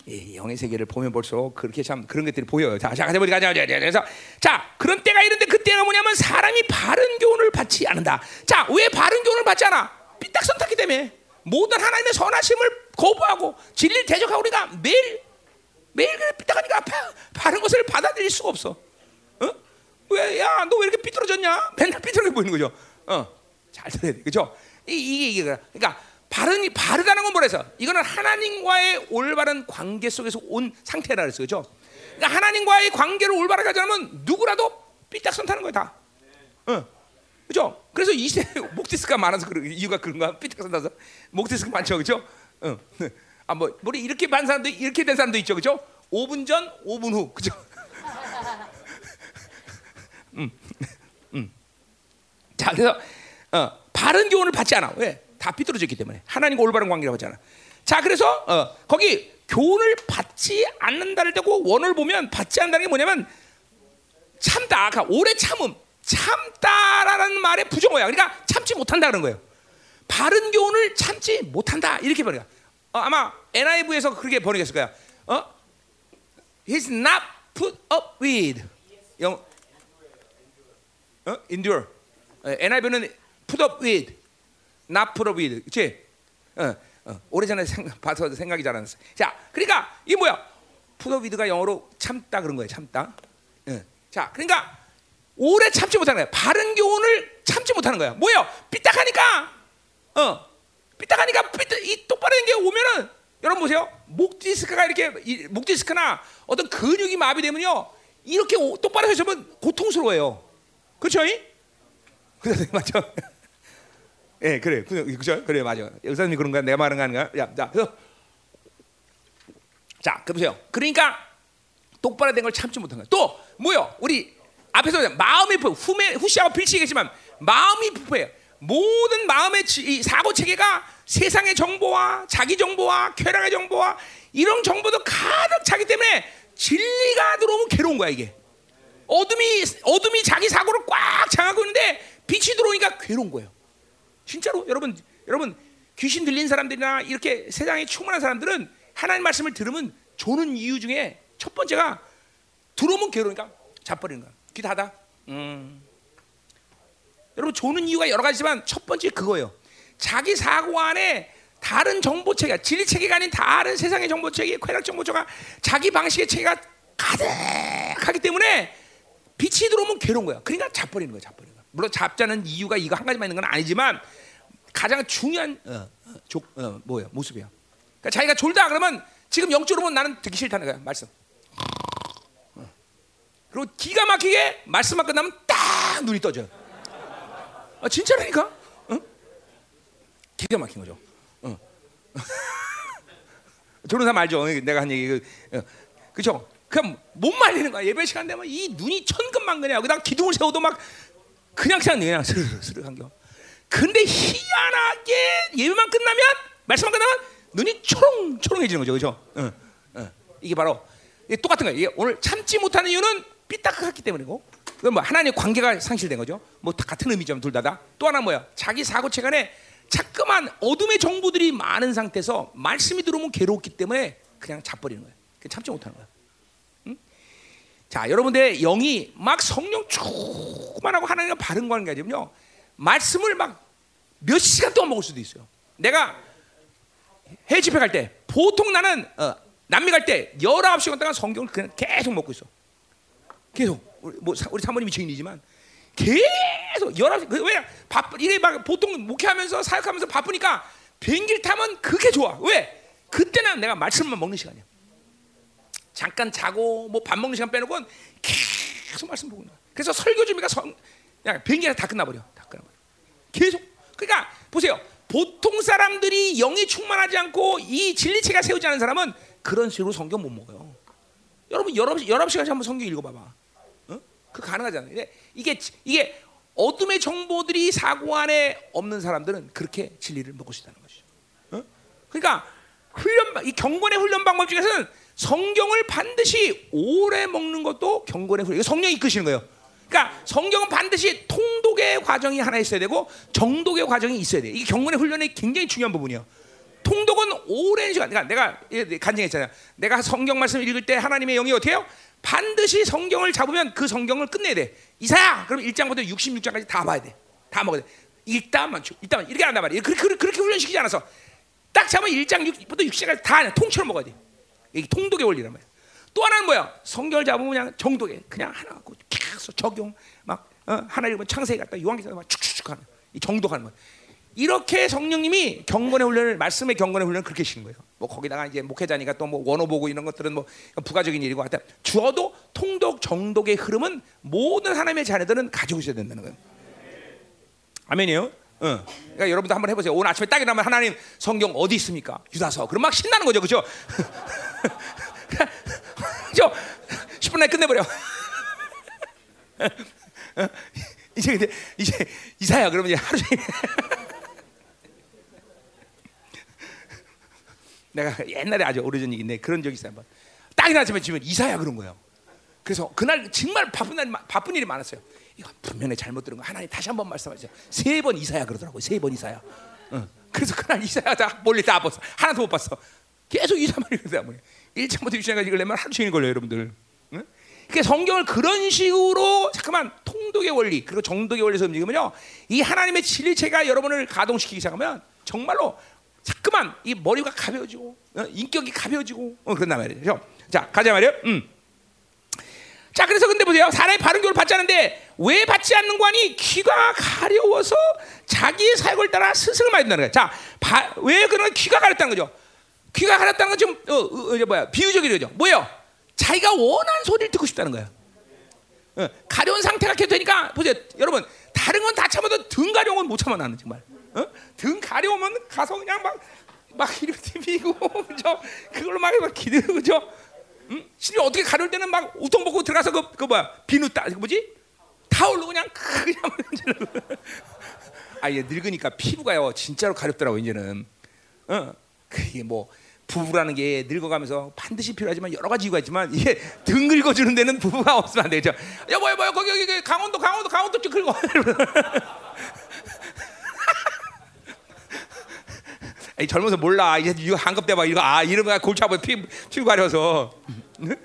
이 영의 세계를 보면 볼수록 그렇게 참 그런 것들이 보여요. 자, 자 가자 가자. 가자. 그래서 자 그런 때가 이런데 그때가 뭐냐면 사람이 바른 교훈을 받지 않는다. 자 왜 바른 교훈을 받지 않아? 삐딱선 탔기 때문에 모든 하나님의 선하심을 거부하고 진리를 대적하고 우리가 매일 매일 삐딱하니까 바, 바른 것을 받아들일 수가 없어. 어? 왜? 야, 너 왜 이렇게 삐뚤어졌냐? 맨날 삐뚤어져 보이는 거죠. 어, 잘 들어야 돼, 그렇죠? 이, 이게 이게 그러니까 바른이 바르다는 건 뭐래서? 이거는 하나님과의 올바른 관계 속에서 온 상태라 그랬어, 그렇죠? 그러니까 하나님과의 관계를 올바르게 하자면 누구라도 삐딱선 타는 거야 다. 어, 그렇죠? 그래서 이 시대 목디스크가 많아서 그런 이유가 그런가? 삐딱선 타서 목디스크 많죠, 그렇죠? 어. 아, 뭐, 머리 이렇게 반 사람도 이렇게 된 사람도 있죠, 그렇죠? 5분 전, 5분 후, 그렇죠? 음, 음. 자, 그래서 어, 바른 교훈을 받지 않아. 왜? 다 삐뚤어졌기 때문에 하나님과 올바른 하지 않아. 자, 그래서 어, 거기 교훈을 받지 않는다를 대고 원을 보면 받지 않는다는 게 뭐냐면 참다. 그러니까 오래 참음, 참다라는 말의 부정어야. 그러니까 참지 못한다 그런 거예요. 바른 교훈을 참지 못한다 이렇게 번역. 어, 아마 NIV에서 그렇게 번역했을 거야. 어? He's not put up with. 영, 어? Endure. 어, NIV는 put up with, with. 그렇지? 어, 어. 오래전에 생각, 봐서 생각이 잘 안 났어. 자, 그러니까 이게 뭐야? with가 영어로 참다 그런 거예요. 참다. 어. 자, 그러니까 오래 참지 못하는 거야. 바른 교훈을 참지 못하는 거야. 뭐예요? 삐딱하니까, 어, 삐딱하니까 삐딱, 이 똑바로 된 게 오면은 여러분 보세요. 목 디스크가 이렇게 이, 목 디스크나 어떤 근육이 마비되면요, 이렇게 오, 똑바로 서시면 고통스러워요. 그렇죠? 그래 맞죠? 예, 네, 그래, 그죠? 그래, 맞아. 의사님이 그런 거야, 내 말은 아닌가? 야, 자, 그래서 자, 그 보세요. 그러니까 똑바로 된 걸 참지 못한 거야. 또 뭐요? 우리 앞에서 마음이 부패, 후매, 후시하고 필치겠지만 마음이 부패해요. 모든 마음의 이 사고 체계가 세상의 정보와 자기 정보와 쾌락의 정보와 이런 정보도 가득 차기 때문에 진리가 들어오면 괴로운 거야 이게. 어둠이 어둠이 자기 사고를 꽉 장하고 있는데 빛이 들어오니까 괴로운 거예요. 진짜로 여러분 여러분 귀신 들린 사람들이나 이렇게 세상에 충만한 사람들은 하나님 말씀을 들으면 조는 이유 중에 첫 번째가 들어오면 괴로우니까 자버리는 거야. 귀 닫아. 음. 여러분 조는 이유가 여러 가지지만 첫 번째 그거예요. 자기 사고 안에 다른 정보 체계, 진리 체계가 아닌 다른 세상의 정보 체계, 쾌락 정보 체계가 자기 방식의 체계가 가득하기 때문에 빛이 들어오면 괴로운 거야. 그러니까 잡버리는 거야, 잡버리는 거야. 물론 잡자는 이유가 이거 한 가지만 있는 건 아니지만 가장 중요한 어, 어, 조, 어, 뭐야 모습이야. 그러니까 자기가 졸다 그러면 지금 영적으로 보면 나는 듣기 싫다는 거야 말씀. 어. 그리고 기가 막히게 말씀만 끝나면 딱 눈이 떠져. 아 진짜라니까? 어? 기가 막힌 거죠. 어. 저런 사람 알죠? 내가 한 얘기 그, 어. 그죠? 그냥 못 말리는 거야. 예배 시간 되면 이 눈이 천근만근해요. 그다음 기둥을 세워도 막 그냥 그냥 그냥 스르르 한겨. 근데 희한하게 예배만 끝나면 말씀만 끝나면 눈이 초롱 초롱해지는 거죠, 그죠? 어, 어. 이게 바로 이게 똑같은 거예요. 오늘 참지 못하는 이유는 삐딱하기 때문이고, 뭐 하나님 관계가 상실된 거죠. 뭐 같은 의미죠, 둘 다다. 또 하나 뭐야? 자기 사고체 간에 자꾸만 어둠의 정보들이 많은 상태에서 말씀이 들어오면 괴롭기 때문에 그냥 잡버리는 거예요. 참지 못하는 거야. 자, 여러분들 영이 막 성령 충만하고 하나님과 바른 관계지만요. 말씀을 막 몇 시간 동안 먹을 수도 있어요. 내가 해외 집회 갈 때 보통 나는 어, 남미 갈 때 19시간 동안 성경을 그냥 계속 먹고 있어. 계속. 우리, 뭐, 우리 사모님이 증인이지만 계속 19시 그왜 바쁘 이게 막 보통 목회하면서 사역하면서 바쁘니까 비행기를 타면 그게 좋아. 왜? 그때는 내가 말씀만 먹는 시간이야. 잠깐 자고 뭐 밥 먹는 시간 빼놓고 계속 말씀 보고. 그래서 설교 준비가 성, 그냥 비행기가 다 끝나버려. 다 끝나버려. 계속. 그러니까 보세요. 보통 사람들이 영이 충만하지 않고 이 진리체가 세우지 않은 사람은 그런 식으로 성경 못 먹어요. 여러분 여러 여러 시간씩 한번 성경 읽어봐봐. 어? 그 가능하잖아요. 근데 이게 이게 어둠의 정보들이 사고 안에 없는 사람들은 그렇게 진리를 먹을 수 있다는 것이죠. 어? 그러니까 훈련 이 경건의 훈련 방법 중에서는 성경을 반드시 오래 먹는 것도 경건의 훈련. 성령이 이끄시는 거예요. 그러니까 성경은 반드시 통독의 과정이 하나 있어야 되고 정독의 과정이 있어야 돼. 이게 경건의 훈련이 굉장히 중요한 부분이에요. 통독은 오랜 시간, 그러니까 내가 간증했잖아요. 내가 성경 말씀 읽을 때 하나님의 영이 해요? 반드시 성경을 잡으면 그 성경을 끝내야 돼. 이사야, 그럼 1장부터 66장까지 다 봐야 돼. 다 먹어야 돼. 읽다만, 읽다만 이렇게 한단 말이에요. 그렇게, 그렇게 훈련시키지 않아서 딱 잡으면 1장 6부터 60장까지 다 통째로 먹어야 돼. 이게 통독의 원리란 말이야. 또 하나는 뭐야? 성경을 잡으면 그냥 정독에 그냥 하나 갖고 계속 적용 막 어? 하나 읽으면 창세기 갔다 요한기사 막 축축축 하는 이 정독하는 거야. 이렇게 성령님이 경건의 훈련을 말씀의 경건의 훈련을 그렇게 시는 거예요. 뭐 거기다가 이제 목회자니까 또 뭐 원어 보고 이런 것들은 뭐 부가적인 일이고 하여튼 주어도 통독 정독의 흐름은 모든 하나님의 자녀들은 가지고 있어야 된다는 거예요. 아멘이요. 어. 그러니까 여러분도 한번 해보세요. 오늘 아침에 딱 일어나면 하나님 성경 어디 있습니까? 유다서. 그럼 막 신나는 거죠, 그죠? 저 10분 내에 끝내버려. 이제 근데 이제 이사야 그러면 이제 하루 종일 내가 옛날에 아주 오래전 얘기인데 그런 적이 있어요. 한번. 딱 일어나면 지금 이사야 그런 거예요. 그래서 그날 정말 바쁜 날 바쁜 일이 많았어요. 이거 분명히 잘못 들은 거 하나님 다시 한 번 말씀하세요. 세 번 이사야 그러더라고요. 세 번 이사야. 응. 그래서 그날 이사야 다 몰리 다 봤어. 하나도 못 봤어. 계속 이사만 읽으다 보니 1장부터 6장까지 읽으려면 하루 종일 걸려요, 여러분들. 응? 그러니까 성경을 그런 식으로 잠깐만 통독의 원리 그리고 정독의 원리에서 움직이면요, 이 하나님의 진리체가 여러분을 가동시키기 시작하면 정말로 자꾸만 이 머리가 가벼워지고 어? 인격이 가벼워지고 어, 그런단 말이죠. 자 가자 말이요. 음. 자 그래서 근데 보세요 사람이 바른 교를 받지 않는데 왜 받지 않는 거 아니 귀가 가려워서 자기의 사역을 따라 스승을 맞는다는 거야. 자왜 그런 귀가 가렸다는 거죠? 귀가 가렸다는 건좀 어, 어, 어, 뭐야 비유적이죠. 뭐예요? 자기가 원하는 소리를 듣고 싶다는 거야. 어, 가려운 상태가 계속 되니까 보세요 여러분 다른 건 다 참아도 등 가려운 건 못 참아 나는 정말. 어? 등 가려우면 가서 그냥 막, 막 이렇게 비고, 그죠? 그걸로 막, 막 기대고, 그죠? 응? 심지어 어떻게 가려울 때는 막 우통 벗고 들어가서 그, 그 뭐야, 비누 따, 그 뭐지? 타올로 그냥, 그냥. 아, 얘 늙으니까 피부가요, 진짜로 가렵더라고, 이제는. 어? 그게 뭐, 부부라는 게 늙어가면서 반드시 필요하지만 여러 가지 이유가 있지만 이게 등 긁어주는 데는 부부가 없으면 안 되죠. 여보 여보 거기 여기 강원도 강원도 강원도 좀 긁어. 이 젊어서 몰라. 이제 이거 때 봐. 이거 아 이러면 골치 아파 피 피부 가려서. 음.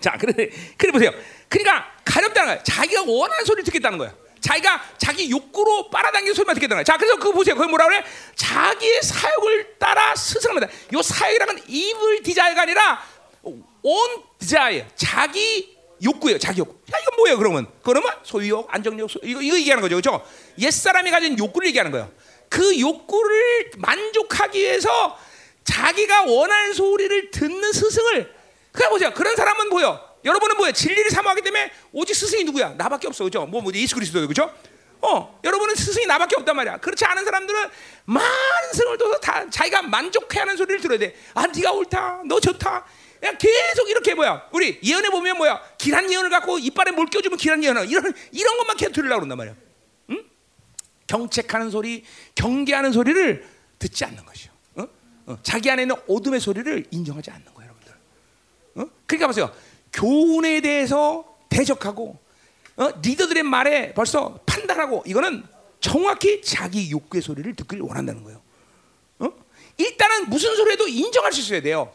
자, 그래 그래 보세요. 그러니까 가렵다는 거야. 자기가 원하는 소리를 듣겠다는 거야. 자기가 자기 욕구로 빨아당기는 소리만 듣겠다는 거야. 자, 그래서 그거 보세요. 거기 뭐라 그래? 자기의 사역을 따라 스승합니다. 요 사역이라는 evil desire가 아니라 on desire. 자기 욕구예요. 자기 욕구. 야, 이건 뭐예요, 그러면? 그러면 소유욕, 안정욕, 소, 이거, 이거 얘기하는 거죠. 그죠? 옛사람이 가진 욕구를 얘기하는 거예요. 그 욕구를 만족하기 위해서 자기가 원하는 소리를 듣는 스승을 그냥 보세요. 그런 사람은 뭐요? 여러분은 뭐예요? 진리를 사모하기 때문에 오직 스승이 누구야? 나밖에 없어. 그죠? 뭐, 뭐 예수 그리스도 그죠? 어, 여러분은 스승이 나밖에 없단 말이야. 그렇지 않은 사람들은 많은 승을 둬서 다 자기가 만족해하는 소리를 들어야 돼. 아, 네가 옳다. 너 좋다. 그냥 계속 이렇게 뭐야? 우리 예언에 보면 뭐야? 길한 예언을 갖고 이빨에 물 껴주면 길한 예언을 이런 이런 것만 계속 들으려고 그런단 말이야. 응? 경책하는 소리, 경계하는 소리를 듣지 않는 것이요. 어? 어. 자기 안에 있는 어둠의 소리를 인정하지 않는 거예요, 여러분들. 어? 그러니까 보세요. 교훈에 대해서 대적하고 어? 리더들의 말에 벌써 판단하고 이거는 정확히 자기 욕구의 소리를 듣길 원한다는 거예요. 어? 일단은 무슨 소리도 인정할 수 있어야 돼요.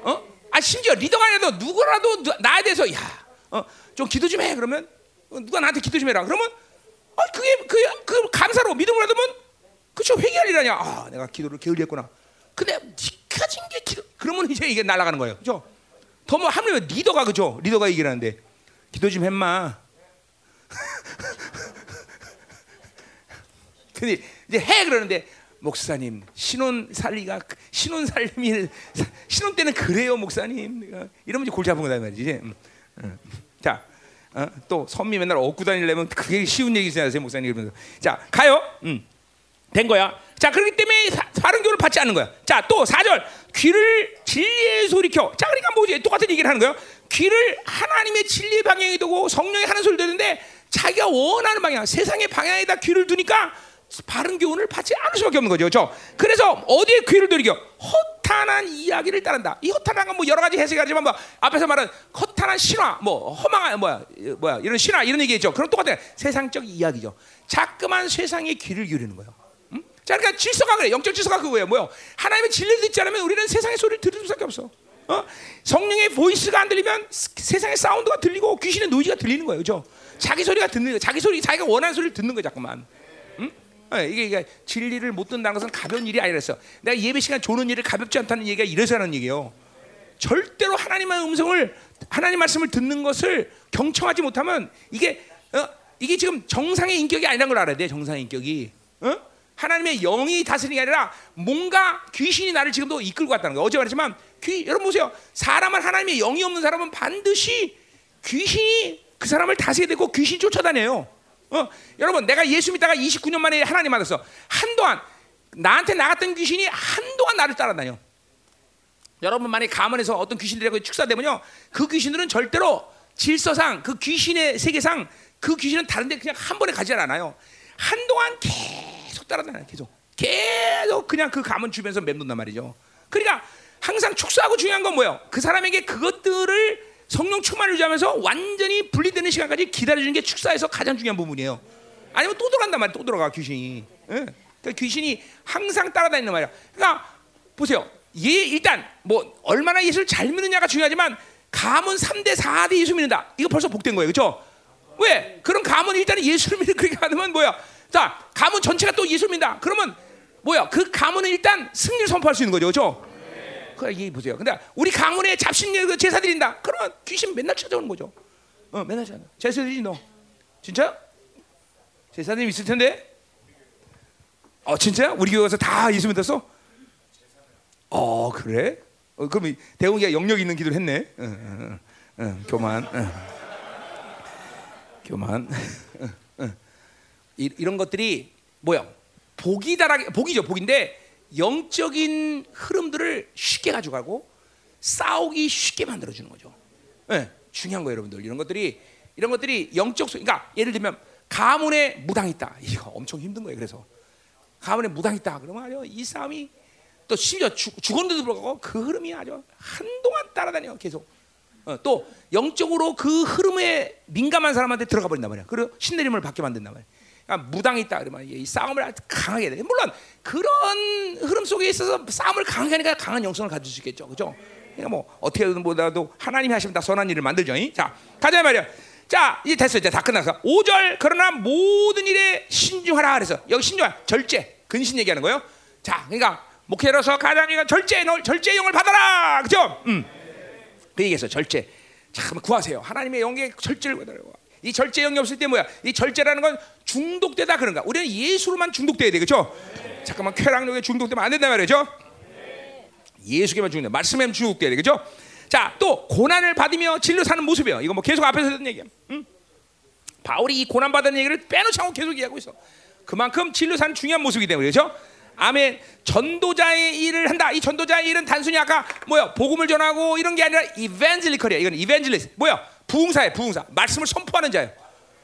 어? 아 심지어 리더가 아니라도 누구라도 나에 대해서 야, 어, 좀 기도 좀 해. 그러면 어, 누가 나한테 기도 좀 해라. 그러면 아, 그게 그, 그 감사로 믿음을 얻으면 그쵸 회개할 일아니야. 아, 내가 기도를 게을리했구나. 근데 니까진 게 기도. 그러면 이제 이게 날아가는 거예요. 그죠? 더뭐 하면 리더가 그죠? 리더가 얘기를 하는데 기도 좀 했마. 근데 이제 해 그러는데 목사님 신혼 살리가 신혼 살림이 신혼 때는 그래요 목사님 이러면 이제 골 잡은 거다 말이지. 음, 음. 자. 어? 또 선미 맨날 얻고 다니려면 그게 쉬운 얘기지 않으세요 목사님 이러면서 자 가요 음. 된 거야 자 그렇기 때문에 바른 교를 받지 않는 거야 자 또 4절 귀를 진리의 소리 켜. 자 그러니까 뭐지 똑같은 얘기를 하는 거예요 귀를 하나님의 진리의 방향에 두고 성령이 하는 소리 듣는데 자기가 원하는 방향 세상의 방향에다 귀를 두니까 바른 교훈을 받지 않을 수밖에 없는 거죠. 그렇죠? 그래서 어디에 귀를 들이겨? 허탄한 이야기를 따른다. 이 허탄한 건 뭐 여러 가지 해석이 하지만 뭐 앞에서 말한 허탄한 신화, 뭐 허망한 뭐야 뭐야 이런 신화 이런 얘기했죠. 그런 똑같아요. 세상적 이야기죠. 자꾸만 세상에 귀를 기울이는 거예요. 음? 자, 그러니까 질서가 그래. 영적 질서가 그거예요. 뭐요? 하나님의 진리를 듣지 않으면 우리는 세상의 소리를 들을 수밖에 없어. 어? 성령의 voice가 안 들리면 세상의 sound가 들리고 귀신의 noise가 들리는 거예요. 그죠? 자기 소리가 듣는 거예요. 자기 소리, 자기가 원하는 소리를 듣는 거예요. 자꾸만. 응? 어, 이게, 이게 진리를 못 듣는다는 것은 가벼운 일이 아니라서 내가 예배 시간 조는 일을 가볍지 않다는 얘기가 이래서 하는 얘기예요. 절대로 하나님의 음성을 하나님 말씀을 듣는 것을 경청하지 못하면 이게 어, 이게 지금 정상의 인격이 아니라는 걸 알아야 돼. 정상의 인격이. 어? 하나님의 영이 다스리는 게 아니라 뭔가 귀신이 나를 지금도 이끌고 갔다는 거예요. 어제 말했지만 귀, 여러분 보세요. 사람은 하나님의 영이 없는 사람은 반드시 귀신이 그 사람을 다스리게 되고 귀신이 쫓아다녀요. 어, 여러분 내가 예수 믿다가 29년 만에 하나님 만났어. 한동안 나한테 나갔던 귀신이 한동안 나를 따라다녀. 여러분 만약 가문에서 어떤 귀신들하고 축사되면요, 그 귀신들은 절대로 질서상 그 귀신의 세계상 그 귀신은 다른데 그냥 한 번에 가지 않아요. 한동안 계속 따라다녀요. 계속 계속 그냥 그 가문 주변에서 맴돈단 말이죠. 그러니까 항상 축사하고 중요한 건 뭐예요? 그 사람에게 그것들을 성령 충만을 유지하면서 완전히 분리되는 시간까지 기다려주는 게 축사에서 가장 중요한 부분이에요. 아니면 또 들어간단 말이야. 또 들어가 귀신이. 예? 그러니까 귀신이 항상 따라다니는 말이야. 그러니까 보세요. 얘 일단 뭐 얼마나 예수를 잘 믿느냐가 중요하지만 가문 3대 4대 예수 믿는다. 이거 벌써 복된 거예요. 그렇죠? 왜? 그런 가문 일단은 예수를 믿는 그렇게 하면 뭐야? 자, 가문 전체가 또 예수를 믿는다. 그러면 뭐야? 그 가문은 일단 승리를 선포할 수 있는 거죠. 그렇죠? 그 얘기 보세요. 근데 우리 가문에 잡신 그 제사 드린다. 그러면 귀신 맨날 찾아오는 거죠. 어, 맨날 찾아. 제사 드리지 너. 진짜? 제사님 있을 텐데. 어, 진짜? 우리 교회에서 다 예수 믿었어? 어, 그래? 어, 그럼 대웅이가 영역 있는 기도를 했네. 응, 응, 응, 교만. 교만. 이, 런 것들이 뭐야? 복이 달하 복이죠, 복인데 영적인 흐름들을 쉽게 가져가고 싸우기 쉽게 만들어 주는 거죠. 네, 중요한 거예요, 여러분들. 이런 것들이 이런 것들이 영적 소, 그러니까 예를 들면 가문에 무당 있다. 이거 엄청 힘든 거예요. 그래서 가문에 무당 있다. 그러면 아요 이 싸움이 또 심지어 죽, 죽었는데도 불구하고 그 흐름이 아주 한동안 따라다녀 계속. 어, 또 영적으로 그 흐름에 민감한 사람한테 들어가 버린단 말이야. 그리고 신내림을 받게 만든단 말이야. 그러니까 무당이 있다 그러면 이 싸움을 강하게 돼. 물론 그런 흐름 속에 있어서 싸움을 강하게 하니까 강한 영성을 가질 수 있겠죠, 그렇죠? 그러니까 뭐 어떻게든 보다도 하나님이 하시면 다 선한 일을 만들죠. 자 가자 말이야. 자 이제 됐어 이제 다 끝났어. 5절 그러나 모든 일에 신중하라 그래서 여기 신중하 절제 근신 얘기하는 거예요. 자 그러니까 목회로서 가장 이거 절제 절제용을 받아라 그죠? 음. 그 얘기했어 절제. 참 구하세요. 하나님의 영의 절제를 받으라고. 이 절제 영이 없을 때 뭐야? 이 절제라는 건 중독되다 그런가? 우리는 예수로만 중독돼야 돼, 그렇죠? 네. 잠깐만 쾌락욕에 중독되면 안 된단 말이죠. 네. 예수께만 중독돼. 말씀에 중독돼야 돼, 그렇죠? 자, 또 고난을 받으며 진료 사는 모습이에요. 이거 뭐 계속 앞에서 했던 얘기야. 응? 바울이 이 고난 받은 얘기를 빼놓지 않고 계속 얘기하고 있어. 그만큼 진료 사는 중요한 모습이기 때문에 그렇죠? 아멘. 전도자의 일을 한다. 이 전도자의 일은 단순히 아까 뭐야 복음을 전하고 이런 게 아니라 이벤젤리컬이야. 이건 이벤젤리스. 뭐야 부흥사예 부흥사. 말씀을 선포하는 자예요.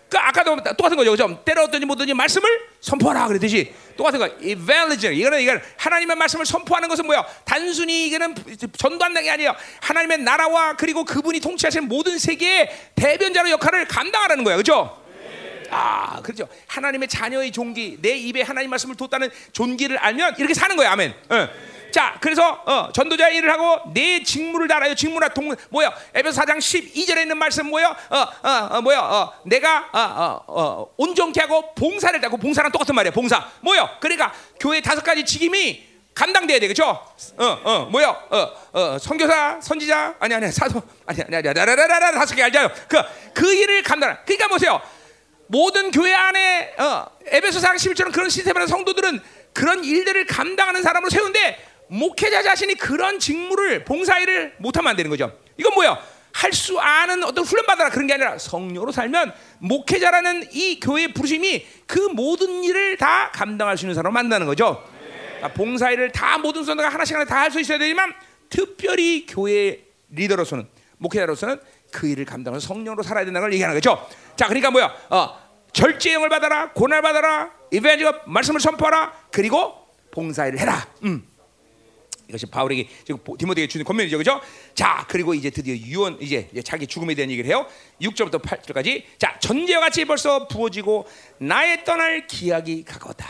그 아까도 똑같은 거죠. 그죠? 때려었든지 뭐든지 말씀을 선포하라 그랬듯이 똑같은 거. 이벤젤리즘. 이거는 이건 하나님의 말씀을 선포하는 것은 뭐야? 단순히 이거는 전도한다는 게 아니에요. 하나님의 나라와 그리고 그분이 통치하시는 모든 세계의 대변자로 역할을 감당하라는 거예요. 그죠? 아, 그렇죠. 하나님의 자녀의 종기, 내 입에 하나님 말씀을 뒀다는 존귀를 알면 이렇게 사는 거예요. 아멘. 어. 자, 그래서 어, 전도자 일을 하고 내 직무를 달아요. 직무나 동 뭐야? 에베소 4장 12절에 있는 말씀 뭐야? 어, 어, 어 뭐야? 어, 내가 어, 어, 어, 온전케 하고 봉사를 하고 봉사랑 똑같은 말이야. 봉사. 뭐야? 그러니까 교회 다섯 가지 직임이 감당돼야 돼, 그렇죠? 어, 어, 뭐야? 어, 어, 선교사, 선지자, 아니 아니 사도, 아니 아니 아니, 라라라라 다섯 개 알잖아요. 그, 그 일을 감당. 그러니까 보세요. 모든 교회 안에 어, 에베소상 11절은 그런 시스템이나 성도들은 그런 일들을 감당하는 사람으로 세운데 목회자 자신이 그런 직무를 봉사일을 못하면 안 되는 거죠. 이건 뭐야? 할 수 아는 어떤 훈련 받아라 그런 게 아니라 성령으로 살면 목회자라는 이 교회의 부르심이 그 모든 일을 다 감당할 수 있는 사람을 만나는 거죠. 그러니까 봉사일을 다 모든 선도가 하나씩 하나 다할 수 있어야 되지만 특별히 교회 리더로서는 목회자로서는 그 일을 감당하는 성령으로 살아야 된다는 걸 얘기하는 거죠. 자, 그러니까 뭐야? 어, 절제형을 받아라, 고날 받아라, 이벤트가 말씀을 선포하라, 그리고 봉사일을 해라. 음. 이것이 바울에게 지금 보- 디모데에게 주는 권면이죠, 그죠? 자, 그리고 이제 드디어 유언 이제 자기 죽음에 대한 얘기를 해요. 6절부터 8절까지. 자, 전제와 같이 벌써 부어지고 나의 떠날 기약이 가까웠다.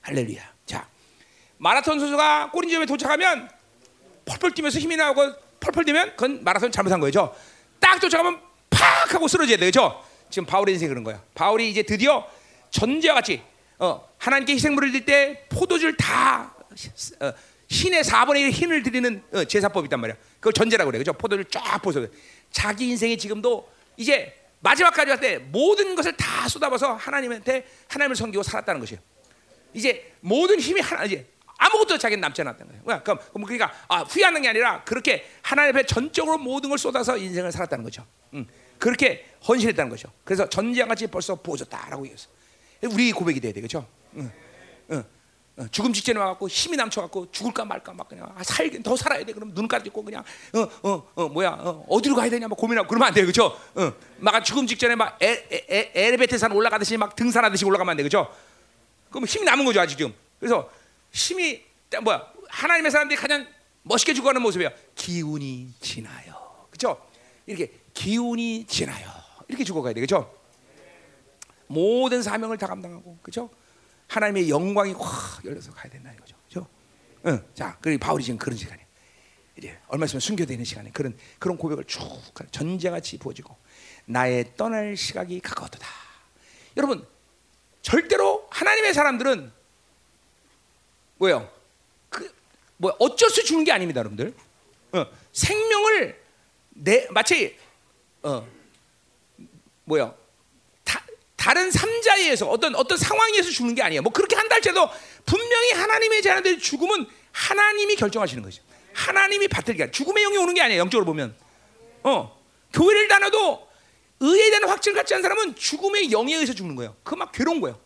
할렐루야. 자, 마라톤 선수가 꼬린점에 도착하면 펄펄 뛰면서 힘이 나고 펄펄 뛰면 그건 마라톤 잘못한 거죠. 딱 도착하면 팍 하고 쓰러져야 되죠. 지금 바울의 인생이 그런 거야. 바울이 이제 드디어 전제와 같이 어, 하나님께 희생물을 드릴 때 포도주를 다 어, 신의 4분의 1 힘을 드리는 어, 제사법이 있단 말이야. 그걸 전제라고 그래. 그죠? 포도를 쫙 부어서 자기 인생이 지금도 이제 마지막까지 갈때 모든 것을 다 쏟아부어서 하나님한테 하나님을 섬기고 살았다는 것이에요. 이제 모든 힘이 하나 이제 아무것도 자기는 남지 않았다는 거예요. 뭐야? 그럼 그럼 그러니까 아, 후회하는 게 아니라 그렇게 하나님 앞에 전적으로 모든 걸 쏟아서 인생을 살았다는 거죠. 음, 그렇게 헌신했다는 거죠. 그래서 전쟁 같이 벌써 부어졌다라고 얘기했어. 우리 고백이 돼야 되겠죠. 응, 응, 응. 죽음 직전에 와갖고 힘이 남쳐갖고 죽을까 말까 막 그냥 아, 살긴 더 살아야 돼. 그럼 눈 가리고 그냥 어어어 어, 뭐야 어, 디로 가야 되냐 막 고민하고 그러면 안 돼요, 그렇죠? 응. 막 죽음 직전에 막 에, 에, 에, 에레베이터 산 올라가듯이 막 등산하듯이 올라가면 안 돼, 그렇죠? 그럼 힘이 남은 거죠 아직 지금. 그래서 힘이 딱 뭐야 하나님의 사람들이 가장 멋있게 죽어가는 모습이야. 기운이 지나요. 그렇죠? 이렇게 기운이 지나요. 이렇게 죽어가야 돼, 그렇죠? 모든 사명을 다 감당하고, 그렇죠? 하나님의 영광이 확 열려서 가야 된다 이거죠, 그렇죠? 응. 자, 그리고 바울이 지금 그런 시간에 이제 얼마 있으면 순교되는 시간에 그런 그런 고백을 쭉 전제같이 부어지고 나의 떠날 시각이 가까웠다. 여러분 절대로 하나님의 사람들은 뭐요? 그뭐 어쩔 수 주는 게 아닙니다, 여러분들. 어, 생명을 내 마치 어 뭐야? 다, 다른 삼자에 의해서 어떤 어떤 상황에서 주는 게 아니에요. 뭐 그렇게 한다 할지라도 분명히 하나님의 자녀들의 죽음은 하나님이 결정하시는 거죠. 하나님이 받들게 죽음의 영이 오는 게 아니에요. 영적으로 보면. 어. 교회를 다녀도 의에 대한 확증을 갖지 않은 사람은 죽음의 영에 의해서 죽는 거예요. 그 막 괴로운 거예요.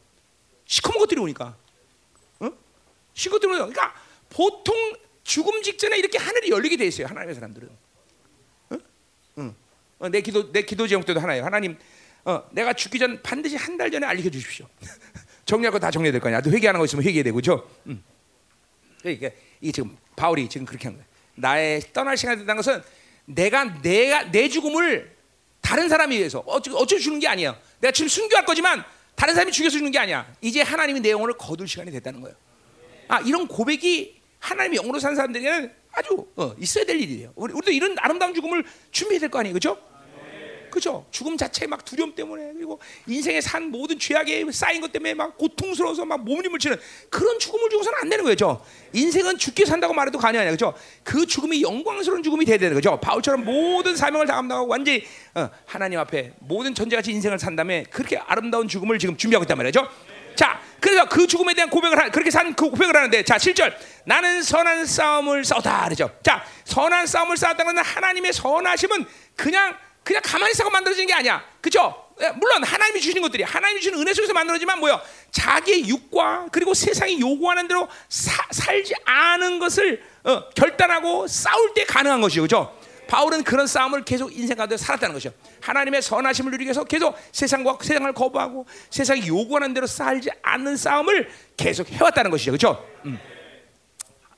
시커먼 것들이 오니까. 어? 시커먼 것들이 오니까. 그러니까 보통 죽음 직전에 이렇게 하늘이 열리게 돼 있어요. 하나님의 사람들은. 어? 응. 어, 내 기도 내 기도 제목 때도 하나예요. 하나님, 어, 내가 죽기 전 반드시 한 달 전에 알려 주십시오. 정리할 거 다 정리해야 될 거 아니야. 또 회개하는 거 있으면 회개해야 되고, 그죠? 음. 그러니까 이게 지금 바울이 지금 그렇게 한 거예요. 나의 떠날 시간이 된다는 것은 내가 내가 내 죽음을 다른 사람에 의해서 어쩌 어쩌 주는 게 아니야. 내가 지금 순교할 거지만 다른 사람이 죽여서 주는 게 아니야. 이제 하나님이 내 영혼을 거둘 시간이 됐다는 거예요. 아 이런 고백이 하나님의 영으로 사는 사람들에게는 아주 어, 있어야 될 일이에요. 우리, 우리도 이런 아름다운 죽음을 준비해야 될 거 아니에요, 그렇죠? 그죠? 죽음 자체 막 두려움 때문에 그리고 인생에 산 모든 죄악에 쌓인 것 때문에 막 고통스러워서 막 몸부림을 치는 그런 죽음을 주고서는 안 되는 거죠. 인생은 죽게 산다고 말해도 가능하냐, 그죠? 그 죽음이 영광스러운 죽음이 돼야 되는 거죠. 바울처럼 모든 사명을 다 감당하고 완전히 어, 하나님 앞에 모든 전제같이 인생을 산 다음에 그렇게 아름다운 죽음을 지금 준비하고 있단 말이죠. 자, 그래서 그 죽음에 대한 고백을 하, 그렇게 산 그 고백을 하는데, 자, 7절 나는 선한 싸움을 싸웠다 그러죠. 자, 선한 싸움을 싸웠다는 건 하나님의 선하심은 그냥 그냥 가만히 있어서 만들어지는 게 아니야. 그죠? 예, 물론 하나님이 주신 것들이 하나님이 주는 은혜 속에서 만들어지만 뭐요? 자기의 육과 그리고 세상이 요구하는 대로 사, 살지 않은 것을 어, 결단하고 싸울 때 가능한 것이죠. 그죠? 바울은 그런 싸움을 계속 인생 가운데 살았다는 것이죠. 하나님의 선하심을 누리기 위해서 계속 세상과 세상을 거부하고 세상이 요구하는 대로 살지 않는 싸움을 계속 해왔다는 것이죠. 그죠? 음.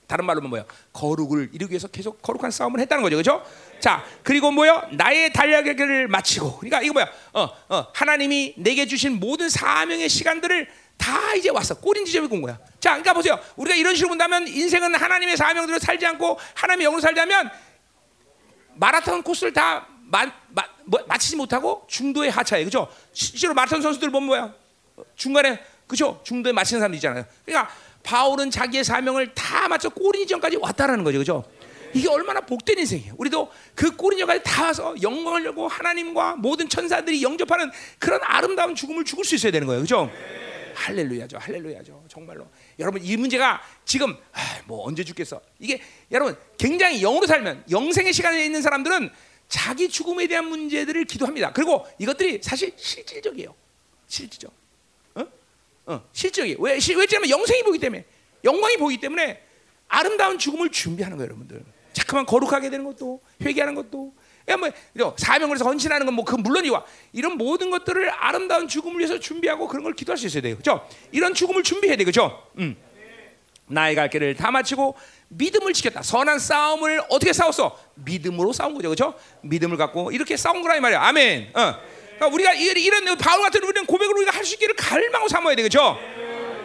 다른 말로 뭐야? 거룩을 이루기 위해서 계속 거룩한 싸움을 했다는 거죠, 그렇죠? 자, 그리고 뭐요? 나의 달려가기를 마치고, 그러니까 이거 뭐야? 어, 어, 하나님이 내게 주신 모든 사명의 시간들을 다 이제 왔어. 꼬린 지점에 온 거야. 자, 그러니까 보세요. 우리가 이런 식으로 본다면 인생은 하나님의 사명대로 살지 않고 하나님의 영으로 살자면 마라톤 코스를 다 마, 마, 뭐, 마치지 못하고 중도에 하차해, 그죠? 실제로 마라톤 선수들 보면 뭐야? 중간에 그죠? 중도에 마치는 사람들 있잖아요. 그러니까 바울은 자기의 사명을 다 마쳐 꼬린 지점까지 왔다라는 거죠, 그죠? 이게 얼마나 복된 인생이에요. 우리도 그 꼬린 지점까지 다 와서 영광을 열고 하나님과 모든 천사들이 영접하는 그런 아름다운 죽음을 죽을 수 있어야 되는 거예요, 그죠? 할렐루야죠, 할렐루야죠. 정말로 여러분 이 문제가 지금 아, 뭐 언제 죽겠어? 이게 여러분 굉장히 영으로 살면 영생의 시간에 있는 사람들은 자기 죽음에 대한 문제들을 기도합니다. 그리고 이것들이 사실 실질적이에요. 실질적. 어? 어, 실적이 왜? 시- 왜냐면 영생이 보기 때문에 영광이 보기 때문에 아름다운 죽음을 준비하는 거예요, 여러분들. 자꾸만 거룩하게 되는 것도 회개하는 것도 야, 뭐 사명을 해서 헌신하는 건 뭐 그 물론이와 이런 모든 것들을 아름다운 죽음을 위해서 준비하고 그런 걸 기도할 수 있어야 돼요, 그렇죠? 이런 죽음을 준비해야 돼, 그렇죠? 음. 나의 갈 길을 다 마치고 믿음을 지켰다. 선한 싸움을 어떻게 싸웠어? 믿음으로 싸운 거죠, 그렇죠? 믿음을 갖고 이렇게 싸운 거라 이 말이야. 아멘. 어. 그러니까 우리가 이- 이런 바울 같은 우리는 고백을 우리가 할 수 있기를 갈망하고 삼아야 되겠죠.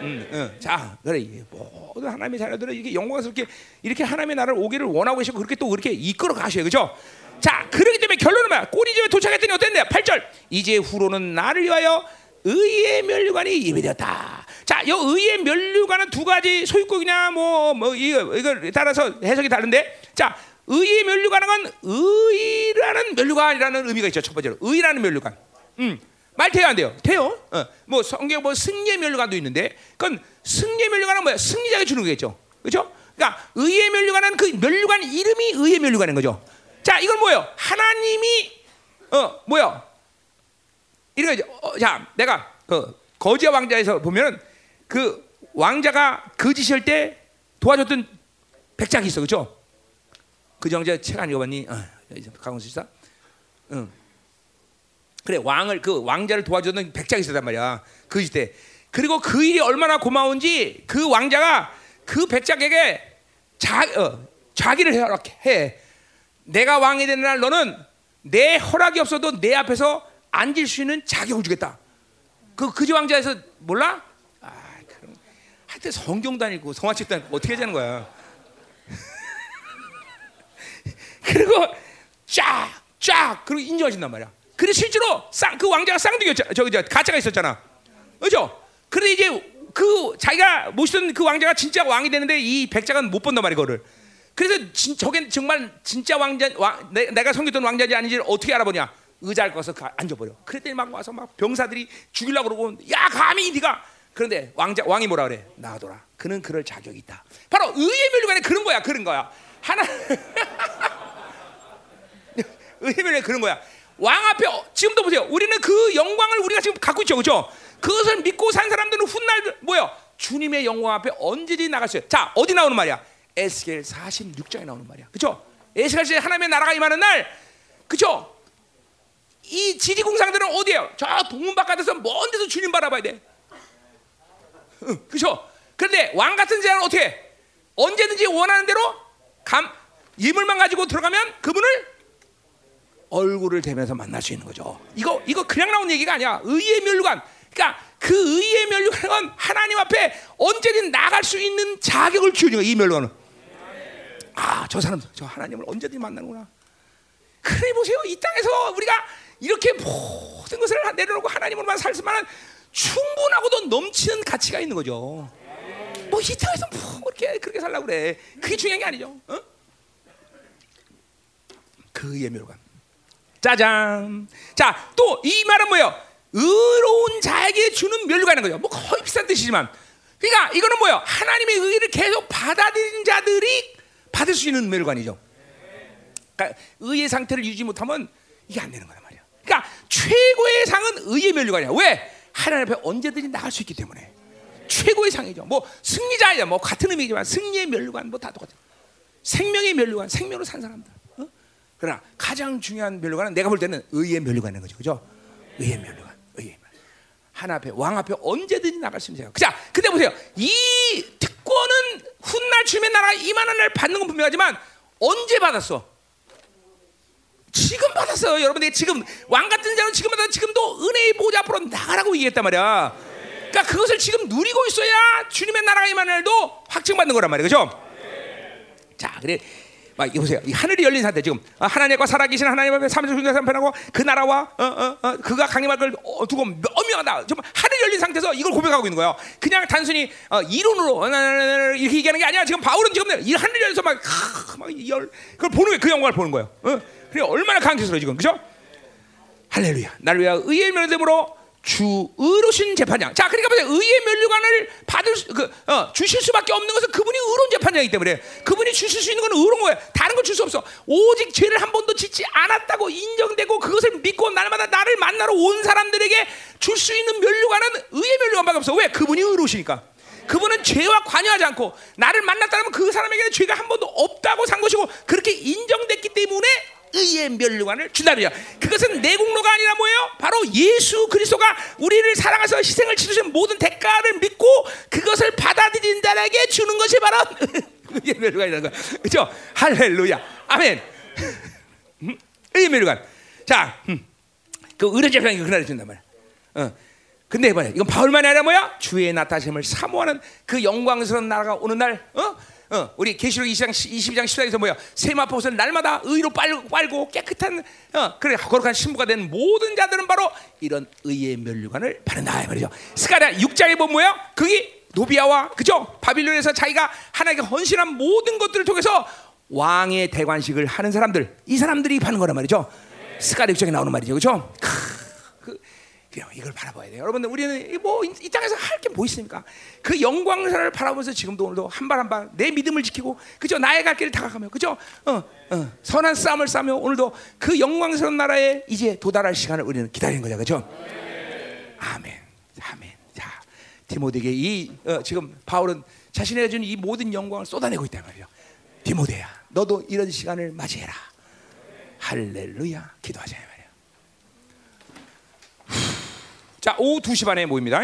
음, 음. 자, 그래 이 모든 하나님의 자녀들은 이렇게 영광스럽게 이렇게 하나님의 나라를 오기를 원하고 계시고 그렇게 또 그렇게 이끌어 가셔요, 그렇죠? 자, 그렇기 때문에 결론은 뭐야? 꼬리집에 도착했더니 어땠냐? 8절. 이제 후로는 나를 위하여 의의 면류관이 예비되었다. 자, 이 의의 면류관은 두 가지 소유국이냐 뭐뭐 이거 이걸 따라서 해석이 다른데, 자, 의의 면류관은 건 의라는 면류관이라는 의미가 있죠. 첫 번째로 의라는 면류관. 음. 말 돼요 안 돼요? 돼요. 어. 뭐 성경 뭐 승리의 면류관도 있는데 그건 승리의 면류관은 뭐야? 승리자가 주는 거겠죠. 그렇죠? 그러니까 의의 면류관은 그 면류관 이름이 의의 면류관인 거죠. 자, 이건 뭐예요? 하나님이 어 뭐야? 이런 거죠. 어, 자, 내가 그 거지와 왕자에서 보면은 그 왕자가 거짓할 때 도와줬던 백작이 있어, 그렇죠? 그 정자 책 안 읽어봤니? 어, 이제 강원수 씨다. 응. 그래 왕을 그 왕자를 도와주는 백작이 있었단 말이야 그 시대. 그리고 그 일이 얼마나 고마운지 그 왕자가 그 백작에게 자, 어, 자기를 허락해. 내가 왕이 되는 날 너는 내 허락이 없어도 내 앞에서 앉을 수 있는 자격을 주겠다. 그 그지 왕자에서 몰라? 아, 그럼 하여튼 성경도 아니고 성화책도 아니고 어떻게 하자는 거야. 그리고 쫙, 쫙, 그리고 인정하신단 말이야. 그래 실제로 쌍, 그 왕자가 쌍둥이였잖아. 저기 저 가짜가 있었잖아. 그죠? 그런데 이제 그 자기가 모시던 그 왕자가 진짜 왕이 되는데 이 백작은 못 본단 말이야, 그거를. 그래서 진, 저겐 정말 진짜 왕자, 왕, 내, 내가 섬겼던 왕자인지 아닌지를 어떻게 알아보냐? 의자를 꺼서 가- 앉아버려. 그랬더니 막 와서 막 병사들이 죽이려고 그러고, 야 감히 네가. 그런데 왕자 왕이 뭐라 그래? 나가더라. 그는 그럴 자격이 있다. 바로 의의 멸류관에 그런 거야, 그런 거야. 하나. 의미는 그런 거야. 왕 앞에 어- 지금도 보세요. 우리는 그 영광을 우리가 지금 갖고 있죠, 그렇죠? 그것을 믿고 산 사람들은 훗날 뭐요? 주님의 영광 앞에 언제든지 나갈 수 있어요. 자, 어디 나오는 말이야? 에스겔 46장에 나오는 말이야, 그렇죠? 에스겔 시 하나님의 나라가 임하는 날, 그렇죠? 이 지리공상들은 어디에요? 저 동문 바깥에서 먼 데서 주님 바라봐야 돼. 그렇죠? 그런데 왕 같은 자는 어떻게? 해? 언제든지 원하는 대로 감 예물만 가지고 들어가면 그분을 얼굴을 대면서 만날 수 있는 거죠. 이거 이거 그냥 나온 얘기가 아니야. 의의 멸류관. 그러니까 그 의의 멸류관은 하나님 앞에 언제든 나갈 수 있는 자격을 주는 거야. 이 멸류관은. 아, 저 사람 저 하나님을 언제든 만나는구나. 그래 보세요. 이 땅에서 우리가 이렇게 모든 것을 내려놓고 하나님으로만 살 수만한 충분하고도 넘치는 가치가 있는 거죠. 뭐 이 땅에서 뭐 그렇게 그렇게 살라고 그래. 그게 중요한 게 아니죠. 어? 그 멸관. 짜잔. 자, 또 이 말은 뭐예요? 의로운 자에게 주는 멸류관인 거죠. 뭐 거의 비슷한 뜻이지만. 그러니까 이거는 뭐예요? 하나님의 의를 계속 받아들인 자들이 받을 수 있는 멸관이죠. 그러니까 의의 상태를 유지 못하면 이게 안 되는 거란 말이야. 그러니까 최고의 상은 의의 멸류관이야. 왜? 하나님 앞에 언제든지 나갈 수 있기 때문에. 최고의 상이죠. 뭐 승리자야 뭐 같은 의미지만 승리의 멸류관 뭐 다 똑같아. 생명의 멸류관, 생명으로 산 사람들. 어? 그러나 가장 중요한 멸류관은 내가 볼 때는 의의 멸류관인 거죠. 그죠? 의의 멸류관. 의의 멸. 하나 앞에 왕 앞에 언제든지 나갈 수 자가. 자, 근데 보세요. 이 특권은 훗날 주님의 나라 임하는 날 받는 건 분명하지만 언제 받았어? 지금 받았어요. 여러분들 지금 왕 같은 자는 지금 받아 지금도 은혜의 보좌 앞으로 나가라고 얘기했단 말이야. 그러니까 그것을 지금 누리고 있어야 주님의 나라가 날도 확증받는 거란 말이에요. 그죠? 자, 그래. 막 보세요. 이 하늘이 열린 상태 지금 아, 하나님과 살아계신 하나님 앞에 중에 삼편하고 그 나라와 어, 어, 어, 그가 강림할 걸 어, 두고 엄명하다. 정말 하늘이 열린 상태에서 이걸 고백하고 있는 거예요. 그냥 단순히 어, 이론으로 어, 이렇게 얘기하는 게 아니야. 지금 바울은 지금 이 하늘이 열려서 막, 하, 막 열, 그걸 보는 거예요. 그 영광을 보는 거예요. 어? 그래 얼마나 강조스러워 지금 그죠? 할렐루야. 나를 위하여 의의 멸됨으로 주 의로신 재판장. 자, 그러니까 보세요. 의의 멸류관을 받을 수, 그, 어, 주실 수밖에 없는 것은 그분이 의로운 재판장이기 때문에 그분이 주실 수 있는 건 의로운 거예요. 다른 걸줄수 없어. 오직 죄를 한 번도 짓지 않았다고 인정되고 그것을 믿고 날마다 나를 만나러 온 사람들에게 줄 수 있는 멸류관은 의의 멸류관밖에 없어. 왜? 그분이 의로우시니까. 그분은 죄와 관여하지 않고 나를 만났다면 그 사람에게는 죄가 한 번도 없다고 산 것이고 그렇게 인정됐기 때문에 의의 멸류관을 준다는 그것은 내 공로가 아니라 뭐예요? 바로 예수 그리스도가 우리를 사랑해서 희생을 치르신 모든 대가를 믿고 그것을 받아들인 자에게 주는 것이 바로 의의 멸류관이라는 거. 그죠? 할렐루야. 아멘. 음? 의의 멸류관. 자, 음. 그 의뢰 재판이 그날 준단 말이야. 어. 근데 해봐요. 이건 바울만이 아니라 뭐야? 주의 나타심을 사모하는 그 영광스러운 나라가 오는 날, 어? 어, 우리 계시록 20장 22장 14절에서 뭐야? 세마포옷을 날마다 의로 빨고, 빨고 깨끗한 어, 그래 거룩한 신부가 된 모든 자들은 바로 이런 의의 면류관을 바른다 말이죠. 스가랴 6장에 보면 뭐야? 그게 노비아와 그죠? 바빌론에서 자기가 하나님께 헌신한 모든 것들을 통해서 왕의 대관식을 하는 사람들, 이 사람들이 받는 거란 말이죠. 스가랴 6장에 나오는 말이죠, 그죠? 그, 이걸 바라봐야 돼요. 여러분들 우리는 뭐 이 땅에서 할 게 뭐 있습니까? 그 영광을 바라보면서 지금도 오늘도 한 발 한 발 내 믿음을 지키고 그죠? 나의 갈 길을 다가가며 그죠? 어, 어, 선한 싸움을 싸며 오늘도 그 영광스러운 나라에 이제 도달할 시간을 우리는 기다리는 거죠, 그죠? 아멘, 아멘. 자, 디모데에게 이 어, 지금 바울은 자신이 가진 이 모든 영광을 쏟아내고 있단 말이죠. 디모데야, 너도 이런 시간을 맞이해라. 할렐루야, 기도하자 말이야. 자, 오후 2시 반에 모입니다.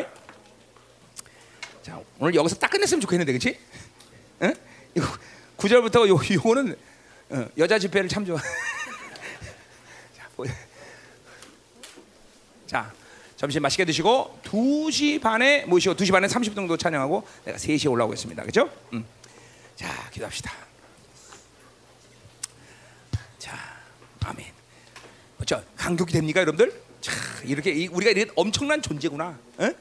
자, 오늘 여기서 딱 끝냈으면 좋겠는데, 그렇지? 응? 이거 9절부터 요 요거는 어, 여자 집회를 참 좋아. 자, 보- 자, 점심 맛있게 드시고 2시 반에 모시고 2시 반에 30분 정도 찬양하고 내가 3시에 올라오겠습니다. 그렇죠? 음. 자, 기도합시다. 자, 아멘. 그렇죠? 강격이 됩니까, 여러분들? 자, 이렇게 이- 우리가 이렇게 엄청난 존재구나. 응?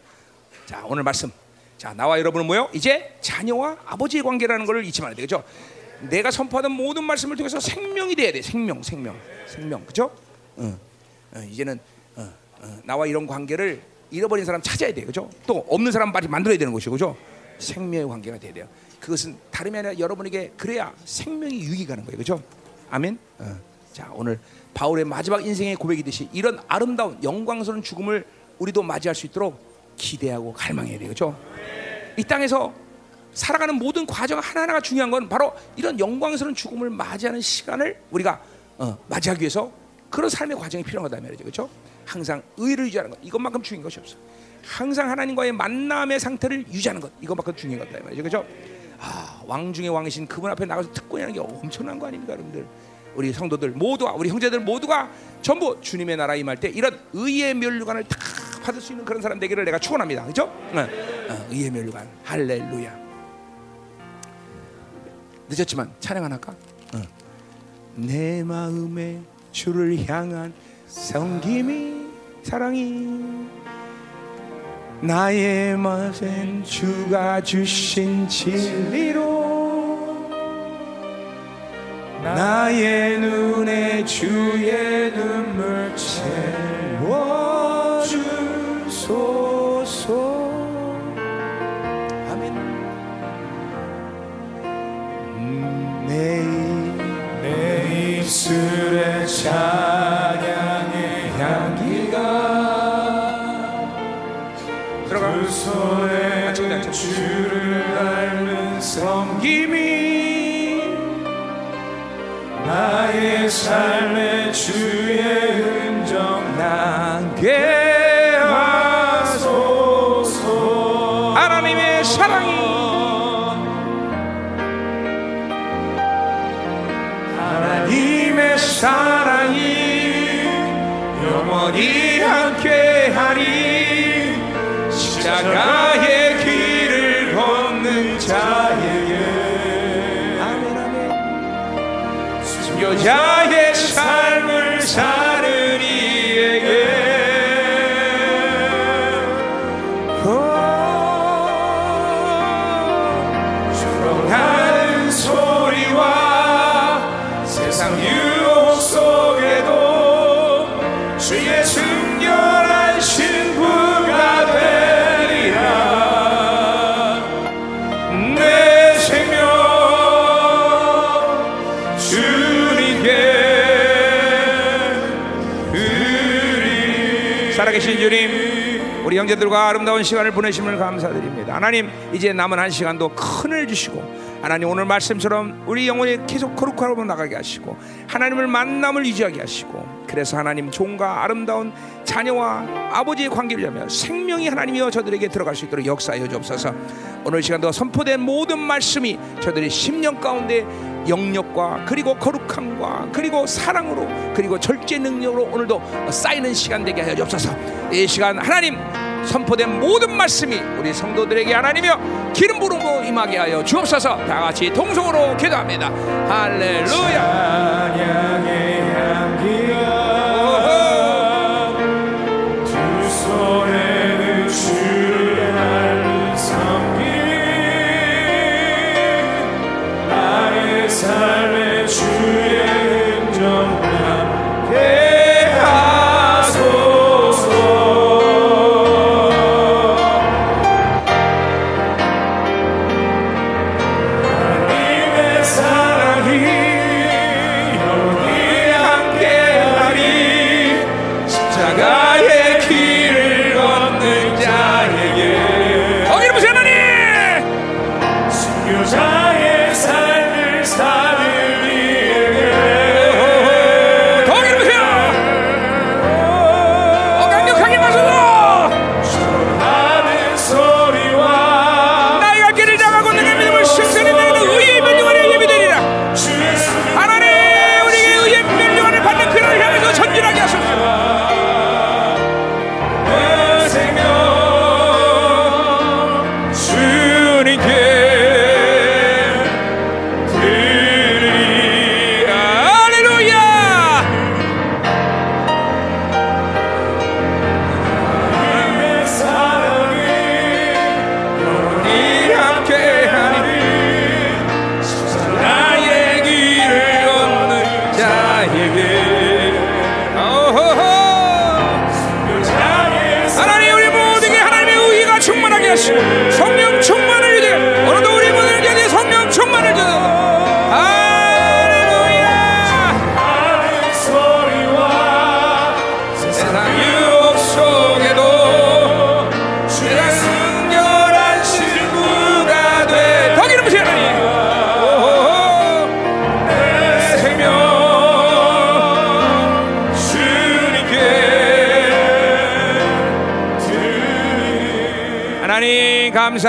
자, 오늘 말씀. 자, 나와 여러분은 뭐요? 이제 자녀와 아버지의 관계라는 걸 잊지 말아야 되겠죠? 내가 선포하던 모든 말씀을 통해서 생명이 돼야 돼. 생명, 생명, 생명. 그죠? 어, 어, 이제는 어, 어, 나와 이런 관계를 잃어버린 사람 찾아야 돼. 그죠? 또 없는 사람 빨리 만들어야 되는 것이고, 그죠? 생명의 관계가 돼야 돼요. 그것은 다름이 아니라 여러분에게 그래야 생명이 유익이 가는 거예요. 그죠? 아멘. 어. 자, 오늘 바울의 마지막 인생의 고백이듯이 이런 아름다운 영광스러운 죽음을 우리도 맞이할 수 있도록 기대하고 갈망해야 돼요. 그렇죠? 이 땅에서 살아가는 모든 과정 하나하나가 중요한 건 바로 이런 영광스러운 죽음을 맞이하는 시간을 우리가 어, 맞이하기 위해서 그런 삶의 과정이 필요한 거다 말이죠. 그렇죠? 항상 의를 유지하는 것 이것만큼 중요한 것이 없어. 항상 하나님과의 만남의 상태를 유지하는 것 이것만큼 중요한 거다 말이죠. 그렇죠? 아, 왕 중의 왕이신 그분 앞에 나가서 특권이라는 게 엄청난 거 아닙니까, 여러분들? 우리 성도들 모두가 우리 형제들 모두가 전부 주님의 나라 임할 때 이런 의의 면류관을 다 받을 수 있는 그런 사람 되기를 내가 축원합니다. 그렇죠? 의의 면류관. 할렐루야. 늦었지만 찬양 하나 할까? 어. 내 마음에 주를 향한 성김이 사랑이 나의 맛엔 주가 주신 진리로 나의 눈에 주의 눈물 채워주소서. 아멘. 음, 내, 내 입술에 찬 삶의 주의 흔적 나게 하소서. 하나님의 사랑이 하나님의 사랑이 영원히 함께하리. 십자가의 길을 걷는 자에게. 아멘 아 살아계신 주님 우리 형제들과 아름다운 시간을 보내심을 감사드립니다. 하나님 이제 남은 한 시간도 큰을 주시고 하나님 오늘 말씀처럼 우리 영혼이 계속 거룩하로 나가게 하시고 하나님을 만남을 유지하게 하시고 그래서 하나님 종과 아름다운 자녀와 아버지의 관계를 하며 생명이 하나님이여 저들에게 들어갈 수 있도록 역사하여 주옵소서. 오늘 시간도 선포된 모든 말씀이 저들의 심령 가운데 영역과 그리고 거룩함과 그리고 사랑으로 그리고 절제 능력으로 오늘도 쌓이는 시간 되게 하여 주옵소서. 이 시간 하나님 선포된 모든 말씀이 우리 성도들에게 하나님이여 기름 부음으로 임하게 하여 주옵소서. 다 같이 동성으로 기도합니다. 할렐루야. 찬양의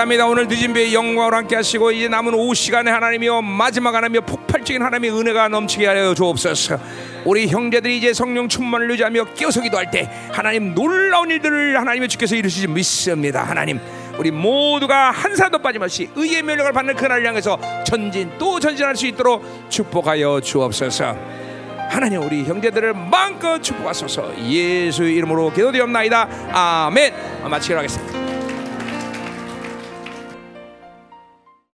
감사합니다. 오늘 늦은 배에 영광으로 함께 하시고 이제 남은 오후 시간에 하나님이여 마지막 하나님이여 폭발적인 하나님의 은혜가 넘치게 하여 주옵소서. 우리 형제들이 이제 성령 충만을 유지하며 깨어서 기도할 때 하나님 놀라운 일들을 하나님의 주께서 이루시지 믿습니다. 하나님 우리 모두가 한 사람도 빠짐없이 의의 면역을 받는 그날을 향해서 전진 또 전진할 수 있도록 축복하여 주옵소서. 하나님 우리 형제들을 마음껏 축복하소서. 예수의 이름으로 기도드리옵나이다. 아멘. 마치기로 하겠습니다